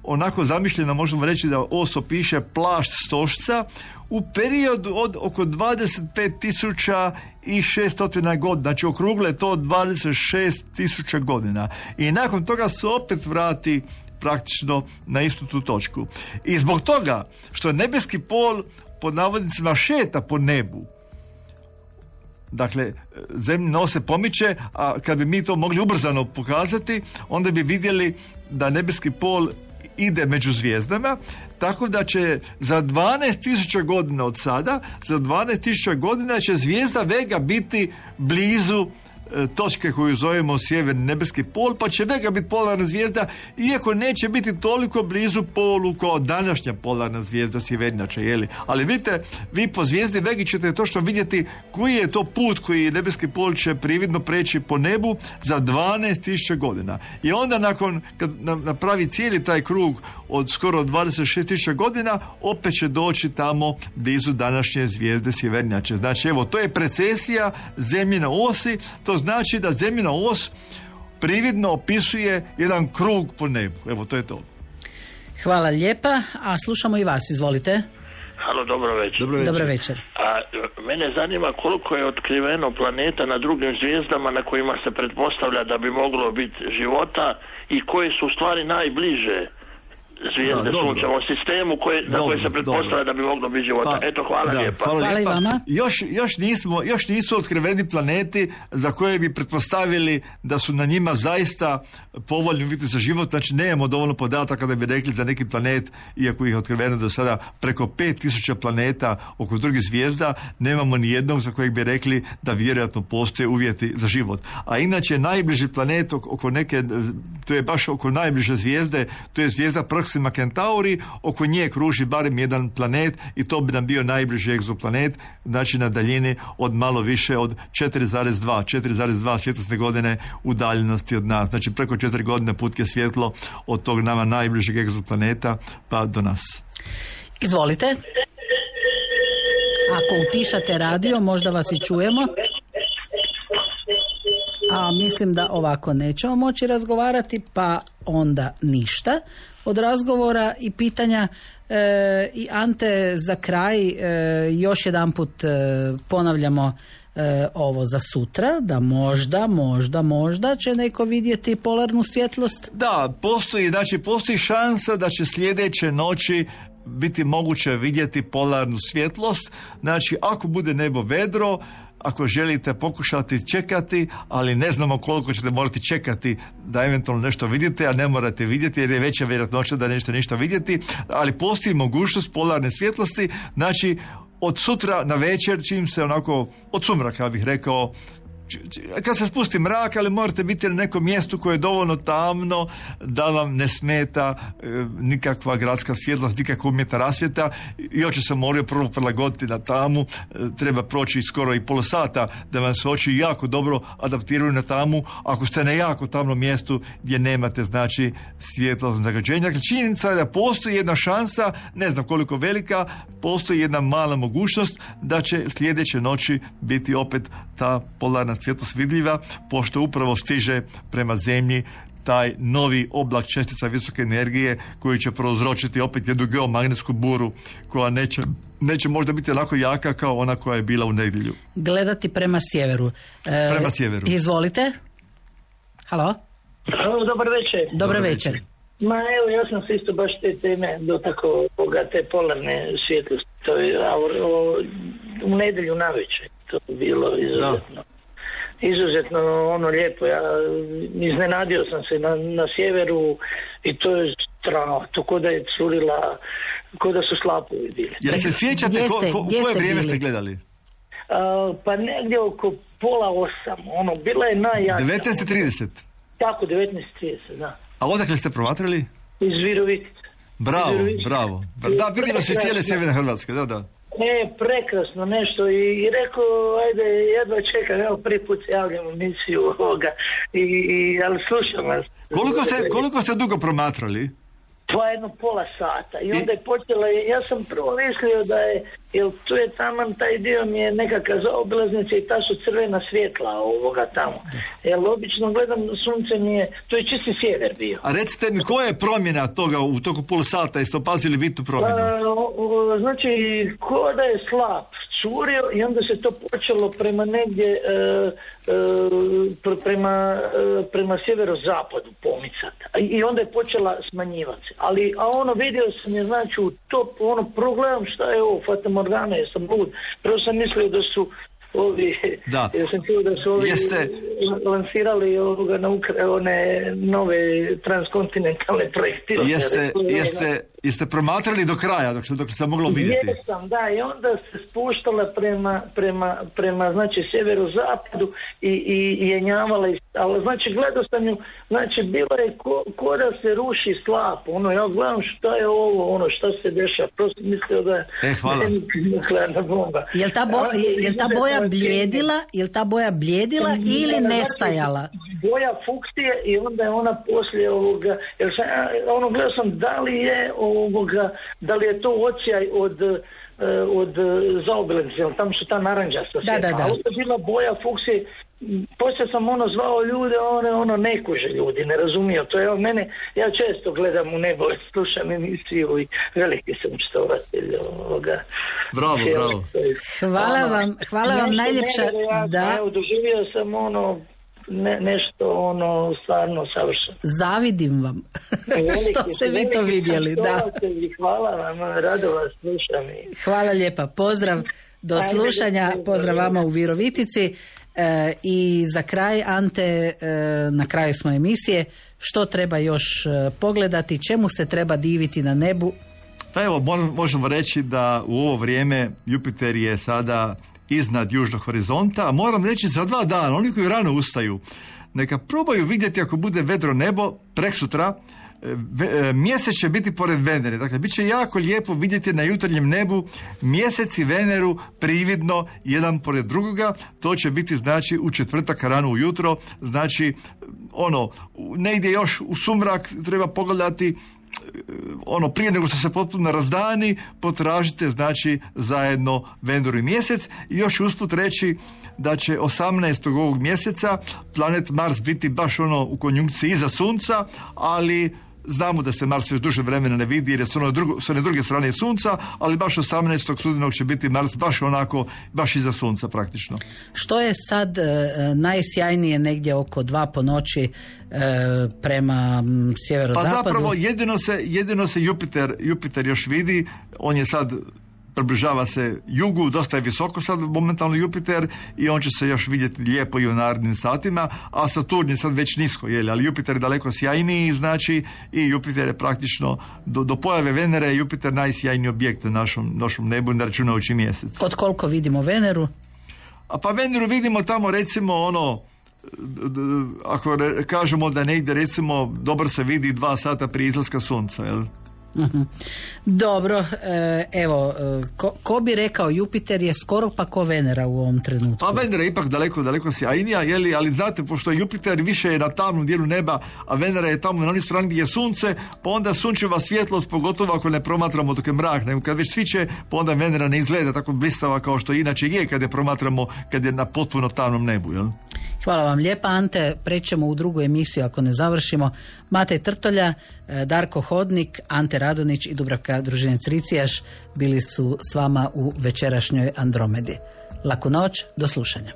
[SPEAKER 3] onako zamišljeno možemo reći da os opiše plašt stošca u periodu od oko 25.600 godina, znači okrugle je to 26.000 godina. I nakon toga se opet vrati praktično na istu tu točku. I zbog toga što nebeski pol pod navodnicima šeta po nebu, Dakle, zemljina os se pomiče, a kad bi mi to mogli ubrzano pokazati, onda bi vidjeli da nebeski pol ide među zvijezdama, tako da će za 12.000 godina od sada, za 12.000 godina će zvijezda Vega biti blizu točke koju zovemo sjeverni nebeski pol, pa će Vega biti polarna zvijezda, iako neće biti toliko blizu polu kao današnja polarna zvijezda sjevernjača, jeli? Ali vidite, vi po zvijezdi Vegi ćete točno vidjeti koji je to put koji nebeski pol će prividno preći po nebu za 12.000 godina. I onda nakon, kad na- napravi cijeli taj krug od skoro 26.000 godina, opet će doći tamo blizu današnje zvijezde sjevernjače. Znači, evo, to je precesija zemljina osi, to znači da zemljina os prividno opisuje jedan krug po nebu. Evo, to je to.
[SPEAKER 2] Hvala lijepa, a slušamo i vas, izvolite.
[SPEAKER 9] Halo, dobro večer.
[SPEAKER 3] Dobro večer.
[SPEAKER 2] Dobro večer.
[SPEAKER 9] A mene zanima koliko je otkriveno planeta na drugim zvijezdama na kojima se pretpostavlja da bi moglo biti života i koje su stvari najbliže zvijezde
[SPEAKER 3] Da,
[SPEAKER 9] sunčevom sistemu koje, na
[SPEAKER 3] Dobro,
[SPEAKER 9] koje se pretpostavlja da bi moglo biti života.
[SPEAKER 3] Pa,
[SPEAKER 9] Eto, hvala
[SPEAKER 3] da,
[SPEAKER 9] lijepa.
[SPEAKER 3] Hvala,
[SPEAKER 2] Hvala i vama.
[SPEAKER 3] Još, još, nismo, još nisu otkriveni planeti za koje bi pretpostavili da su na njima zaista povoljni uvjeti za život. Znači, nemamo dovoljno podataka da bi rekli za neki planet, iako ih je otkriveno do sada preko 5000 planeta oko drugih zvijezda, nemamo ni jednog za kojeg bi rekli da vjerojatno postoje uvjeti za život. A inače, najbliži planet oko- neke, to je baš oko najbliže zvijezde, to je zvijezda Proxima Centauri, oko nje kruži barem jedan planet i to bi nam bio najbliži egzoplanet, znači na daljini od malo više od 4,2, 4,2 svjetlosne godine udaljenosti od nas. Znači preko 4 godine put je svjetlo od tog nama najbližeg egzoplaneta pa do nas.
[SPEAKER 2] Izvolite. Ako utišate radio, možda vas i čujemo. A mislim da ovako nećemo moći razgovarati, pa onda ništa od razgovora i pitanja. E, I Ante, za kraj e, još jedanput e, ponavljamo e, ovo za sutra, da možda, možda, možda će neko vidjeti polarnu svjetlost.
[SPEAKER 3] Da, postoji, znači postoji šansa da će sljedeće noći biti moguće vidjeti polarnu svjetlost. Znači, ako bude nebo vedro, ako želite pokušati čekati, ali ne znamo koliko ćete morati čekati da eventualno nešto vidite, a ne morate vidjeti jer je veća vjerojatnoća da nećete ništa vidjeti, ali postoji mogućnost polarne svjetlosti, znači od sutra na večer, čim se onako, od sumraka bih rekao, kad se spusti mrak, ali morate biti na nekom mjestu koje je dovoljno tamno da vam ne smeta e, nikakva gradska svjetlost, nikakva umjetna rasvjeta. Još se moraju prvo prilagoditi na tamu, e, treba proći skoro i pola sata da vam se oči jako dobro adaptiraju na tamu, ako ste na jako tamnom mjestu gdje nemate znači svjetlosno zagađenje. Dakle, činjenica je da postoji jedna šansa, ne znam koliko velika, postoji jedna mala mogućnost da će sljedeće noći biti opet ta polarna svjetlost vidljiva, pošto upravo stiže prema zemlji taj novi oblak čestica visoke energije koji će prouzročiti opet jednu geomagnetsku buru koja neće, neće možda biti onako jaka kao ona koja je bila u nedjelju.
[SPEAKER 2] Gledati prema sjeveru. E,
[SPEAKER 3] Prema sjeveru.
[SPEAKER 2] Izvolite. Halo?
[SPEAKER 11] Alo, dobar večer.
[SPEAKER 2] Dobar večer.
[SPEAKER 11] Ma evo, ja sam se isto baš te teme dotakao ovoga, te polarne svjetlosti. To je a, o- u nedjelju navečer. To je bilo izuzetno. Izuzetno ono lijepo. Ja iznenadio sam se na, na sjeveru i to je strano. To ko da je curila, ko da su slapovi bili.
[SPEAKER 3] Jel se sjećate
[SPEAKER 2] Gdje
[SPEAKER 3] ko, ko- u koje
[SPEAKER 2] ste
[SPEAKER 3] vrijeme
[SPEAKER 2] bili?
[SPEAKER 3] ste gledali?
[SPEAKER 11] A, pa negdje oko pola osam. Ono, bila je najjača.
[SPEAKER 3] 19.30.
[SPEAKER 11] Tako, 19.30, da.
[SPEAKER 3] A odakle ste promatrali?
[SPEAKER 11] Iz Virovitice.
[SPEAKER 3] Bravo,
[SPEAKER 11] Virovitice.
[SPEAKER 3] bravo. Da, vidimo se cijele sjeverne Hrvatske, da, da.
[SPEAKER 11] E, prekrasno nešto i, i rekao, ajde, jedva čekam, evo prvi put se javljam u emisiju ovoga, i, i, ali slušam vas.
[SPEAKER 3] Koliko ste, koliko ste dugo promatrali?
[SPEAKER 11] Pa jedno pola sata i onda je počela, ja sam prvo mislio da je, jer tu je taman taj dio mi je nekakva zaobilaznica i ta su crvena svjetla ovoga tamo. Jer obično gledam sunce mi je, to je čisti sjever bio.
[SPEAKER 3] A recite mi, koja je promjena toga u toku pola sata? Jeste opazili vitnu promjenu?
[SPEAKER 11] Pa, o- o, znači, ko da je slab curio i onda se to počelo prema negdje e, e, pr- prema, e, prema sjeverozapadu pomicati. A- I onda je počela smanjivati. Ali, a ono vidio sam je znači u ono progledam šta je ovo, Fata Morgana, jesam lud. Prvo sam mislio da su ovi,
[SPEAKER 3] Da.
[SPEAKER 11] ja sam čuo da su ovi
[SPEAKER 3] Jeste-
[SPEAKER 11] lansirali ovoga na Ukra- one nove transkontinentalne projekte.
[SPEAKER 3] Jeste, jeste, jeste promatrali do kraja, dok se, dok se moglo vidjeti?
[SPEAKER 11] Jesam, da, i onda se spuštala prema, prema, prema znači, sjeverozapadu i, i, i jenjavala, i- ali znači gledao sam ju, znači bilo je ko, ko da se ruši slap, ono, ja gledam šta je ovo, ono, šta se dešava, prosto mislio da je
[SPEAKER 3] E, hvala.
[SPEAKER 11] nuklearna bomba.
[SPEAKER 2] Jel ta, bo, je- jel ta boja
[SPEAKER 11] je
[SPEAKER 2] bljedila, jel ta boja bljedila ili
[SPEAKER 11] Znači,
[SPEAKER 2] nestajala?
[SPEAKER 11] boja fuksije i onda je ona poslije ovoga, jer sam, ono gledao sam da li je ovoga, da li je to ocijaj od e, od e, zaobilaznice, tamo su ta naranđasta
[SPEAKER 2] Da, da, da.
[SPEAKER 11] je bila boja fuksije poslije sam ono zvao ljude, one ono ne kuže ljudi, ne razumiju. To je od mene, ja često gledam u nebo, slušam emisiju i veliki sam štovatelj ovoga.
[SPEAKER 3] Bravo, bravo.
[SPEAKER 2] Hvala
[SPEAKER 11] ono,
[SPEAKER 2] vam, hvala vam najljepša.
[SPEAKER 11] nevjerojatno,
[SPEAKER 2] Da,
[SPEAKER 11] Evo, doživio sam ono, ne, nešto ono, stvarno savršeno.
[SPEAKER 2] zavidim vam.
[SPEAKER 11] Veliki
[SPEAKER 2] Što ste vi to vidjeli, da.
[SPEAKER 11] Hvala vam, rado vas slušam i
[SPEAKER 2] Hvala lijepa, pozdrav do
[SPEAKER 11] Ajde,
[SPEAKER 2] slušanja, pozdrav vama u Virovitici. E, i za kraj Ante, e, na kraju smo emisije, što treba još e, pogledati, čemu se treba diviti na nebu,
[SPEAKER 3] Pa evo, mo- možemo reći da u ovo vrijeme Jupiter je sada iznad južnog horizonta, a moram reći za dva dana, oni koji rano ustaju, neka probaju vidjeti ako bude vedro nebo, preksutra, e, e, mjesec će biti pored Venere. Dakle, bit će jako lijepo vidjeti na jutarnjem nebu mjesec i Veneru prividno jedan pored drugoga. To će biti znači u četvrtak rano ujutro. Znači, ono, negdje još u sumrak treba pogledati ono prije nego što se potpuno razdani potražite znači zajedno Venuru i mjesec i još usput reći da će 18. ovog mjeseca planet Mars biti baš ono u konjunkciji iza sunca ali Znamo da se Mars još duže vremena ne vidi jer je s one, drugo, s one druge strane sunca, ali baš 18. studenog će biti Mars baš onako, baš iza sunca praktično.
[SPEAKER 2] Što je sad e, najsjajnije negdje oko dva po noći e, prema m,
[SPEAKER 3] Pa
[SPEAKER 2] sjeverozapadu?
[SPEAKER 3] zapravo jedino se, jedino se Jupiter, Jupiter još vidi, on je sad približava se jugu, dosta je visoko sad momentalno Jupiter i on će se još vidjeti lijepo i u narednim satima, a Saturn je sad već nisko, jeli, ali Jupiter je daleko sjajniji, znači i Jupiter je praktično, do, do pojave Venere je Jupiter najsjajniji objekt na našom, našom nebu, ne računajući mjesec.
[SPEAKER 2] Od koliko vidimo Veneru?
[SPEAKER 3] A pa Veneru vidimo tamo recimo ono, ako kažemo da negdje recimo dobro se vidi dva sata prije izlaska sunca, jel?
[SPEAKER 2] Mhm. Dobro, e, evo, e, ko, ko bi rekao Jupiter je skoro pa ko Venera u ovom trenutku.
[SPEAKER 3] Pa Venera je ipak daleko, daleko sjajnija, jeli, ali znate, pošto Jupiter više je na tamnom dijelu neba, a Venera je tamo na onoj strani gdje je sunce, pa onda sunčeva svjetlost, pogotovo ako ne promatramo dok je mrak, nego kad već sviće, pa onda Venera ne izgleda tako blistava kao što inače je kad je promatramo kad je na potpuno tamnom nebu, jel?
[SPEAKER 2] Hvala vam lijepa Ante, prećemo u drugu emisiju ako ne završimo. Matej Trtolja, e, Darko Hodnik, Ante Radonić i Dubravka Družinec Ricijaš bili su s vama u večerašnjoj Andromedi. Laku noć, do slušanja.